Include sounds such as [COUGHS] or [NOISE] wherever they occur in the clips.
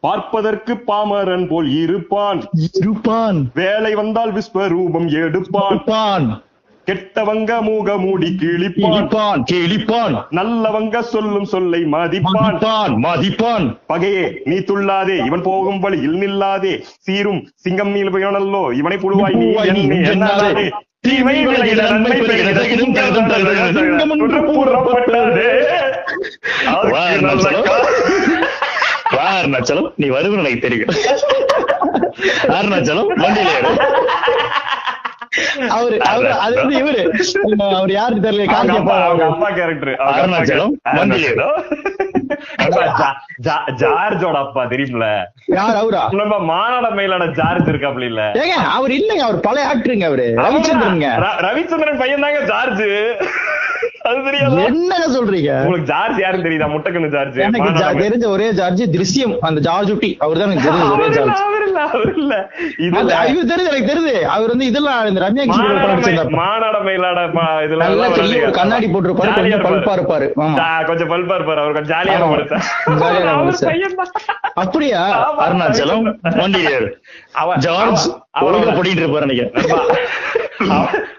பார்ப்பதற்கு பாமரன் போல் இருப்பான். இருப்பான். வேலை வந்தால் விஸ்வரூபம் எடுப்பான். கெட்டவங்க மூக மூடி கிழிப்பான். கிழிப்பான். நல்லவங்க சொல்லும் சொல்லை மதிப்பான். மதிப்பான். மதிப்பான். பகையே நீ துள்ளாதே இவன் போகும் வழியில் நில்லாதே. சீரும் சிங்கம் நீல் பயனல்லோ இவனை புழுவாய் நீ நீ. எண்ணாதே. தீமை நன்மை சிங்கம் என்று கூறப்பட்டதே. வா, அருணாச்சலம். நீ வருவ எனக்கு தெரியும். அருணாச்சலம் வண்டியில ஏறு. அவரு அவரு அது வந்து இவரு. அவர் யாருக்கு தெரியல அவங்க அப்பா அவங்க பாவம். அப்பா கேரக்டர் அருணாச்சலம், வண்டியில ஜார்ஜோட அப்பா தெரியுமில? யார் அவரா? நம்ம மாநாட மயிலான ஜார்ஜ் இருக்காப்ல இல்ல. ஏங்க அவர் இல்லைங்க அவர் பழைய ஆக்டருங்க அவரு. ரவிச்சந்திரனுங்க. ர- ரவிச்சந்திரன் பையன் தாங்க ஜார்ஜ். அது தெரியாதா? என்னங்க சொல்றீங்க? உங்களுக்கு ஜார்ஜ் யாருன்னு தெரியுதா? முட்டைக்கண்ணு ஜார்ஜ். எனக்கு. தெரிஞ்ச ஒரே ஜார்ஜ் திருஷ்யம் அந்த ஜார்ஜ் ஒட்டி அவர் தான் எனக்கு தெரிஞ்ச ஒரே ஜார்ஜ். அவர் இல்ல அவர் இல்ல. இவர் தெரியுது எனக்கு தெரியுது. அவர் வந்து இதெல்லாம் இந்த ரம்யா மாநாட மயிலாட ப- இதுல நல்லா எல்லாம் பெரிய ஒரு. கண்ணாடி போட்டிருப்பாரு, கொஞ்சம் பல்பா இருப்பாரு. ஆமா. கொஞ்சம் பல்பா இருப்பாரு. அவர் கொஞ்சம் ஜாலியான. மனுஷன் ஜாலியான. அப்படியா? அருணாச்சலம். அவ- ஜார்ஜ் ஒழுங்கா படிட்டு இருப்பாரு நினைக்கிறேன்.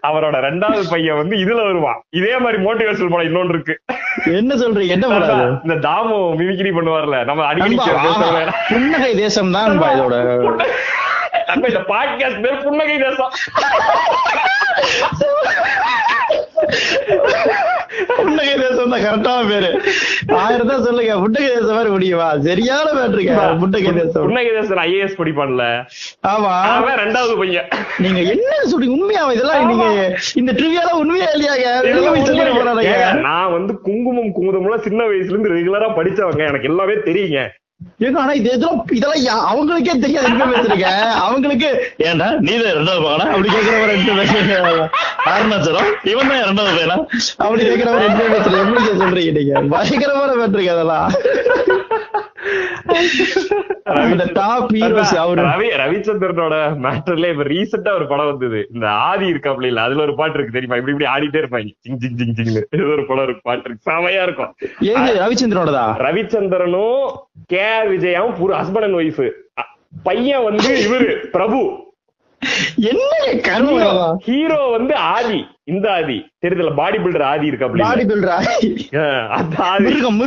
அவரோட ரெண்டாவது பையன் வந்து இதுல வருவான். இதே மாதிரி மோட்டிவேஷனல் படம் இன்னொன்னு இருக்கு. என்ன சொல்றீங்க என்ன பண்ணாரு இந்த தாமு மிமிக்ரி பண்ணுவார்ல. நம்ம அடிக்கடி புன்னகை தேசம் தான் இதோட நம்ம இந்த பாட்காஸ்ட் பேர் புன்னகை தேசம் புன்னகை தேசம் தான் கரெக்டான பேரு. ஆயிரம் தான் சொல்லுங்க புன்னகை தேசம் மாதிரி முடியுமா? சரியான பேருங்க புன்னகை தேசம் புன்னகை தேசம் ஐஏஎஸ் படிப்பான்ல. ஆமா. அவன் ரெண்டாவது பையன். நீங்க என்ன சொல்றீங்க? உண்மையாவா இதெல்லாம் நீங்க இந்த ட்ரிவியால உண்மையா இல்லையாங்க நான் வந்து குங்குமம் குமுதம்லாம் சின்ன வயசுல இருந்து ரெகுலரா படிச்சவங்க. எனக்கு எல்லாமே தெரியுங்க. ஏங்க ஆனா இது இதெல்லாம் அவங்களுக்கே தெரியாது அவங்களுக்கு நீ தான் அப்படி அருணாச்சலம் இவன் தான் பையனா? அப்படி எப்படி சொல்றீங்க நீங்க? பயங்கரமான அதெல்லாம். ரவிச்சந்திரனோட மேட்டர்ல இப்ப ரீசெண்டா ஒரு படம் வந்தது. இந்த ஆதி இருக்காப்ல இல்ல அதுல ஒரு பாட்டு இருக்கு தெரியுமா? இப்படி இப்படி ஆடிட்டே இருப்பாங்க. ஜிங் ஜிங் ஜிங் ஜிங்னு. ஒரு படம் இருக்கு பாட்டு இருக்கு. செமையா இருக்கும். ரவிச்சந்திரனோடதா? ரவிச்சந்திரனும் கே ஆர் விஜயாவும் பூரா ஹஸ்பண்ட் அண்ட் ஒய்ஃப். பையன் வந்து இவரு பிரபு. என்ன ஹீரோ வந்து ஆதி இந்த ஆதி. தெரியுதுல பாடி பில்டர் ஆதி இருக்காப்ல பாடி பில்டரா ஆதி. மிருகம்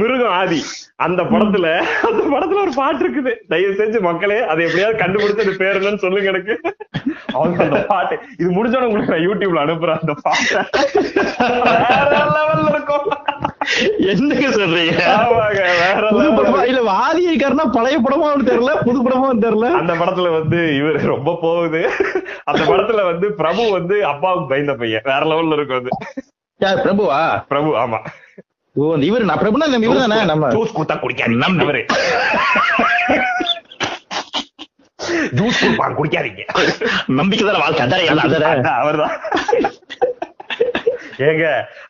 மிருகம் ஆதி. அந்த படத்துல அந்த படத்துல ஒரு பாட்டு இருக்குது. தயவு செஞ்சு மக்களே அதை எப்படியாவது கண்டுபிடிச்சு அது பேர் என்னன்னு சொல்லுங்க எனக்கு. அவங்க அந்த பாட்டு இது முடிஞ்சோட உங்களுக்கு நான் யூடியூப்ல அனுப்புறேன் அந்த பாட்டை. லெவல்ல இருக்கும். என்னங்க சொல்றீங்க? இல்ல ஆதி இருக்காருன்னா பழைய படமா தெரியல புது படமா தெரியல. அந்த படத்துல வந்து இவர் ரொம்ப போகுது. அந்த படத்துல வந்து பிரபு வந்து அப்பாவுக்கு பயந்த பையன். வேற லெவல்ல இருக்கும் அது. யார் பிரபுவா? பிரபு ஆமா. ஓ இவரு நான் பிரபுனா இவரு தானே? நம்ம ஜூஸ் கொடுத்தா குடிக்காதீங்க நம்பி. அவரு ஜூஸ் கொடுப்பாங்க குடிக்காதீங்க. நம்பிக்கை தானே வாழ்க்கை அவர்தான். ஏங்க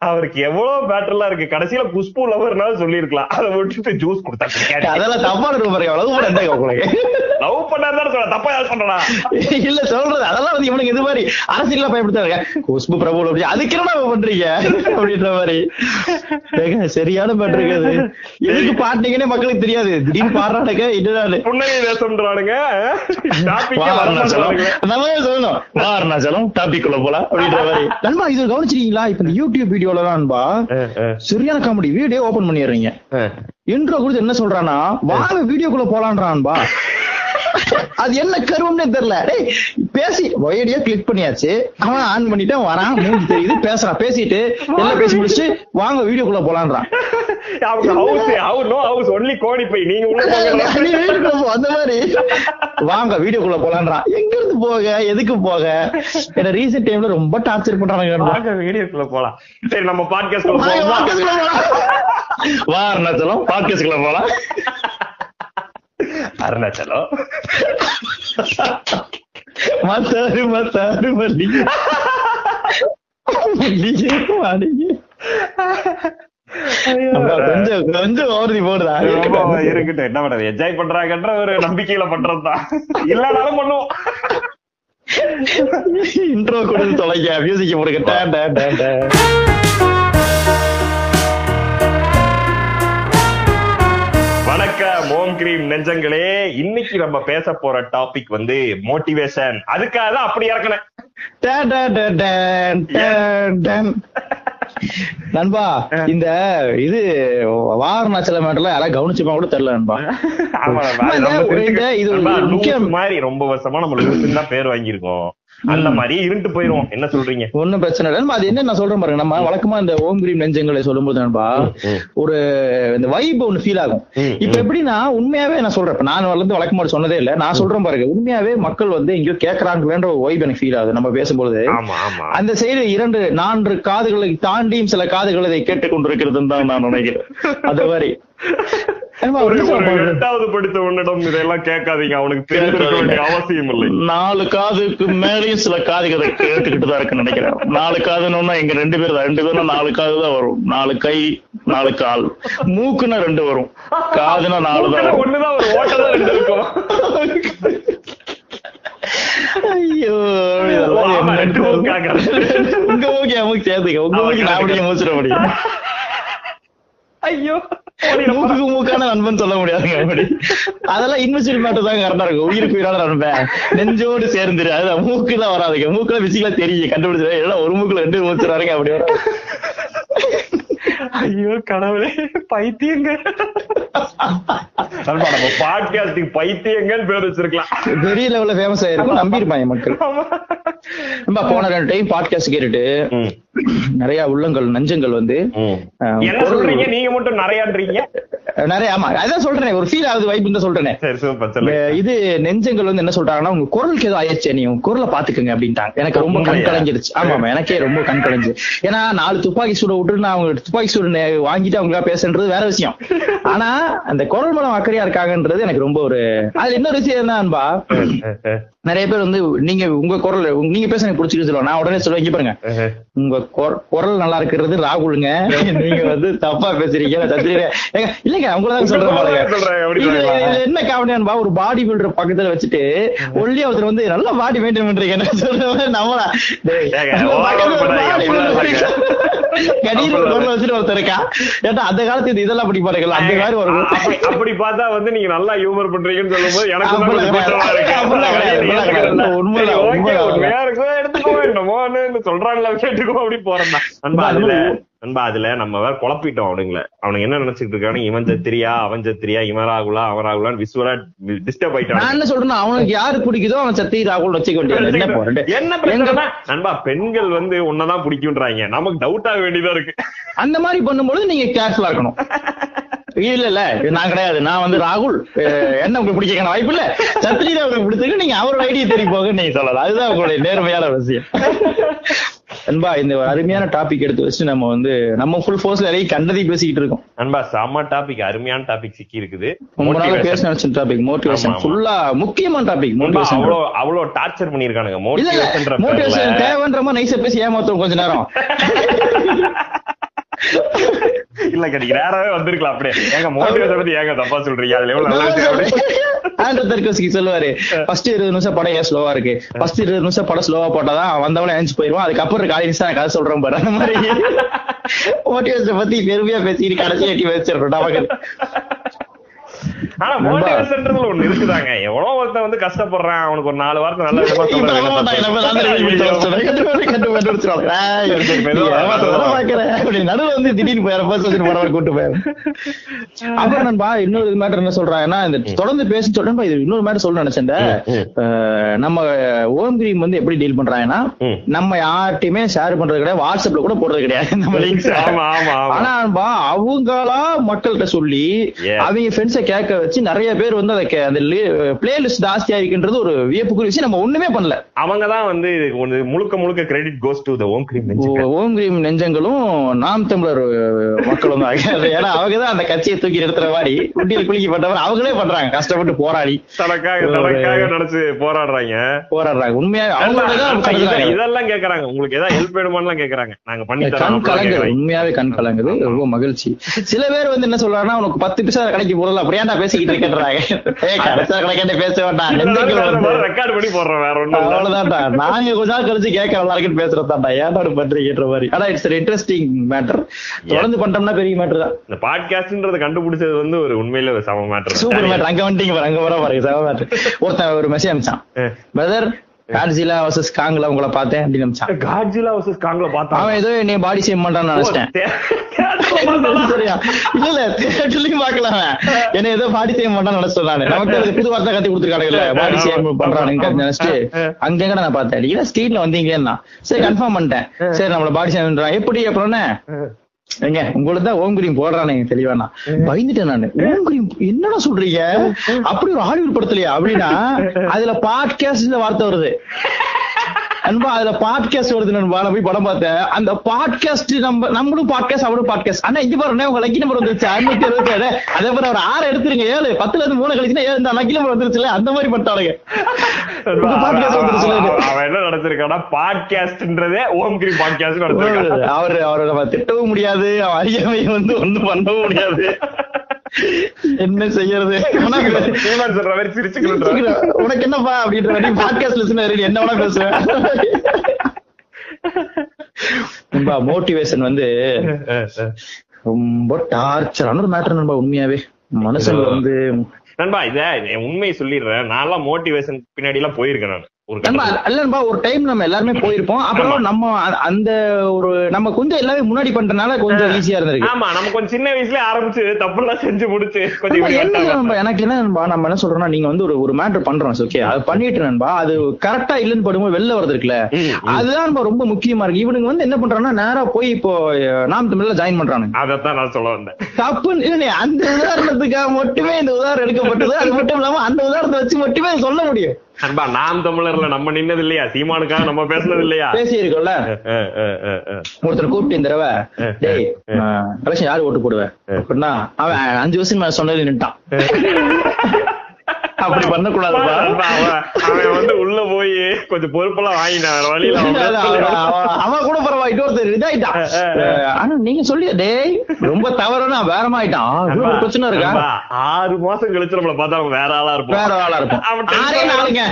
அவருக்கு எவ்வளவு பேட்டர்லாம் இருக்கு? கடைசியில குஷ்பு லவர்னாலும் சொல்லிருக்கலாம் அதை விட்டுட்டு ஜூஸ் கொடுத்தா குடிக்காதீங்க அதெல்லாம் தப்பா இருக்கு பாருங்க அவ்வளவு கூட என்ன உங்களுக்கு. லவ் பண்ணாதான் சொல்ல தப்பா யாரும் சொல்றா இல்ல சொல்றது. அதெல்லாம் வந்து இவனுக்கு இது மாதிரி அரசியல பயன்படுத்தாங்க குஷ்பு பிரபு அப்படி அதுக்கு என்ன பண்றீங்க? அப்படின்ற மாதிரி. சரியான பாட்டு இருக்காது எதுக்கு பாட்டீங்கன்னே மக்களுக்கு தெரியாது. திடீர்னு பாடுறானுங்க இதுதான் புன்னகை தேசம்ன்றானுங்க அருணாச்சலம். நம்ம சொல்லணும். அருணாச்சலம் டாபிக் உள்ள போலாம் அப்படின்ற மாதிரி. [LAUGHS] நண்பா இது கவனிச்சிருக்கீங்களா? இந்த யூடியூப் வீடியோல நண்பா சரியான காமெடி வீடியோ ஓபன் பண்ணிடுறீங்க. இன்ட்ரோ கொடுத்து என்ன சொல்றானா வாங்க வீடியோக்குள்ள போலான்றான்பா அது என்ன கருவம்னே தெரியல. டேய் பேசி ஒயடியா கிளிக் பண்ணியாச்சு. அவன் ஆன் பண்ணிட்டு வரான் மூஞ்சி தெரியுது பேசுறான். பேசிட்டு எல்லாம் பேசி முடிச்சு வாங்க வீடியோக்குள்ள போலான்றான். அந்த மாதிரி. வாங்க வீடியோக்குள்ள போலான்றான். எங்க இருந்து போக எதுக்கு போக? என்ன ரீசெண்ட் டைம்ல ரொம்ப டார்ச்சர் பண்றாங்க வாங்க வீடியோக்குள்ள போலாம். சரி நம்ம வாங்க, போலாம். வா அருணாச்சலம். பாட்காஸ்ட்குள்ள போலாம். அருணாச்சலம் மத்தாரு மத்தாரு மல்லிகை மல்லிகை அப்பா, கொஞ்சம் கொஞ்சம் ஓர்தி போடுதா ரொம்ப இருக்கட்டும் என்ன பண்றது என்ஜாய் பண்றாங்கன்ற ஒரு நம்பிக்கையில பண்றதுதான் இல்லனாலும் பண்ணுவோம். இன்ட்ரோ கொடுத்து தொலைக்க மியூசிக் போடுங்க. வணக்கம் ஓம் கிரீம் நெஞ்சங்களே. இன்னைக்கு நம்ம பேச போற டாபிக் வந்து மோட்டிவேஷன் அதுக்காக தான் அப்படி டன். நண்பா இந்த இது வாரணாச்சல மேட்டர்ல யாராவது கவனிச்சுப்பா கூட தெரியல நண்பா. ஆமா, இது முக்கியம். மாதிரி ரொம்ப வருஷமா நம்ம தான் பேர் வாங்கியிருக்கோம். அந்த மாதிரி இருண்டு போயிருவோம் என்ன சொல்றீங்க? ஒண்ணும் பிரச்சனை இல்லை. நண்பா, அது என்ன நான் சொல்றேன் பாருங்க. நம்ம வழக்கமா இந்த ஓம் கிரீம் நெஞ்சங்களை சொல்லும்போது நண்பா ம். ஒரு இந்த வைப் ஒண்ணு ஃபீல் ஆகும். இப்ப எப்படின்னா உண்மையாவே நான் சொல்றேன். நான் வந்து வழக்கமா சொன்னதே இல்ல. நான் சொல்றேன் பாருங்க. உண்மையாவே மக்கள் வந்து எங்கேயோ கேக்குறாங்கன்ற ஒரு வைப் எனக்கு ஃபீல் ஆகுது. நம்ம பேசும்போது அந்த சைடு இரண்டு நான்கு காதுகளை தாண்டியும் சில காதுகள் கேட்டுக் கொண்டிருக்கிறதுன்னு தான் நான் நினைக்கிறேன். அந்த மாதிரி. எட்டாவது படித்த உன்னிடம் இதெல்லாம் கேட்காதீங்க. அவனுக்கு தெரிஞ்சிருக்க வேண்டிய அவசியம் இல்லை. நாலு காதுக்கு மேலேயும் சில காதுகளை கேட்டுக்கிட்டு தான் இருக்குன்னு நினைக்கிறேன். நாலு காதுன்னா எங்க ரெண்டு பேர் தான். ரெண்டு பேரும் நாலு காது தான் வரும். நாலு கை நாலு கால். மூக்குன்னா ரெண்டு வரும். காதுனா நாலு தான் ஒண்ணுதான் ஒரு ஓட்டதான் ரெண்டு இருக்கும். ஐயோ. உங்க மூக்கு என் மூக்கு சேர்த்துக்க. உங்க மூக்கு நான் அப்படியே மூச்சிட முடியும். ஐயோ. மூக்குக்கு மூக்கான நண்பன் சொல்ல முடியாதுங்க அப்படி அதெல்லாம் இன்வெஸ்ட்மெண்ட் மேட்டர் தான் கரெக்டா இருக்கும். உயிருக்கு உயிரான நண்பன். நெஞ்சோடு சேர்ந்துரு. அது மூக்கு தான் வராதுங்க. மூக்குல பிசிக்கலா தெரியும் கண்டுபிடிச்சிரு. எல்லாம் ஒரு மூக்குல ரெண்டு மூச்சுறாருங்க அப்படி வரும். ஐயோ கடவுளே. பைத்தியங்க. நம்ம பாட்காஸ்டிங் பைத்தியங்கள் பேர் வச்சிருக்கலாம். பெரிய லெவல்ல ஃபேமஸ் ஆயிருக்கும். நம்பியிருப்பாங்க மக்கள். நம்ம போன ரெண்டு டைம் பாட்காஸ்ட் கேட்டுட்டு நிறைய உள்ளங்கள் நஞ்சங்கள் வந்து நீங்க மட்டும் நிறையான்றீங்க நிறைய ஆமா அதான் சொல்றேன் ஒரு ஃபீல் ஆகுது வைப் தான் சொல்றேன். சரி சூப்பர் சொல்லுங்க. இது நெஞ்சங்கள் வந்து என்ன சொல்றாங்கன்னா உங்க குரலுக்கு ஏதோ ஆயிடுச்சு நீ உங்க குரலை பாத்துக்கங்க அப்படின்ட்டாங்க. எனக்கு ரொம்ப கண்? கலங்கிருச்சு ஆமா ஆமா எனக்கே ரொம்ப கண் கலஞ்சு ஏன்னா நாலு துப்பாக்கி சூட விட்டு நான் அவங்க துப்பாக்கி சூடு வாங்கிட்டு அவங்க பேசுன்றது வேற விஷயம். ஆனா அந்த குரல் மூலம் அக்கறையா இருக்காங்கன்றது எனக்கு ரொம்ப ஒரு அதுல இன்னொரு விஷயம் என்னன்பா நிறைய பேர் வந்து நீங்க உங்க குரல் நீங்க பேச எனக்கு பிடிச்சிருக்கு சொல்லுவாங்க. நான் உடனே சொல்லுவேன் இங்க பாருங்க. உங்க குரல் நல்லா இருக்கிறது ராகுலுங்க. நீங்க வந்து தப்பா பேசுறீங்க. இல்லைங்க உங்களதான் சொல்றேன் என்ன காமெடியான்பா ஒரு பாடி பில்டர் பக்கத்துல வச்சுட்டு ஒல்லியா ஒருத்தர் வந்து நல்லா பாடி மெயின்டைன் பண்றீங்க. என்ன சொல்றேன் நம்மளா அந்த காலத்து இது இதெல்லாம் அப்படி பாருங்களா அந்த மாதிரி ஒரு அப்படி பார்த்தா வந்து நீங்க நல்லா ஹியூமர் பண்றீங்கன்னு சொல்லும்போது எனக்கு. உண்மையா இருக்கோ. என்னமோன்னு சொல்றாங்களா கேட்டுக்கோ அப்படி போறேன் நண்பா அதுல நண்பா அதுல நம்ம வேற குழப்பிட்டோம் அவனுங்கள. அவனுங்க என்ன நினைச்சிட்டு இருக்கானு இவன் ஜத்திரியா அவன் ஜத்திரியா இவன் ராகுலா அவன் ராகுலான்னு விசுவலா டிஸ்டர்ப் நான் ஆயிட்டான். என்ன சொல்றேன்னா அவனுக்கு யாரு பிடிக்குதோ அவன் சத்தி ராகுல் வச்சுக்க வேண்டியது. என்ன போறேன்? என்ன பிரச்சனை? நண்பா பெண்கள் வந்து உன்னதான் பிடிக்கும்ன்றாங்க. நமக்கு டவுட் ஆக வேண்டியதா இருக்கு. அந்த மாதிரி பண்ணும்போது நீங்க கேர்ஃபுல்லா இருக்கணும். [LAUGHS] இல்ல இல்ல இது நான் கிடையாது. நான் வந்து ராகுல். என்ன உங்களுக்கு பிடிக்க வாய்ப்பு இல்ல. சத்ரி தான் உங்களுக்கு பிடிச்சிருக்கு. நீங்க அவரோட ஐடியா தேடி போக நீங்க சொல்லலாம். அதுதான் உங்களுடைய நேர்மையான விஷயம். அன்பா இந்த அருமையான டாபிக் எடுத்து வச்சு நம்ம வந்து நம்ம ஃபுல் ஃபோர்ஸ்ல நிறைய கண்டதையும் பேசிக்கிட்டு இருக்கோம். நண்பா செம்ம டாபிக் அருமையான டாபிக் சிக்கி இருக்குது ரொம்ப நாள். பேச நினைச்ச டாபிக் மோட்டிவேஷன். ஃபுல்லா முக்கியமான டாபிக் மோட்டிவேஷன் அவ்வளோ அவ்வளோ டார்ச்சர் பண்ணிருக்கானுங்க மோட்டிவேஷன் தேவைன்ற மாதிரி நைஸா பேசி ஏமாத்துவோம் கொஞ்ச நேரம். [LAUGHS] இல்ல கிடைக்கு நேராவே வந்திருக்கலாம் அப்படியே. ஏங்க மோட்டிவேஷன் பத்தி ஏங்க தப்பா சொல்றீங்க? அதுல எவ்வளவு நல்லா சொல்லுவாரு. ஃபர்ஸ்ட் இருபது நிமிஷம் படம் ஏன் ஸ்லோவா இருக்கு? ஃபர்ஸ்ட் இருபது நிமிஷம் படம் ஸ்லோவா போட்டாதான் வந்தவன எழுந்து போயிருவான். அதுக்கப்புறம் இருக்க ஆடியன்ஸ் தான் கதை சொல்றேன் பாரு. அந்த மாதிரி. [LAUGHS] மோட்டிவேஷன் பத்தி பெருமையா பேசிட்டு கடைசி எட்டி வச்சிருக்கோம் நமக்கு ஆனா மோட்டிவேஷன்ன்றதுல ஒண்ணு இருக்குதாங்க. எவ்வளவு ஒருத்தன் வந்து கஷ்டப்படுறான் அவனுக்கு ஒரு நாலு வாரத்தை நல்ல வந்து திடீர்னு போறவரை கூட்டு. அப்புறம் நண்பா இன்னொரு மேட்டர் என்ன சொல்றாங்கன்னா இந்த தொடர்ந்து பேசி சொல்றேன் இது இன்னொரு மேட்டர் சொல்ல நினைச்சேன். நம்ம ஓம் கிரீம் வந்து எப்படி டீல் பண்றாங்கன்னா. நம்ம யார்ட்டையுமே ஷேர் பண்றது கிடையாது. வாட்ஸ்அப்ல கூட போடுறது கிடையாது. நம்ம லிங்க்ஸ் ஆனா அவங்களா மக்கள்கிட்ட சொல்லி. அவங்க ஃப்ரெண்ட்ஸை கேட்க வச்சு நிறைய பேர் வந்து அதை அந்த பிளேலிஸ்ட் ஜாஸ்தியா இருக்குன்றது ஒரு வியப்புக்குரிய விஷயம். நம்ம ஒண்ணுமே பண்ணல. அவங்கதான் வந்து ஒண்ணு முழுக்க முழுக்க கிரெடிட் கோஸ் டு த ஓம் கிரீம் ஓம் கிரீம் நெஞ்சங்களும் நாம் தமிழர் மக்களும் தான். [LAUGHS] ஏன்னா அவங்கதான் அந்த கட்சியை தூக்கி நிறுத்துற மாதிரி குட்டியில் குளிக்கப்பட்டவர் அவங்களே பண்றாங்க. கஷ்டப்பட்டு போராடி. தனக்காக தனக்காக நினைச்சு போராடுறாங்க. போராடுறாங்க. உண்மையா அவங்களோட தான். இதெல்லாம் கேக்குறாங்க. உங்களுக்கு ஏதாவது ஹெல்ப் வேணுமான்னு கேக்குறாங்க. நாங்க பண்ணி கண் கலங்குது. உண்மையாவே கண் கலங்குது. ரொம்ப மகிழ்ச்சி. சில பேர் வந்து என்ன சொல்றாங்கன்னா உனக்கு பத்து பைசா கடைக்கு போடல. அப்படியாண்டா பேசிக்கிட்டு பேசிக்கிட்டு இருக்கேன்றாங்க ஏய் கடைசியா கணக்காண்டி பேச வேண்டாம் நெஞ்சுக்குள்ள வந்து ரெக்கார்ட் பண்ணி போடுறேன் வேற ஒண்ணும் இல்ல. அவ்வளவுதான்டா நாங்க கொஞ்ச நாள் கழிச்சு கேட்க நல்லா இருக்குன்னு பேசுறதாண்டா ஏன்டா பண்றீங்கன்ற மாதிரி ஆனா இட்ஸ் இன்ட்ரெஸ்டிங் மேட்டர் தொடர்ந்து பண்ணிட்டோம்னா பெரிய மேட்டர் தான் இந்த பாட்காஸ்ட்ன்றத கண்டுபிடிச்சது வந்து ஒரு உண்மையில ஒரு சம மேட்டர் சூப்பர் மேட்டர் அங்க வந்துட்டீங்க அங்க வர பாருங்க மேட்டர் ஒருத்தன் ஒரு மெசேஜ் அனுப்பிச்சான் பிரதர் காட்சிலா வர்சஸ் காங்ல உங்களை பார்த்தேன் அப்படின்னு அனுப்பிச்சான் காட்ஜிலா வர்சஸ் காங்ல பார்த்தா அவன் ஏதோ என்னைய பாடி சேம் பண்றான்னு நினைச்சிட்டேன். [LAUGHS] இல்ல இல்ல தேட்டர்லயும் பாக்கல அவன். என்ன ஏதோ பாடி சேம் பண்றான்னு நினைச்சேன் நானு நமக்கு புது வார்த்தை கத்தி கொடுத்துருக்கானுங்கல்ல பாடி [LAUGHS] சேம் பண்றானுங்க நினைச்சிட்டு [LAUGHS] அங்க எங்க நான் பார்த்தேன். இல்ல ஸ்கிரீன்ல வந்தீங்கன்னா சரி கன்ஃபார்ம் பண்ணிட்டேன். சரி நம்மள பாடி சேம் எப்படி அப்புறம் என்ன? ஏங்க உங்களுக்கு தான் ஓம் கிரீம் போடுறானுங்க தெளிவானா? பயந்துட்டேன் நானு. ஓம் கிரீம் என்னடா சொல்றீங்க? அப்படி ஒரு ஹாலிவுட் படத்துலயா? அப்படின்னா [LAUGHS] அதுல பாட்காஸ்ட்ல வார்த்தை வருது. அன்பா அதுல பாட்காஸ்ட் வருது நண்பா நான் போய் படம் பார்த்தேன். அந்த பாட்காஸ்ட் நம்ம நம்மளும் பாட்காஸ்ட் அவரும் பாட்காஸ்ட் ஆனா இங்க பாருங்க உங்க லக்கி நம்பர் வந்துருச்சு. அறுநூத்தி அறுபத்தி ஏழு. அதே போல ஒரு ஆறு எடுத்துருங்க. ஏழு பத்துல இருந்து மூணு கழிச்சுன்னா ஏழு இந்த லக்கி நம்பர் வந்துருச்சுல அந்த மாதிரி வந்துருச்சுல. அவன் என்ன நடத்திருக்கானா பாட்காஸ்ட்ன்றதே ஓம் கிரி பாட்காஸ்ட் நடத்திருக்கான். அவர் அவரை நம்ம திட்டவும் முடியாது. அவன் அறியாமை வந்து ஒண்ணும் பண்ணவும் முடியாது. என்ன செய்யறது? உனக்கு என்னப்பா அப்படின்ற மாதிரி பாட்காஸ்ட் லிசனர் என்ன வேணா பேசுவேன் மோட்டிவேஷன் வந்து ரொம்ப டார்ச்சரான ஒரு மேட்டர் நண்பா உண்மையாவே. மனுஷன் வந்து நண்பா இத உண்மையை சொல்லிடுறேன். நான்லாம் மோட்டிவேஷன் பின்னாடி எல்லாம் போயிருக்கேன் நான். நண்பா. அல்லன்பா ஒரு டைம் நம்ம எல்லாருமே போயிருப்போம். அப்புறம் நம்ம அந்த ஒரு நம்ம கொஞ்சம் எல்லாமே முன்னாடி பண்றதுனால கொஞ்சம் ஈஸியா இருந்திருக்கு. ஆமா நம்ம கொஞ்சம் சின்ன வயசுல ஆரம்பிச்சு தப்பு எல்லாம் செஞ்சு முடிச்சு கொஞ்சம் எனக்கு என்ன நண்பா நம்ம என்ன சொல்றோம்னா நீங்க வந்து ஒரு ஒரு மேட்டர் பண்றோம் ஓகே அது பண்ணிட்டு நண்பா அது கரெக்டா இல்லன்னு படும்போது வெளில வருது இருக்குல்ல. அதுதான் ரொம்ப முக்கியமா இருக்கு. இவனுங்க வந்து என்ன பண்றாங்கன்னா நேரா போய் இப்போ நாம் தமிழ்ல ஜாயின் பண்றானுங்க. அதைத்தான் நான் சொல்ல வந்தேன். தப்பு இல்ல அந்த உதாரணத்துக்காக மட்டுமே இந்த உதாரணம் எடுக்கப்பட்டது. அது மட்டும் இல்லாம அந்த உதாரணத்தை வச்சு மட்டுமே சொல்ல முடியும். நண்பா நாம் தமிழர்ல நம்ம நின்னது இல்லையா சீமானுக்காக நம்ம பேசுனது இல்லையா பேசி இருக்கோம்ல. ஒருத்தர் கூப்பிட்டு இந்த தடவை டேய் கலெக்ஷன் யாரு ஓட்டு போடுவேன்? அப்படின்னா அவன் அஞ்சு வருஷம் சொன்னது நின்ட்டான் அப்படி பண்ணக்கூடாதுப்பா. நண்பா, அவன் வந்து உள்ள போய் கொஞ்சம் பொறுப்பெல்லாம் வாங்கினான் வழியில அவன் கூட பரவாயில்ல இன்னொருத்தர் இதாயிட்டான். ஆனா நீங்க சொல்லி டேய் ரொம்ப தவறுனா இவ்வளவு ஒரு பிரச்சனை இருக்கா? ஆறு மாசம் கழிச்சு நம்மள பார்த்தா அவன் வேற ஆளா இருப்பான். வேற ஆளா அவன் ஆறே tension நாளுங்க.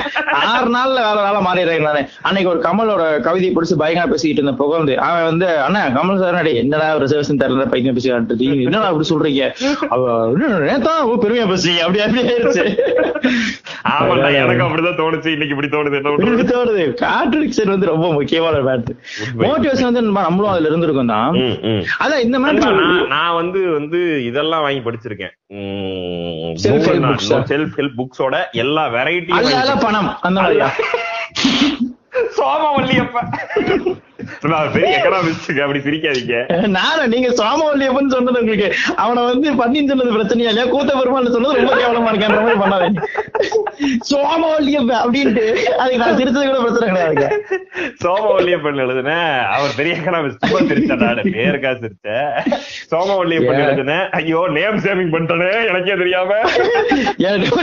ஆறு நாள்ல வேற ஆளா மாறிடுறேன் நானு. அன்னைக்கு ஒரு கமலோட கவிதையை பிடிச்சு பயங்கரமா பேசிக்கிட்டு இருந்த புகழ்ந்து அவன் வந்து அண்ணா கமல் சார் என்னடா ரிசர்வேஷன் தரல பையன் பேசிக்கிட்டு என்னடா அப்படி சொல்றீங்க? அவ நேத்தான் பெருமையா பேசுறீங்க. அப்படி அப்படி ஆயிருச்சு ஆமாண்டா எனக்கு அப்படிதான் தோணுச்சு. இன்னைக்கு இப்படி தோணுது என்ன தோணுது. கான்ட்ரடிக்ஷன் வந்து ரொம்ப முக்கியமான மேட் உண்மை. மோட்டிவேஷன் வந்து நம்ம- நம்மளும் அதுல இருந்திருக்கோம் தான். அதான் இந்த மேட்ரு நான் வந்து வந்து இதெல்லாம் வாங்கி படிச்சிருக்கேன்? செல்ஃப் ஹெல்ப் புக்ஸோட எல்லா வெரைட்டியும் பணம். அந்த மாதிரியா? சோமவல்லியப்ப. நான் பெரிய எக்கனாமிஸ்டுங்க அப்படி சிரிக்காதீங்க நானும் நீங்க சாமவல்லியப்பன் சொன்னது உங்களுக்கு அவனை வந்து பண்ணின்னு சொன்னது பிரச்சனையா இல்லையா? கூத்த பெருமாள் சொன்னது ரொம்ப கேவலமா இருக்கான்ற மாதிரி பண்ணாதே சோமவல்லியப்ப அப்படின்ட்டு அதுக்கு நான் சிரிச்சது கூட பிரச்சனை கிடையாதுங்க. சோமவல்லியப்பன் எழுதுன. அவர் பெரிய எக்கனாமிஸ்ட் ரொம்ப சிரிச்சேன். நானு பேருக்கா சோமவல்லியப்பன். எழுதுன. ஐயோ நேம் சேவிங் பண்ணிட்டனே எனக்கே தெரியாம. எனக்கு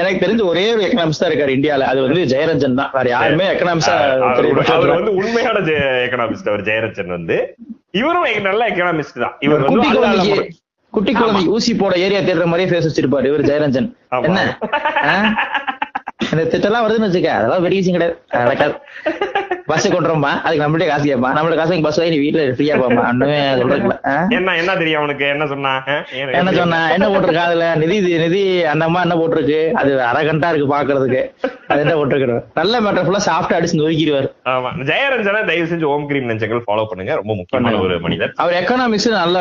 எனக்கு தெரிஞ்ச ஒரே ஒரு எக்கனாமிக்ஸ் தான் இருக்காரு இந்தியால. அது வந்து ஜெயரஞ்சன் தான். வேற யாருமே எக்கனாமிக்ஸா அவர் அவர் வந்து உண்மையான எக்கனாமிஸ்ட் அவர் ஜெயரச்சன் வந்து. இவரும் நல்ல எக்கனாமிஸ்ட் தான். இவர் வந்து குட்டி குழந்தை ஊசி போட ஏரியா தேடுற மாதிரியே ஃபேஸ் வச்சிருப்பாரு இவர் ஜெயரஞ்சன். என்ன? இந்த திட்டம்லாம் வருதுன்னு வச்சுக்க அதெல்லாம் விஷயம் கிடையாது. நடக்காது பஸ் கொண்டுறோம்மா அதுக்கு நம்மள்ட்ட காசு கேட்பா நம்மளோட காசு பஸ் வாங்கி வீட்டுல ஃப்ரீயா போமா ஒண்ணுமே சொல்றதுல என்ன என்ன தெரியும் அவனுக்கு என்ன சொன்னா? என்ன சொன்னா? என்ன போட்டிருக்கா அதுல? நிதி நிதி அந்த அம்மா என்ன போட்டிருக்கு? அது அரகண்டா இருக்கு பாக்குறதுக்கு. அது என்ன போட்டிருக்கு நல்ல மேட்டர் ஃபுல்லா சாப்பிட்டு அடிச்சு நொறுக்கிடுவார். ஆமா. ஜெயரஞ்சனை தயவு செஞ்சு ஓம் கிரீம் நெஞ்சங்கள் ஃபாலோ பண்ணுங்க. ரொம்ப முக்கியமான ஒரு மனிதர். அவர் எக்கனாமிக்ஸ் நல்ல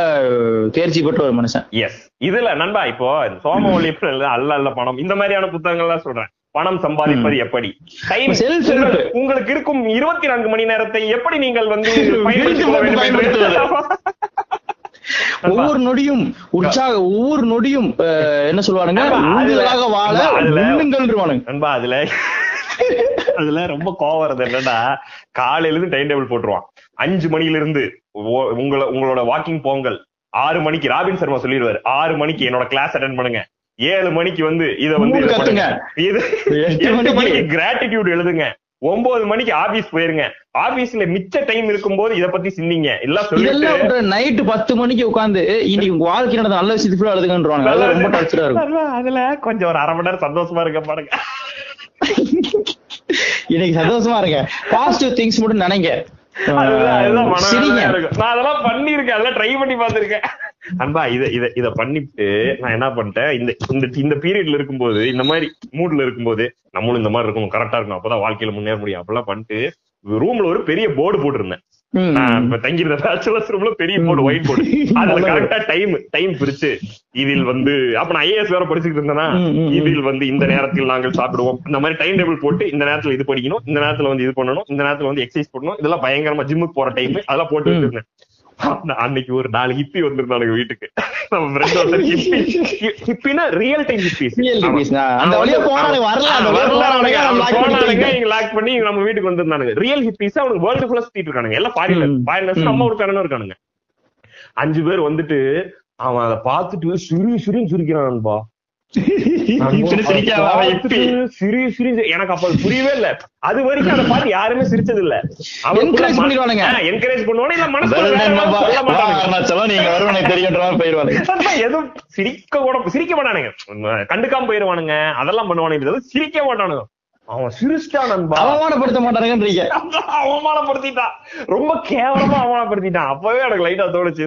தேர்ச்சி பெற்ற ஒரு மனுஷன். எஸ் இதுல நண்பா இப்போ சோமவல்லியப்பன் எழுத அல்ல அல்ல பணம் இந்த மாதிரியான புத்தகங்கள் எல்லாம் சொல்றேன். பணம் சம்பாதிப்பது எப்படி? டைம். உங்களுக்கு- இருக்கும் இருபத்தி நான்கு மணி நேரத்தை எப்படி நீங்கள் வந்து. [LAUGHS] [LAUGHS] ஒவ்வொரு நொடியும் உற்சாக ஒவ்வொரு நொடியும் என்ன சொல்லுவானுங்க? வாழ உண்ணுங்கள்ன்றவானுங்க நண்பா அதுல [LAUGHS] அதுல ரொம்ப கோவம் வருது என்னன்னா காலையில இருந்து டைம் டேபிள் போட்டுருவான். அஞ்சு மணில இருந்து உங்களோட வாக்கிங் போங்கள். ஆறு மணிக்கு ராபின் சர்மா சொல்லிடுவாரு ஆறு மணிக்கு என்னோட கிளாஸ் அட்டன் பண்ணுங்க. ஏழு மணிக்கு வந்து இத வந்து இத எட்டு மணிக்கு- கிராட்டிடியூட் எழுதுங்க. ஒன்பது மணிக்கு ஆபீஸ் போயிருங்க. ஆபீஸ்ல மிச்ச டைம் இருக்கும்போது இத பத்தி சிந்திங்க. எல்லாம் சொல்லிட்டு நைட்டு பத்து மணிக்கு உட்காந்து இன்னைக்கு உங்க வாழ்க்கை நடந்த நல்ல விஷயத்துக்கு அழுதுகன்றாங்க அது ரொம்ப டார்ச்சரா இருக்கும். அதுல- அதுல கொஞ்சம் ஒரு அரை மணி நேரம் சந்தோஷமா இருக்க பாருங்க. [LAUGHS] இன்னைக்கு சந்தோஷமா இருங்க. பாசிட்டிவ் திங்ஸ் மட்டும் நினைங்க. இருக்கும். நான் அதெல்லாம் பண்ணிருக்கேன் அதெல்லாம் ட்ரை பண்ணி பார்த்திருக்கேன். அன்பா இத இத இத பண்ணிட்டு நான் என்ன பண்ணிட்டேன் இந்த இந்த இந்த பீரியட்ல இருக்கும்போது இந்த மாதிரி மூட்ல இருக்கும்போது நம்மளும் இந்த மாதிரி இருக்கணும் கரெக்டா இருக்கணும் அப்பதான் வாழ்க்கையில முன்னேற முடியும். அப்பெல்லாம் பண்ணிட்டு ரூம்ல ஒரு பெரிய போர்டு போட்டிருந்தேன். தங்கியிருந்த பேச்சுலர்ஸ் ரூம்ல பெரிய போர்டு ஒயிட் போர்டு அதுல. கரெக்டா டைம் டைம் பிரிச்சு இதில் வந்து அப்ப நான் ஐஏஎஸ் வேற படிச்சுட்டு இருந்தேன்னா. இதில் வந்து இந்த நேரத்தில் நாங்கள் சாப்பிடுவோம் இந்த மாதிரி டைம் டேபிள் போட்டு இந்த நேரத்துல இது படிக்கணும் இந்த நேரத்துல வந்து இது பண்ணணும் இந்த நேரத்துல வந்து எக்ஸசைஸ் பண்ணணும் இதெல்லாம் பயங்கரமா ஜிம்முக்கு போற டைம் அதெல்லாம் போட்டு. வச்சிருந்தேன் அன்னைக்கு ஒரு நாலு ஹிப்பி வந்திருந்தானுங்க வீட்டுக்கு. நம்ம ஃப்ரெண்ட் ஒருத்தர் ஹிப்பி ஹிப்பினா ரியல் டைம் ஹிப்பிஸ் அந்த வழியா போனானுங்க, வரல, போனானுங்க, வைக்கிறோம். லாக் பண்ணி நம்ம வீட்டுக்கு வந்திருந்தானுங்க. ரியல் ஹிப்பிஸ் அவனுக்கு வேர்ல்டு ஃபுல்லா சுத்திட்டு இருக்கானுங்க. எல்லாம் ஃபாரின்ல ம். ஃபாரினர்ஸ். நம்ம ஒரு காரணம் இருக்கானுங்க. அஞ்சு பேர் வந்துட்டு அவன் அதை பார்த்துட்டு சிரி சிரின்னு சிரிக்கிறான்பா சிரி சிரி எனக்கு அப்ப புரியவே இல்ல. அது வரைக்கும் அதை பார்த்து யாருமே சிரிச்சது இல்ல Encourage பண்ணிடுவானுங்க. என்கரேஜ் பண்ணுவானு இல்ல மனசுல நீங்க வருவனை போயிருவானுங்க [LAUGHS] அதான் எதுவும் சிரிக்க கூட சிரிக்க மாட்டானுங்க. கண்டுக்காம போயிருவானுங்க. அதெல்லாம் பண்ணுவானுங்க. சிரிக்க மாட்டானுங்க. அவன் சிரிச்சிட்டான் நண்பா. அவமானப்படுத்த மாட்டானுங்கன்றீங்க அவமானப்படுத்திட்டான். ரொம்ப கேவலமா அவமானப்படுத்திட்டான். அப்பவே எனக்கு லைட்டா தோணுச்சு.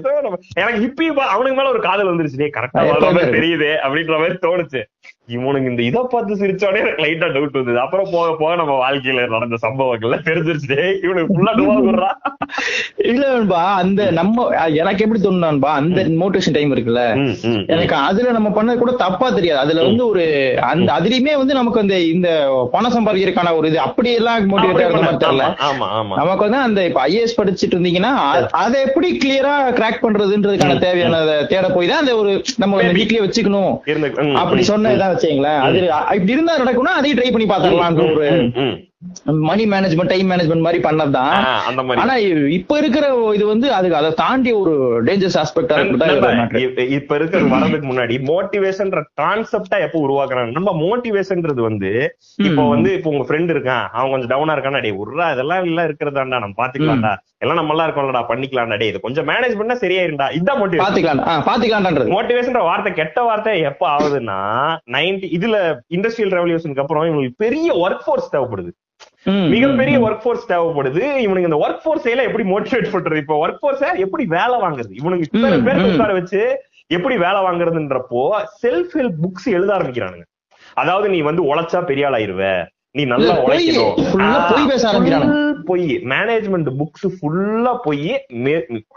எனக்கு ஹிப்பி அவனுக்கு மேல ஒரு காதல் வந்துருச்சு. கரெக்டா. தெரியுது அப்படின்ற மாதிரி தோணுச்சு. இவனுக்கு இந்த இதை பார்த்து சிரிச்சோடனே எனக்கு லைட்டா டவுட் வந்தது. அப்புறம் போக போக நம்ம வாழ்க்கையில நடந்த சம்பவங்கள்ல தெரிஞ்சிருச்சு. இவனுக்கு ஃபுல்லா டுவா இல்ல நண்பா அந்த நம்ம எனக்கு எப்படி தோணுனான்பா அந்த மோட்டிவேஷன் டைம் இருக்குல்ல. எனக்கு அதுல நம்ம பண்ணது கூட தப்பா தெரியாது. அதுல வந்து ஒரு அந்த அதுலயுமே வந்து நமக்கு அந்த இந்த பணம் சம்பாதிக்கிறதுக்கான ஒரு இது அப்படி எல்லாம் மோட்டிவேட்டா இருந்த மாதிரி தெரியல. நமக்கு வந்து அந்த இப்ப ஐஏஎஸ் படிச்சிட்டு இருந்தீங்கன்னா அதை எப்படி கிளியரா கிராக் பண்றதுன்றதுக்கான தேவையான தேட போய் தான் அந்த ஒரு நம்ம. வீட்லயே வச்சுக்கணும். அப்படி ம், வச்சுங்களேன் அது இப்படி இருந்தா நடக்கும்னா அதையும் ட்ரை பண்ணி பாத்திரலாம்ன்ற ஒரு. மணி மேனேஜ்மெண்ட் டைம் மேனேஜ்மெண்ட் மாதிரி பண்ணதுதான். ஆ, அந்த மாதிரி. ஆனா இப்ப இருக்கிற இது வந்து அதுக்கு அதை தாண்டி ஒரு டேஞ்சரஸ் ஆஸ்பெக்டா இருக்கு இப்ப- இருக்கிற வரதுக்கு முன்னாடி மோட்டிவேஷன்ற கான்செப்டா எப்ப உருவாக்குறாங்க? நம்ம மோட்டிவேஷன்ன்றது வந்து இப்போ. வந்து இப்போ உங்க ஃப்ரெண்ட் இருக்கான் அவன் கொஞ்சம் டவுனா இருக்கானா டே உர்ரா இதெல்லாம் இல்ல இருக்கிறதாண்டா நம்ம பாத்துக்கலாம்டா. எல்லாம் நம்ம எல்லாம் இருக்கோம்லடா பண்ணிக்கலாம்டா டே இது கொஞ்சம் மேனேஜ் பண்ணா சரியாயிருண்டா இதான் மோட்டிவேஷன் பாத்துக்கலாம் பாத்துக்கலாம்ன்றது மோட்டிவேஷன்ற வார்த்தை கெட்ட வார்த்தை எப்ப ஆகுதுன்னா நைன்டி இதுல இண்டஸ்ட்ரியல் ரெவல்யூஷனுக்கு அப்புறம் இவங்களுக்கு பெரிய ஒர்க் ஃபோர்ஸ் தேவைப்படுது. மிகப்பெரிய ஒர்க் ஃபோர்ஸ் தேவைப்படுது. இவனுக்கு இந்த ஒர்க் ஃபோர்ஸ் எல்லாம் எப்படி மோட்டிவேட் பண்றது? இப்போ ஒர்க் ஃபோர்ஸ எப்படி வேலை வாங்குறது? இவனுக்கு இத்தனை பேர். உட்கார வச்சு எப்படி வேலை வாங்குறதுன்றப்போ செல்ஃப் ஹெல்ப் புக்ஸ் எழுத ஆரம்பிக்கிறானுங்க. அதாவது நீ வந்து உழைச்சா பெரிய ஆள் ஆயிருவ நீ நல்லா. உழைக்கணும். பொய் மேனேஜ்மெண்ட் புக்ஸ் ஃபுல்லா பொய்.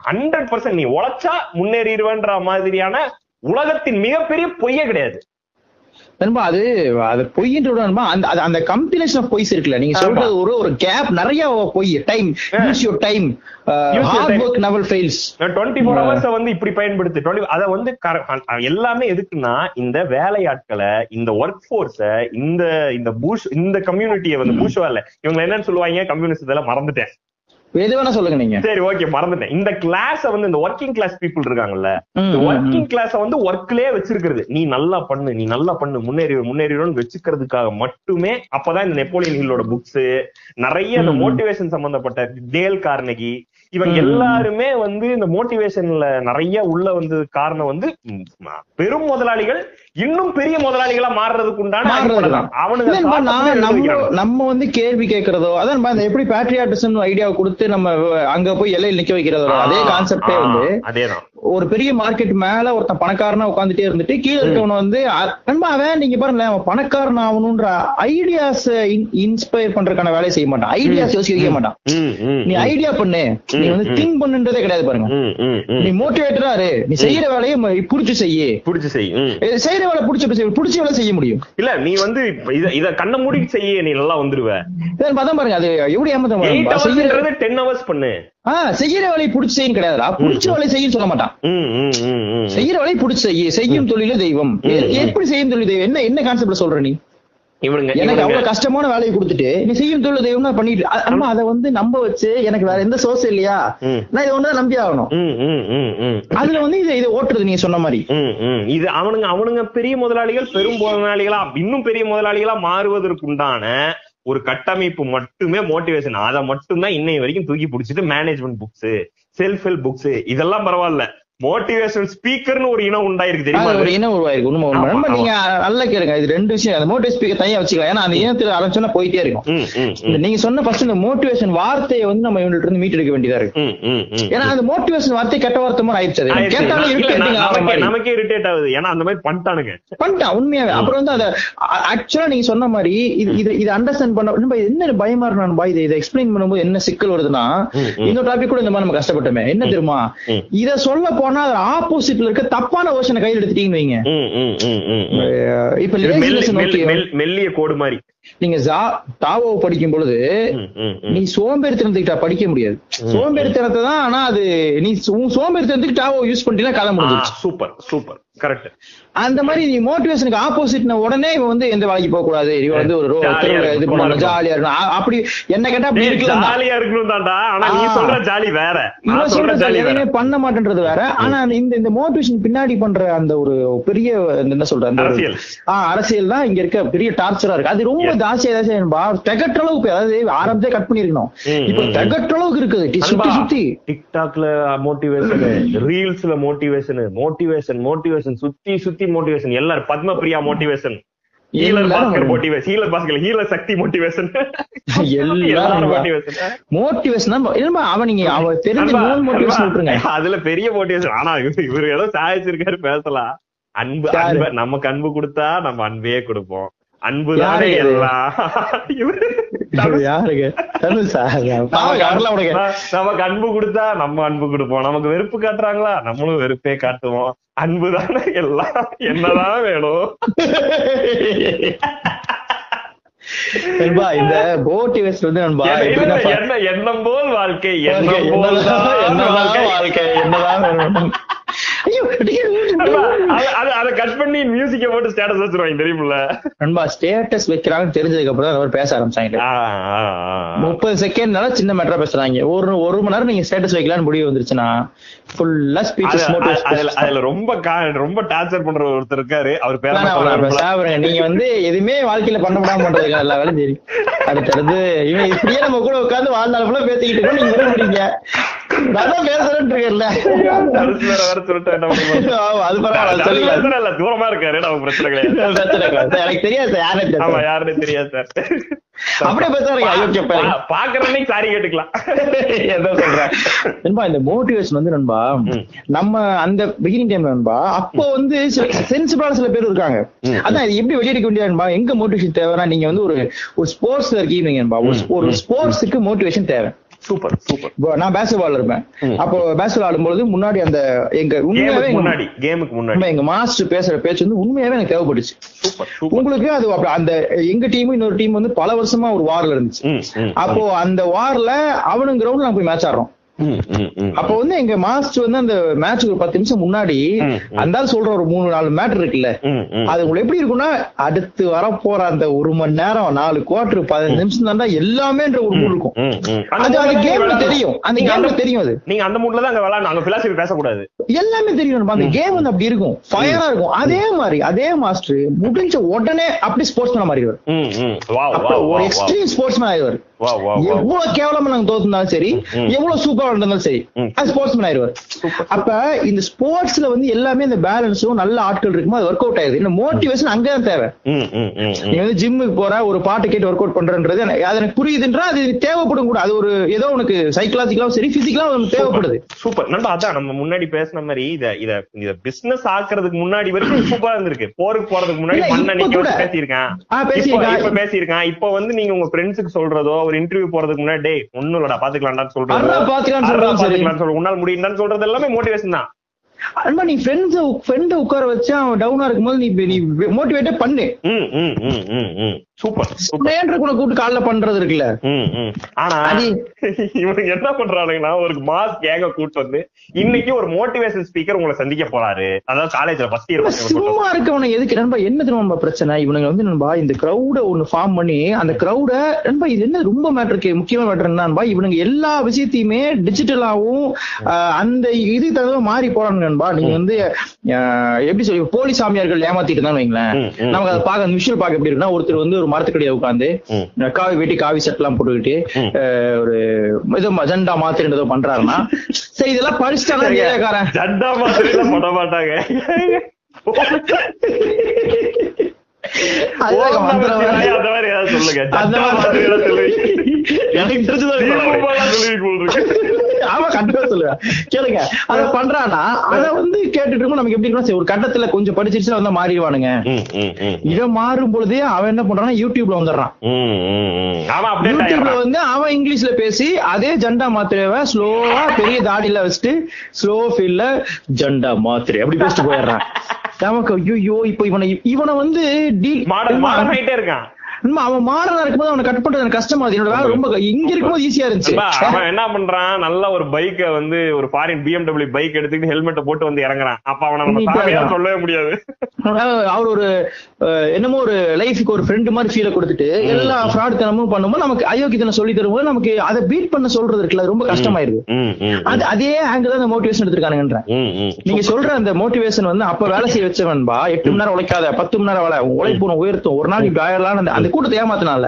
ஹண்ட்ரட் பர்சன்ட் நீ உழைச்சா முன்னேறிடுவேன்ற மாதிரியான உலகத்தின் மிகப்பெரிய பொய்யே கிடையாது. நண்பா அது அது பொய்ன்ற நண்பா அந்த அந்த கம்பினேஷன் ஆஃப் பொய்ஸ் இருக்குல்ல நீங்க. சொல்றது ஒரு ஒரு கேப் நிறைய பொய் time use your time hard. Work never fails twenty four hours வந்து இப்படி பயன்படுத்து டுவெண்ட்டி அதை வந்து எல்லாமே எதுக்குன்னா இந்த வேலையாட்களை இந்த ஒர்க் ஃபோர்ஸ இந்த இந்த பூஷ் இந்த கம்யூனிட்டியை வந்து பூஷ் இல்ல இவங்க என்னன்னு சொல்லுவாங்க? கம்யூனிஸ்ட் இதெல்லாம் மறந்துட்டேன். எது வேணா சொல்லுங்க நீங்க சரி ஓகே மறந்துட்டேன் இந்த கிளாஸ வந்து இந்த ஒர்க்கிங் கிளாஸ் பீப்புள் இருக்காங்கல்ல இந்த. ஒர்க்கிங் கிளாஸ வந்து ஒர்க்லயே வச்சிருக்கிறது நீ நல்லா பண்ணு நீ நல்லா பண்ணு முன்னேறி முன்னேறிடும்னு வச்சுக்கிறதுக்காக மட்டுமே அப்பதான் இந்த நெப்போலியன் ஹில்லோட புக்ஸ் நிறைய இந்த. மோட்டிவேஷன் சம்பந்தப்பட்ட டேல் கார்னகி இவங்க. எல்லாருமே வந்து இந்த மோட்டிவேஷன்ல நிறைய உள்ள வந்து காரணம் வந்து பெரும் முதலாளிகள் இன்னும் பெரிய முதலாளிகளா மாறுறதுக்கு உண்டான நம்ம வந்து கேள்வி கேட்கறதோ அதான் எப்படி பேட்ரியாட்டிசம் ஐடியாவை கொடுத்து நம்ம அங்க போய் எல்லையில் நிக்க வைக்கிறதோ அதே கான்செப்டே வந்து அதேதான். ஒரு பெரிய மார்க்கெட் மேல ஒருத்தன் பணக்காரனா உட்காந்துட்டே இருந்துட்டு கீழே இருக்கவன வந்து நண்பா அவன் நீங்க பாருங்களேன் அவன் பணக்காரன் ஆகணும்ன்ற ஐடியாஸ் இன்ஸ்பயர் பண்றதுக்கான வேலையை செய்ய மாட்டான். ஐடியாஸ் யோசிக்க வைக்க மாட்டான். நீ ஐடியா பண்ணு. நீ வந்து. திங்க் பண்ணுன்றதே கிடையாது பாருங்க. நீ மோட்டிவேட்டரா இரு. நீ செய்யற வேலையை புடிச்சு செய்யு புடிச்சு செய். ம். இது செய்யற வேலை புடிச்சு செய்ய புடிச்ச வேலை செய்ய முடியும்? இல்ல நீ வந்து இத இத கண்ண மூடிட்டு செய்ய நீ நல்லா வந்துருவ. இதான் பார்த்தா பாருங்க அது எப்படி ஏமாத்த டென் ஹவர்ஸ் பண்ணு. ஆஹ் செய்யற வேலையை புடிச்சு செய்யும் கிடையாதுடா புடிச்ச வேலையை செய்யும் சொல்ல மாட்டான். செய்யற வேலையை புடிச்சு செய்ய செய்யும் தொழிலே தெய்வம். எப்படி செய்யும் தொழில் தெய்வம்? என்ன என்ன கான்செப்ட்ல சொல்ற நீ? எனக்கு அவ்வளவு கஷ்டமான வேலையை கொடுத்துட்டு நீ செய்யும் தொழில் தெய்வம்னா பண்ணிட்டு அம்மா அதை வந்து நம்ப வச்சு எனக்கு வேற எந்த சோர்ஸ் இல்லையா. நான் இதை ஒண்ணுதான் நம்பி ஆகணும். அதுல வந்து இதை இதை ஓட்டுறது நீங்க சொன்ன மாதிரி. இது அவனுங்க அவனுங்க பெரிய முதலாளிகள் பெரும் முதலாளிகளா இன்னும் பெரிய முதலாளிகளா மாறுவதற்கு உண்டான ஒரு கட்டமைப்பு மட்டுமே மோட்டிவேஷன் அதை மட்டும்தான் இன்னை வரைக்கும் தூக்கி பிடிச்சிட்டு management books self help books இதெல்லாம் பரவாயில்ல. மோட்டிவேஷன் ஸ்பீக்கர்னு ஒரு இனம் உண்டாயிருக்கு தெரியுமா ஒரு இனம் உருவாயிருக்கு. உண்மை உண்மை. ஆமா. நீங்க நல்லா கேளுங்க. இது ரெண்டு விஷயம். அந்த மோட்டிவ் ஸ்பீக்கர் தனியா வச்சுக்கலாம் ஏன்னா அந்த இனத்துல ஆரம்பிச்சோன்னா போயிட்டே இருக்கும். நீங்க சொன்ன ஃபர்ஸ்ட் இந்த மோட்டிவேஷன் வார்த்தையை வந்து நம்ம இவங்கள்ட்ட இருந்து மீட்டெடுக்க வேண்டியதா இருக்கு. ஏன்னா அந்த மோட்டிவேஷன் வார்த்தை கெட்ட வார்த்தை மாதிரி ஆயிடுச்சு. கேட்டாலும் நான் நமக்கே- இரிட்டேட் ஆகுது. ஏன்னா அந்த மாதிரி பண்ணிட்டானுங்க. பண்ணிட்டான் உண்மையாவே. அப்புறம் வந்து அத ஆக்சுவலா நீங்க சொன்ன மாதிரி இது இது அண்டர்ஸ்டாண்ட் பண்ண நம்ம என்ன பயமா இருக்கு? பா இதை இதை எக்ஸ்பிளைன் பண்ணும்போது என்ன சிக்கல் வருதுன்னா. இந்த டாபிக் கூட இந்த மாதிரி நம்ம கஷ்டப்பட்டோமே. என்ன தெரியுமா. இத சொல்ல போனா அது ஆப்போசிட்ல இருக்க தப்பான வருஷனை கையில் எடுத்துட்டீங்கன்னு வைங்க. இப்ப மெல்லிய கோடு மாதிரி. நீங்க டாவோ படிக்கும் பொழுது. நீ சோம்பேறித்தனத்துக்கிட்ட படிக்க முடியாது. சோம்பேறித்தனத்தை தான் ஆனா அது நீ உன் சோம்பேறித்தனத்துக்கு டாவோ யூஸ் பண்ணிட்டீங்கன்னா கதை ஆ, முடிஞ்சிருச்சு. சூப்பர் சூப்பர் கரெக்ட் அந்த மாதிரி நீ மோட்டிவேஷனுக்கு ஆப்போசிட் உடனே இவன் வந்து எந்த வேலைக்கு போக கூடாது? இவன் வந்து ஒரு இது. பண்ணணும் ஜாலியா இருக்கணும். அப்படி என்ன கேட்டா அப்படி இருக்கலாம். ஜாலியா இருக்கணும் தான்டா ஆனா நீ. சொல்ற ஜாலி வேற. இவன் சொல்ற ஜாலி வேற. எதையுமே பண்ண மாட்டேன்றது வேற. ஆனா இந்த இந்த மோட்டிவேஷன் பின்னாடி பண்ற அந்த ஒரு பெரிய என்ன சொல்ற அந்த அரசியல். அரசியல் தான் இங்க இருக்க பெரிய டார்ச்சரா இருக்கு. அது ரொம்ப ஜாஸ்தியா ஏதாச்சும் திகற்ற அளவுக்கு அதாவது ஆரம்பத்தே கட் பண்ணிருக்கணும் இப்ப. திகற்ற அளவுக்கு இருக்குது. சுத்தி சுத்தி. டிக்டாக்ல மோட்டிவேஷன் ரீல்ஸ்ல மோட்டிவேஷன் மோட்டிவேஷன் மோட்டிவேஷன் சுத்தி சுத்தி மோட்டிவேஷன் எல்லாரும் பத்மபிரியா மோட்டிவேஷன் அதுல பெரிய மோட்டிவேஷன் ஆனா இவரு ஏதோ சாதிச்சிருக்காரு பேசலாம். அன்பு? அன்பு நமக்கு அன்பு கொடுத்தா நம்ம அன்பையே கொடுப்போம். அன்பு தானே யாரு இது? எல்லாம் நமக்கு அன்பு கொடுத்தா நம்ம அன்பு கொடுப்போம். நமக்கு வெறுப்பு காட்டுறாங்களா? நம்மளும் வெறுப்பே காட்டுவோம். அன்பு தானே எல்லாம் என்னதான் வேணும்? இந்த மோட்டிவேஷன் வந்து நண்பா என்ன- எண்ணம் போல் வாழ்க்கை? எண்ணம் போல். வாழ்க்கை? என்னதான் வேணும்? அது- கட் பண்ணி மியூசிக்க போட்டு ஸ்டேட்டஸ் வச்சிருவாங்க தெரியுமில்ல நண்பா ஸ்டேட்டஸ் வைக்கிறாங்கன்னு தெரிஞ்சதுக்கு அப்புறம் தான் பேச ஆரம்பிச்சாங்க. முப்பது செகண்ட்னால சின்ன மேட்டரா பேசுறாங்க. ஒரு ஒரு மணி நேரம் நீங்க ஸ்டேட்டஸ் வைக்கலாம்னு முடிவு வந்துருச்சுன்னா ஃபுல்லா ஸ்பீச்சஸ் அது- அதுல ரொம்ப ரொம்ப டார்ச்சர் பண்ற ஒருத்தர் இருக்காரு. அவர் பேர் நீங்க வந்து எதுவுமே வாழ்க்கையில பண்ண முடியாம பண்றதுக்கு எல்லா வேலையும் சரி அடுத்தடுத்து இவன் இப்படியே நம்ம கூட உட்கார்ந்து வாழ்நாள் ஃபுல்லா பேசிக்கிட்டு நீங்க விட முடியுங்க நான் பேசுறேன்னு சொல்லிட்டா என்ன [LAUGHS] அது பரவாயில்ல இல்ல, தூரமா இருக்காரு பிரச்சனை கிடையாது. எனக்கு தெரியாது தெரியாது ஆமா. யாருன்னு தெரியாது சார். அப்படியே பேசுறாங்க அயோக்கிய பேரு பா- பாக்குற அன்னைக்கு சாரி கேட்டுக்கலாம். [LAUGHS] என்ன சொல்றேன் நண்பா இந்த மோட்டிவேஷன் வந்து நண்பா. நம்ம அந்த பிகினிங் டைம்ல நண்பா அப்போ வந்து சென்சிபிளான சில பேர் இருக்காங்க. அதான் இது எப்படி வெளியெடுக்க வேண்டியது நண்பா? எங்க மோட்டிவேஷன் தேவைன்னா நீங்க வந்து ஒரு ஒரு ஸ்போர்ட்ஸ்ல இருக்கீங்க நண்பா. ஒரு. ஸ்போர்ட்ஸுக்கு மோட்டிவேஷன் தேவை. Super super. நான் பேஸ்கெட்பால் இருப்பேன். அப்போ பேஸ்கெட்பால் ஆடும்போது முன்னாடி அந்த எங்க உண்மையாவே முன்னாடி கேமுக்கு முன்னாடி. எங்க மாஸ்டர் பேசுற பேச்சு வந்து உண்மையாவே எனக்கு தேவைப்பட்டுச்சு. உங்களுக்கு அது அந்த எங்க டீம் இன்னொரு டீம் வந்து பல வருஷமா ஒரு வார்ல இருந்துச்சு. அப்போ அந்த வார்ல அவனுங்க கிரவுண்ட்ல நாங்க போய் மேட்ச் ஆடுறோம். அப்போ வந்து எங்க மாஸ்டர் வந்து அந்த மேட்ச் ஒரு பத்து நிமிஷம் முன்னாடி. அந்த சொல்ற ஒரு மூணு நாலு மேட்டர் இருக்குல்ல. அது உங்களுக்கு எப்படி இருக்கும்னா அடுத்து வர போற அந்த ஒரு மணி நேரம் நாலு குவார்டர் பதினஞ்சு நிமிஷம் தாண்டா எல்லாமேன்ற ஒரு மூணு இருக்கும். அது அந்த கேம்ல. தெரியும் அந்த கேம்ல தெரியும் அது நீங்க அந்த மூட்ல தான் அங்க விளையாடணும் அங்க பிலாசபி பேசக்கூடாது எல்லாமே தெரியும். அந்த கேம் வந்து அப்படி இருக்கும் ஃபயரா இருக்கும் அதே மாதிரி அதே மாஸ்டர் முடிஞ்ச உடனே அப்படி ஸ்போர்ட்ஸ் மேன் மாறிடுவார் ம், ம். Wow, அப்ப wow, ஒரு wow, wow. Extreme sports man ஆயிடுவார். எவ்வளவு கேவலமா நாங்க தோத்துனாலும் சரி. எவ்வளவு சூப்பரா இருந்தாலும் சரி ம். அது ஸ்போர்ட்ஸ் மேன் ஆயிடுவார் அப்ப இந்த ஸ்போர்ட்ஸ்ல வந்து எல்லாமே இந்த பேலன்ஸும் நல்ல ஆட்கள் இருக்குமோ அது ஒர்க் அவுட் ஆகுது இந்த மோட்டிவேஷன் அங்கதான் தேவை. ம், ம், ம், ம். நீ வந்து ஜிம்முக்கு போற ஒரு பாட்டு கேட்டு ஒர்க் அவுட் பண்றன்றது அது எனக்கு புரியுதுன்றா அது தேவைப்படும் கூட. அது ஒரு ஏதோ உனக்கு சைக்கலாஜிக்கலாவும் சரி பிசிக்கலா உனக்கு தேவைப்படுது. சூப்பர் நண்பா அதான் நம்ம முன்னாடி பேசின மாதிரி இத இத இத பிசினஸ் ஆக்குறதுக்கு முன்னாடி வரைக்கும் சூப்பரா இருந்திருக்கு. போருக்கு போறதுக்கு முன்னாடி மண்ண நிக்க பேசியிருக்கேன். ஆ, இப்ப பேசியிருக்கான். இப்ப பேசியிருக்கான். இப்ப வந்து நீங்க உங்க ஃப்ரெண்ட்ஸுக்கு சொல்றதோ ஒரு இன்டர்வியூ போறதுக்கு முன்னாடி ஒண்ணும் இல்லடா பாத்துக்கலாம்டான்னு சொல்றதோ அண்ணா பாத்துக்கலாம்னு அண்ணா சொல்றதும் சரி. பாத்துக்கலாம்னு சொல்ற உன்னால முடியும்டான்னு சொல்றது எல்லாமே மோட்டிவேஷன் தான் அன்பா நீ ஃப்ரெண்ட்ஸ் ஃப்ரெண்ட உட்கார வச்சு அவன் டவுனா இருக்கும்போது நீ நீ மோட்டிவேட்டே பண்ணு. Super super. கூட கூப்பிட்டு காலைல பண்றது இருக்குல்ல. ஆனா இவனுக்கு என்ன பண்றானுங்கன்னா ஒரு மாஸ் கேங்க கூட்டு வந்து இன்னைக்கு ஒரு மோட்டிவேஷன் ஸ்பீக்கர் உங்களை சந்திக்க போறாரு. அதாவது காலேஜ்ல ஃபர்ஸ்ட் இயர் சும்மா இருக்கவன எதுக்கு நண்பா என்ன தெரியுமா நண்பா பிரச்சனை? இவனுங்க வந்து நண்பா இந்த கிரௌட ஒண்ணு ஃபார்ம் பண்ணி அந்த கிரௌட நண்பா இது என்ன ரொம்ப மேட்டருக்கு முக்கியமான மேட்டர் என்னன்பா இவனுங்க எல்லா விஷயத்தையுமே டிஜிட்டலாவும் அந்த இது தவிர மாறி போறானுங்க நண்பா நீங்க வந்து எப்படி சொல்லி போலி சாமியார்கள் ஏமாத்திட்டு தான் வைங்களேன் நமக்கு அதை பார்க்க விஷுவல் பார்க்க எப்படி இருக்குன்னா ஒருத்தர் வந்து ஒரு மரத்துக்கடியை உட்காந்து. காவி வெட்டி காவி செட் எல்லாம் போட்டுக்கிட்டு ஒரு ஏதோ மஜெண்டா மாத்திரம் ஏதோ பண்றாருன்னா சரி இதெல்லாம் ஜட்டா மாதிரி எல்லாம் பண்ண மாட்டாங்க. [LAUGHS] அந்த மாதிரி ஏதாவது சொல்லுங்க. அந்த ஜட்டா மாதிரி. மாதிரி எல்லாம் சொல்லுவீங்க எனக்கு தெரிஞ்சதான் தீபமெல்லாம் சொல்லுவீங்க போல இருக்கு. ஆமா கண்டிப்பா சொல்லுவேன். கேளுங்க. அத பண்றானா அத வந்து கேட்டுட்டு இருக்கும் நமக்கு எப்படி இருக்கும்னா சரி, ஒரு கட்டத்துல கொஞ்சம் படிச்சிருச்சுன்னா வந்து மாறிடுவானுங்க. இவன் மாறும் பொழுதே அவன் என்ன பண்றான்னா யூடியூப்ல வந்துடுறான். யூடியூப்ல. வந்து அவன் இங்கிலீஷ்ல பேசி அதே ஜண்டா மாத்திரையவ ஸ்லோவா பெரிய தாடியில வச்சுட்டு ஸ்லோ ஃபீல்ல ஜண்டா மாத்திரை அப்படி பேசிட்டு போயிடுறான். நமக்கு ஐயோ இப்போ இவனை இவனை வந்து டி மாடல் மாடல் ஆயிட்டே இருக்கான். அவன் மாறனா இருக்கும்போது அவனை கட் பண்றது எனக்கு கஷ்டமா இருக்கு. என்னோட வேலை ரொம்ப இங்க இருக்கும்போது ஈஸியா இருந்துச்சு. அவன் என்ன பண்றான்? நல்ல ஒரு பைக்க வந்து ஒரு ஃபாரின் பிஎம்டபிள்யூ பைக் எடுத்துக்கிட்டு ஹெல்மெட்டை போட்டு வந்து இறங்குறான். அப்ப அவனை நம்ம. சொல்லவே முடியாது. அவர் ஒரு என்னமோ ஒரு லைஃபுக்கு ஒரு ஃப்ரெண்ட் மாதிரி ஃபீல கொடுத்துட்டு எல்லா ஃப்ராட் தனமும் பண்ணும்போது நமக்கு அயோக்கியத்தனம் சொல்லி தரும்போது நமக்கு அதை பீட் பண்ண சொல்றது இருக்குல்ல ரொம்ப கஷ்டமாயிருது அது அதே ஆங்கிள் தான் மோட்டிவேஷன் எடுத்திருக்கானுங்கன்றேன். நீங்க சொல்ற அந்த மோட்டிவேஷன் வந்து அப்ப வேலை செய்ய வச்சவன்பா எட்டு மணி நேரம் உழைக்காத பத்து மணி நேரம் வேலை உழைப்பு உயர்த்தும். ஒரு நாள் இப்படி ஆயிரலாம் அந்த அந்த கூட்டத்தை ஏமாத்தினால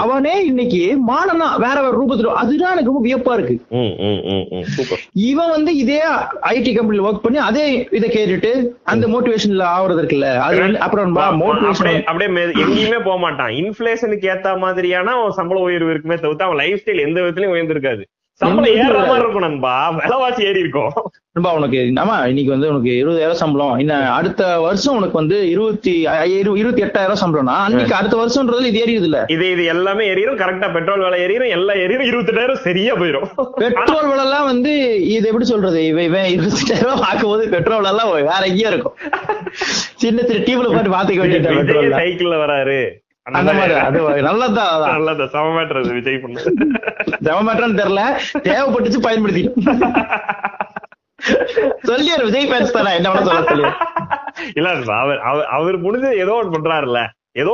அவனே இன்னைக்கு மாடனா வேற வேற ரூபத்துல அதுதான் எனக்கு ரொம்ப வியப்பா இருக்கு. இவன் வந்து இதே ஐடி கம்பெனில ஒர்க் பண்ணி அதே இதை கேட்டுட்டு அந்த மோட்டிவேஷன்ல ஆவறது இருக்குல்ல. அது அப்புறம் மோட்டிவேஷன் அப்படியே எங்கேயுமே போக மாட்டான். இன்ஃபிளேஷனுக்கு ஏத்த மாதிரியான அவன் சம்பள உயர்வு இருக்குமே தவிர்த்து அவன் லைஃப் ஸ்டைல் எந்த விதத்திலயும் உயர்ந்திருக்காது. சம்பளம் விதத்துல? மாதிரி இருக்கும் நண்பா. விலைவாசி ஏறி இருக்கும். நண்பா உனக்கு ஆமா இன்னைக்கு வந்து உனக்கு இருபதாயிரம் சம்பளம். இன்னும் அடுத்த வருஷம் உனக்கு வந்து இருபத்தி இருபத்தி எட்டாயிரம் சம்பளம்னா அன்னைக்கு அடுத்த வருஷம்ன்றது இது ஏறியது இல்ல? இது இது எல்லாமே எரியும் கரெக்டா பெட்ரோல் விலை எரியும் எல்லாம் எரியும் இருபத்தெட்டாயிரம் சரியா போயிடும் பெட்ரோல் விலை எல்லாம் வந்து இது எப்படி சொல்றது? இவன் இவன் இருபத்தெட்டாயிரம் பார்க்கும் போது பெட்ரோல் எல்லாம் வேற எங்கேயும் இருக்கும். சின்ன சின்ன டீம்ல போட்டு பாத்துக்க பெட்ரோல் சைக்கிள்ல வராரு. சமமேட்டர் விஜய் பண்ணு. ஜெவமேட்டர்னு தெரியல. தேவைப்பட்டுச்சு பயன்படுத்திடும் சொல்லியாரு விஜய் ஃபேன்ஸ் தானே? என்ன சொல்ல சொல்லி இல்ல அவர் அவர் அவர் முடிஞ்சது ஏதோ ஒன்று பண்றாருல்ல. ஏதோ.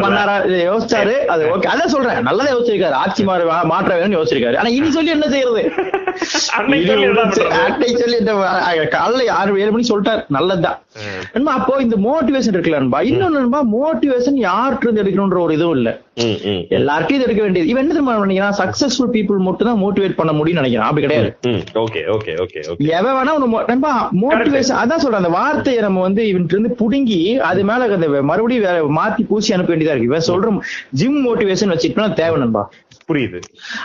பண்ணாரா? யோசிச்சாரு. அது ஓகே. அதான் சொல்றேன். நல்லதா யோசிச்சிருக்காரு. ஆட்சி மாற மாற்ற வேணும்னு யோசிச்சிருக்காரு. ஆனா இனி சொல்லி என்ன செய்யறது? அன்னைக்கு இது சொல்லி என்ன முடிச்சு, பண்றது? அன்னைக்கு சொல்லி என்ன அஹ், காலைல ஆறு ஏழு மணி சொல்லிட்டாரு. நல்லதுதான். ம். நண்பா அப்போ இந்த மோட்டிவேஷன் இருக்குல்ல நண்பா? இன்னொன்னு நண்பா மோட்டிவேஷன் யார்கிட்ட இருந்து எடுக்கணும்ன்ற ஒரு இதுவும் இல்ல. ம், ம், எல்லாருக்கும் இது எடுக்க வேண்டியது. இவன் என்ன தெரியுமா சக்சஸ்ஃபுல் பீப்புள் மட்டும் தான் மோட்டிவேட் பண்ண முடியும்னு நினைக்கிறான். அப்படி கிடையாது. ஓகே ஓகே ஓகே எவன் வேணா நண்பா மோட்டிவேஷன் அதான் சொல்றேன். அந்த வார்த்தையை நம்ம வந்து இவன்ட்டு இருந்து புடுங்கி அது மேல மறுபடியும் மாத்தி பூசி அனுப்ப வேண்டியதா இருக்கு. இவன் சொல்ற ஜிம் மோட்டிவேஷன் வச்சுட்டு தேவை நண்பா. புரியுது.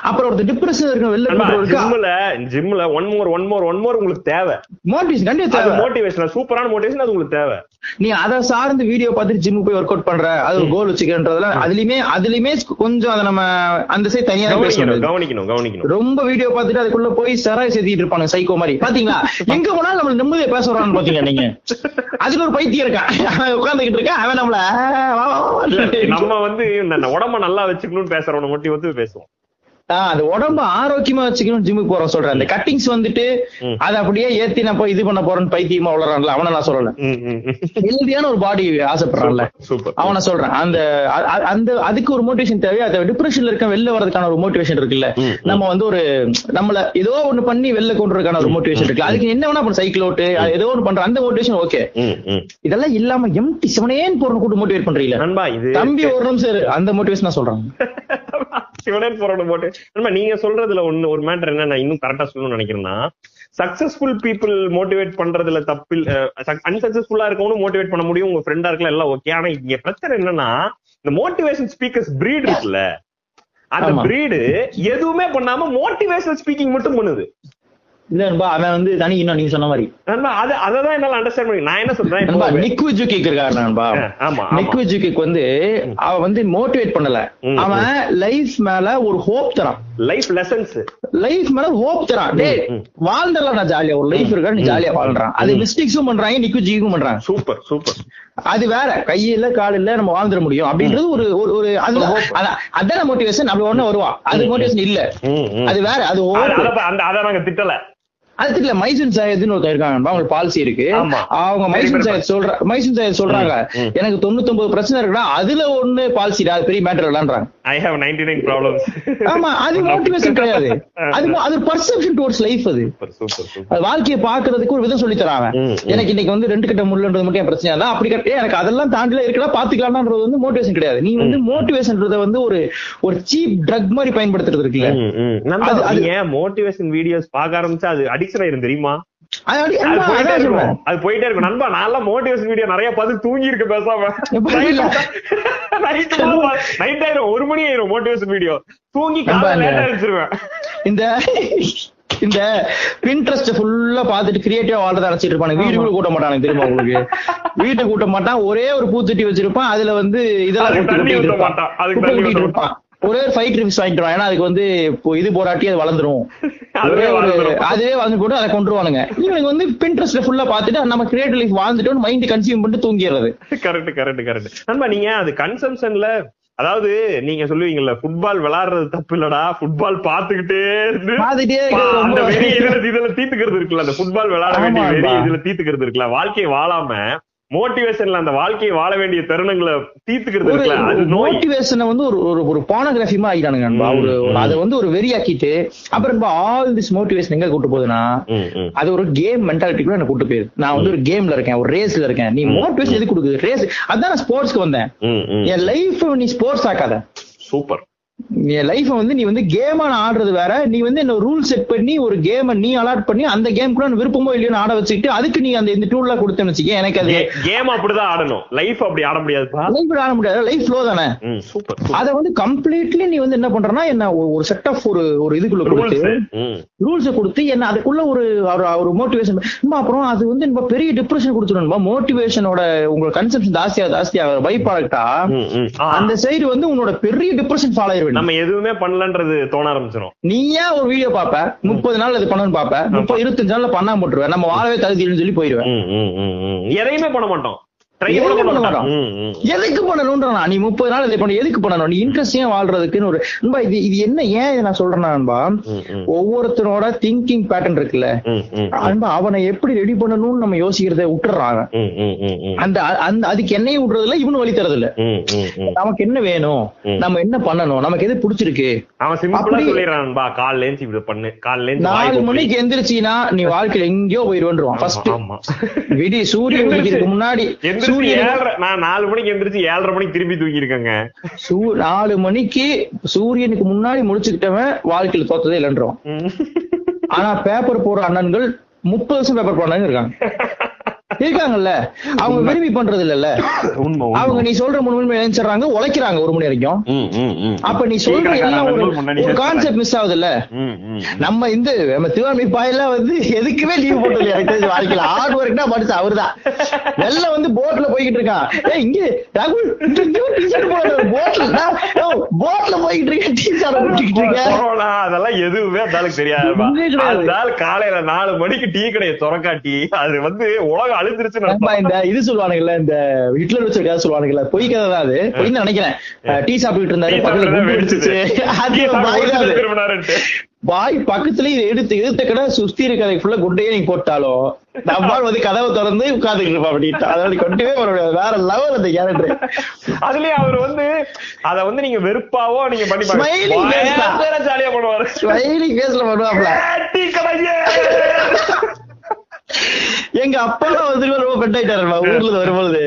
அப்புறம் ஒருத்தர் டிப்ரெஷன் இருக்க வெளில ஜிம்ல ஜிம்ல one more one more one more உங்களுக்கு தேவை. மோட்டிவேஷன் கண்டிப்பா தேவை. மோட்டிவேஷன் சூப்பரான மோட்டிவேஷன் அது உங்களுக்கு தேவை. நீ அதை சார்ந்து வீடியோ பார்த்துட்டு ஜிம் போய் ஒர்க் அவுட் பண்ற அது ஒரு கோல் வச்சுக்கிறன்றதுல அதுலயுமே அதுலயுமே கொஞ்சம் அதை நம்ம அந்த சைடு தனியா தான் கவனிக்கணும் பேசணும். கவனிக்கணும் கவனிக்கணும் ரொம்ப வீடியோ பார்த்துட்டு அதுக்குள்ள போய் சராய் சேர்த்திட்டு இருப்பானுங்க சைக்கோ மாதிரி. பாத்தீங்களா? எங்க போனாலும் நம்மள நிம்மதியா பேச வரான்னு பாத்தீங்க நீங்க? அதுல ஒரு பைத்தியம் இருக்கான் உட்கார்ந்துகிட்டு இருக்கான் அவன் நம்மள. நம்ம வந்து உடம்ப நல்லா வச்சுக்கணும்னு பேசுறவன மட்டும் வந்து பேசுவோம் ஆ, அந்த உடம்ப ஆரோக்கியமா வச்சுக்கணும் ஜிம்முக்கு போறோம் சொல்றேன். அந்த கட்டிங்ஸ் வந்துட்டு. அதை அப்படியே ஏத்தி நான் போய் இது பண்ண போறேன்னு பைத்தியமா வளரான்ல அவனை நான் சொல்லல. ஹெல்தியான ஒரு பாடி ஆசைப்படுறான்ல. அவனை சொல்றேன். அந்த அந்த அதுக்கு ஒரு மோட்டிவேஷன் தேவை அந்த டிப்ரெஷன்ல இருக்க வெளில வரதுக்கான ஒரு மோட்டிவேஷன் இருக்குல்ல. நம்ம வந்து ஒரு நம்மள ஏதோ ஒண்ணு பண்ணி வெளில கொண்டு வரதுக்கான ஒரு மோட்டிவேஷன் இருக்கு அதுக்கு என்ன வேணா சைக்கிள் ஓட்டு அது ஏதோ ஒண்ணு பண்ற அந்த மோட்டிவேஷன் ஓகே. இதெல்லாம் இல்லாம எம்டி செவனேன்னு போறவங்க கூட மோட்டிவேட் இது தம்பி ஒரு நிமிஷம். அந்த மோட்டிவேஷன் நான் சொல்றேன் சிவனேன் போறோட போட்டு நண்பா நீங்க சொல்றதுல ஒண்ணு ஒரு மேட்டர் என்ன நான் இன்னும் கரெக்டா சொல்லணும்னு நினைக்கிறேன்னா சக்சஸ்ஃபுல் பீப்புள் மோட்டிவேட் பண்றதுல தப்பில் அன்சக்சஸ்ஃபுல்லா இருக்கவனும் மோட்டிவேட் பண்ண முடியும் உங்க ஃப்ரெண்டா இருக்கலாம் எல்லாம் ஓகே ஆனா இங்க பிரச்சனை என்னன்னா இந்த மோட்டிவேஷன் ஸ்பீக்கர்ஸ் பிரீட் இருக்குல்ல. அந்த. பிரீடு எதுவுமே பண்ணாம மோட்டிவேஷனல் ஸ்பீக்கிங் மட்டும் பண்ணுது. இல்ல நண்பா அவன் வந்து தனி இன்னும் நீங்க சொன்ன மாதிரி. நண்பா அது அததான் என்னால அண்டர்ஸ்டாண்ட் பண்ணி நான் என்ன சொல்றேன் நண்பா இப்போ நிக் விஜுகிக் இருக்காரு நண்பா. ஆமா நிக் ஆமா விஜுகிக் வந்து அவன் வந்து மோட்டிவேட் பண்ணல. அவன் லைஃப் மேல ஒரு ஹோப் தரான். லைஃப் லெசன்ஸ் லைஃப் மேல ஹோப் தரான். டேய் ம். வாழ்ந்தல நான் ஜாலியா ஒரு லைஃப் இருக்கா நீ ஜாலியா வாழ்றான். அது மிஸ்டேக்ஸும் பண்றாங்க நிக்கு ஜிக்கும் பண்றாங்க. சூப்பர் சூப்பர் அது வேற. கை இல்ல கால் இல்ல நம்ம வாழ்ந்துட முடியும். அப்படின்றது ஒரு ஒரு அது அதான் மோட்டிவேஷன் அப்படி ஒண்ணு வருவான் அது மோட்டிவேஷன் இல்ல. அது வேற அது அதை நாங்க திட்டல. அது தெரியல மைசூன் சாயத்னு ஒருத்தர் இருக்காங்க அவங்களுக்கு பாலிசி இருக்கு. அவங்க மைசூன் சாயத் சொல்ற மைசூன் சாயத் சொல்றாங்க. எனக்கு தொண்ணூத்தொன்பது பிரச்சனை இருக்குன்னா அதுல ஒண்ணு பாலிசிடா அது பெரிய matter இல்லன்றாங்க. I have ninety nine problems ஆமா அது [LAUGHS] மோட்டிவேஷன் கிடையாது. [LAUGHS] அது அது பர்செப்ஷன் டுவர்ட்ஸ் லைஃப் அது. வாழ்க்கையை பாக்குறதுக்கு ஒரு விதம் சொல்லி தராங்க. எனக்கு இன்னைக்கு வந்து ரெண்டு கிட்ட முள்ளன்றது மட்டும் என் பிரச்சனை இல்ல அப்படி கட்ட எனக்கு அதெல்லாம் தாண்டில இருக்கா பாத்துக்கலாம்ன்றது வந்து மோட்டிவேஷன் கிடையாது. நீ வந்து மோட்டிவேஷன்றத வந்து ஒரு ஒரு சீப் ட்ரக் மாதிரி பயன்படுத்துறது இருக்குல்ல. நீங்க மோட்டிவேஷன் வீடியோஸ் பார்க்க ஆரம்பிச்சா அது அடிக்ஷன் ஆயிரும் தெரியுமா? அது போயிட்டே இருக்கும். நண்பா நான் மோட்டிவேஷன் வீடியோ நிறைய பார்த்து தூங்கி இருக்க பேசாம? நைட் ஆயிரும். ஒரு மணி ஆயிரும் மோட்டிவேஷன் வீடியோ தூங்கி லேட்டா இந்த இந்த பின்ட்ரெஸ்ட் ஃபுல்லா பாத்துட்டு கிரியேட்டிவா வாழ்றத நினைச்சிட்டு இருப்பாங்க வீடு கூட கூட்ட மாட்டானுங்க தெரியுமா உங்களுக்கு? வீட்டு கூட்ட மாட்டான். ஒரே ஒரு பூத்தொட்டி வச்சிருப்பான். அதுல வந்து இதெல்லாம் அதுக்கு கொட்டி இருப்பான். ஒரே ஒரு வாங்கிட்டு வருவான். ஏன்னா அதுக்கு வந்து இது போராட்டி அது வளர்ந்துரும் அதுவே. அதுவே வந்து போட்டு அதை கொண்டுருவானுங்க இவனுக்கு வந்து பின்ட்ரெஸ்ட் ஃபுல்லா பாத்துட்டு நம்ம கிரியேட்டிவ் லைஃப் வாழ்ந்துட்டு மைண்ட் கன்சியூம் பண்ணிட்டு தூங்கிடுறது கரெக்ட் கரெக்ட் கரெக்ட் நண்பா நீங்க அது கன்சம்ஷன்ல அதாவது நீங்க சொல்லுவீங்கல்ல ஃபுட்பால் விளையாடுறது தப்பு இல்லடா ஃபுட்பால் பாத்துக்கிட்டே அந்த வெறி இதுல தீத்துக்கிறது இருக்குல்ல அந்த ஃபுட்பால் விளையாட வேண்டிய. வெறி இதுல தீத்துக்கிறது இருக்குல்ல வாழ்க்கையை வாழாம மோட்டிவேஷன்ல அந்த வாழ்க்கையை வாழ வேண்டிய தருணங்களை தீத்துக்கிறது ஒரு இருக்குல்ல? அது மோட்டிவேஷனை வந்து ஒரு ஒரு ஒரு போனோகிராஃபி மாதிரி ஆகிட்டானுங்க நண்பா ஒரு. அதை வந்து ஒரு வெறியாக்கிட்டு அப்புறம் ஆல் திஸ் மோட்டிவேஷன் எங்க கூட்டு போகுதுன்னா. அது ஒரு கேம் மென்டாலிட்டிக்குள்ள என்ன கூட்டு போயிருது நான் வந்து ஒரு கேம்ல இருக்கேன் ஒரு ரேஸ்ல இருக்கேன். நீ மோட்டிவேஷன் எது கொடுக்குது ரேஸ் அதான் நான் ஸ்போர்ட்ஸ்க்கு வந்தேன். என் லைஃப் நீ ஸ்போர்ட்ஸ் ஆக்காத. சூப்பர். லைஃப் வந்து நீ வந்து கேமா ஆடுறது வேற. நீ வந்து என்ன ரூல் செட் பண்ணி ஒரு கேமை நீ அலாட் பண்ணி அந்த கேம் கூட விருப்பமோ இல்லையோ ஆட வச்சுக்கிட்டு அதுக்கு நீ அந்த இந்த டூல்ல கொடுத்தேன்னு வச்சுக்க எனக்கு அது கேம் அப்படிதான் ஆடணும். லைஃப் அப்படி ஆட முடியாதுப்பா. லைஃப் ஆட முடியாது. லைஃப் ஃப்ளோ தானே? சூப்பர் அத வந்து கம்ப்ளீட்லி நீ வந்து என்ன பண்றனா என்ன ஒரு- செட் ஆஃப் ஒரு ஒரு இதுக்குள்ள கொடுத்து ரூல்ஸ் கொடுத்து என்ன அதுக்குள்ள ஒரு ஒரு- மோட்டிவேஷன் அப்புறம் அது வந்து நம்ம பெரிய டிப்ரெஷன் கொடுத்துடணும் மோட்டிவேஷனோட உங்களோட கன்செப்ஷன் ஜாஸ்தியா ஜாஸ்தியா பை ப்ராடக்டா அந்த சைடு வந்து உன்னோட பெரிய டிப்ரெஷன் ஃபாலோ ஆயிரும். நம்ம எதுவுமே பண்ணலன்றது தோண ஆரம்பிச்சிடும் நீயா ஒரு வீடியோ பாப்ப முப்பது நாள் அது பண்ணணும்னு பாப்ப முப்பது இருபத்தஞ்சு நாள்ல பண்ணாம போட்டுருவேன் நம்ம வாழவே தகுதி இல்லைன்னு சொல்லி போயிருவேன் எதையுமே பண்ண மாட்டோம். எதுக்கு பண்ணணும்ன்றா நீ முப்பது நாள் இதை பண்ண. எதுக்கு பண்ணணும்? நீ இன்ட்ரெஸ்ட் ஏன் வாழ்றதுக்குன்னு ஒரு நண்பா இது இது என்ன ஏன் நான் சொல்றேன்னா நண்பா. ஒவ்வொருத்தனோட திங்கிங் பேட்டர்ன் இருக்குல்ல? நண்பா அவனை எப்படி ரெடி பண்ணணும்னு நம்ம யோசிக்கிறத விட்டுறாங்க. அந்த அந்த அதுக்கு என்னையும் விடுறதுல இவனு வழி தரது இல்ல. நமக்கு என்ன வேணும். நம்ம என்ன பண்ணணும்? நமக்கு எது பிடிச்சிருக்கு? அவன் சிம்பிளா சொல்லிடுறான்பா காலைல ஏஞ்சி இப்படி பண்ணு. காலைல நாலு. மணிக்கு எந்திரிச்சீனா நீ வாழ்க்கையில எங்கேயோ போயிருவான் ஃபர்ஸ்ட் விடி சூரியன் முன்னாடி சூரியன் நான் நாலு மணிக்கு எந்திரிச்சு ஏழரை மணிக்கு திரும்பி தூக்கி இருக்கேங்க நாலு மணிக்கு சூரியனுக்கு முன்னாடி முடிச்சுக்கிட்டவன் வாழ்க்கையில தோத்ததே இல்லைன்றோம் ஆனா பேப்பர் போடுற அண்ணன்கள் முப்பது வருஷம் பேப்பர் போடுறாங்க இருக்காங்க. [LAUGHS] இருக்காங்கல்ல? அவங்க விரும்பி பண்றது இல்லல்ல [COUGHS] அவங்க நீ சொல்ற மூணு மணி எழுந்துறாங்க உழைக்கிறாங்க ஒரு மணி வரைக்கும். அப்ப நீ சொல்ற எல்லாம் ஒரு கான்செப்ட் மிஸ் ஆகுது இல்ல. நம்ம இந்த நம்ம திவாமி பாயெல்லாம் வந்து எதுக்குமே லீவ் போட்டது இல்லையா? எனக்கு வாழ்க்கையில. ஹார்ட் ஒர்க்னா படிச்சு அவர்தான். வெளில வந்து போட்ல போய்கிட்டு இருக்கான். ஏய் இங்க ராகுல் போட்ல போட்ல போய்கிட்டு இருக்கேன் டீச்சர் அதெல்லாம் எதுவுமே அந்த ஆளுக்கு ஆள் காலையில நாலு மணிக்கு டீ கடையை திறக்காட்டி அது வந்து உலகம் இந்த இது சொல்லுவானுங்கல்ல இந்த ஹிட்லர் வச்ச கதை சொல்லுவானுங்கல்ல பொய் கதை தான் அது. பொய் நினைக்கிறேன். டீ சாப்பிட்டு இருந்தாரு பக்கத்துல குண்டு. அது பாய் பக்கத்துல இதை எடுத்து எடுத்த கடை சுத்தி இருக்கிறதை ஃபுல்லா குண்டையே நீ போட்டாலும் நம்மால் வந்து கதவை திறந்து உட்கார்ந்துட்டு இருப்பா அப்படின்ட்டு அதனால கொண்டே வர முடியாது வேற லெவல் அந்த கேரக்டர் அதுலயே அவர் வந்து அத வந்து நீங்க வெறுப்பாவோ நீங்க பண்ணி. பாருங்க. ஜாலியா பண்ணுவாரு. ஸ்மைலிங் ஃபேஸ்ல பண்ணுவாப்ல. எங்க அப்பா வந்து ரொம்ப பெட் ஆயிட்டாரு ஊர்ல வரும்போது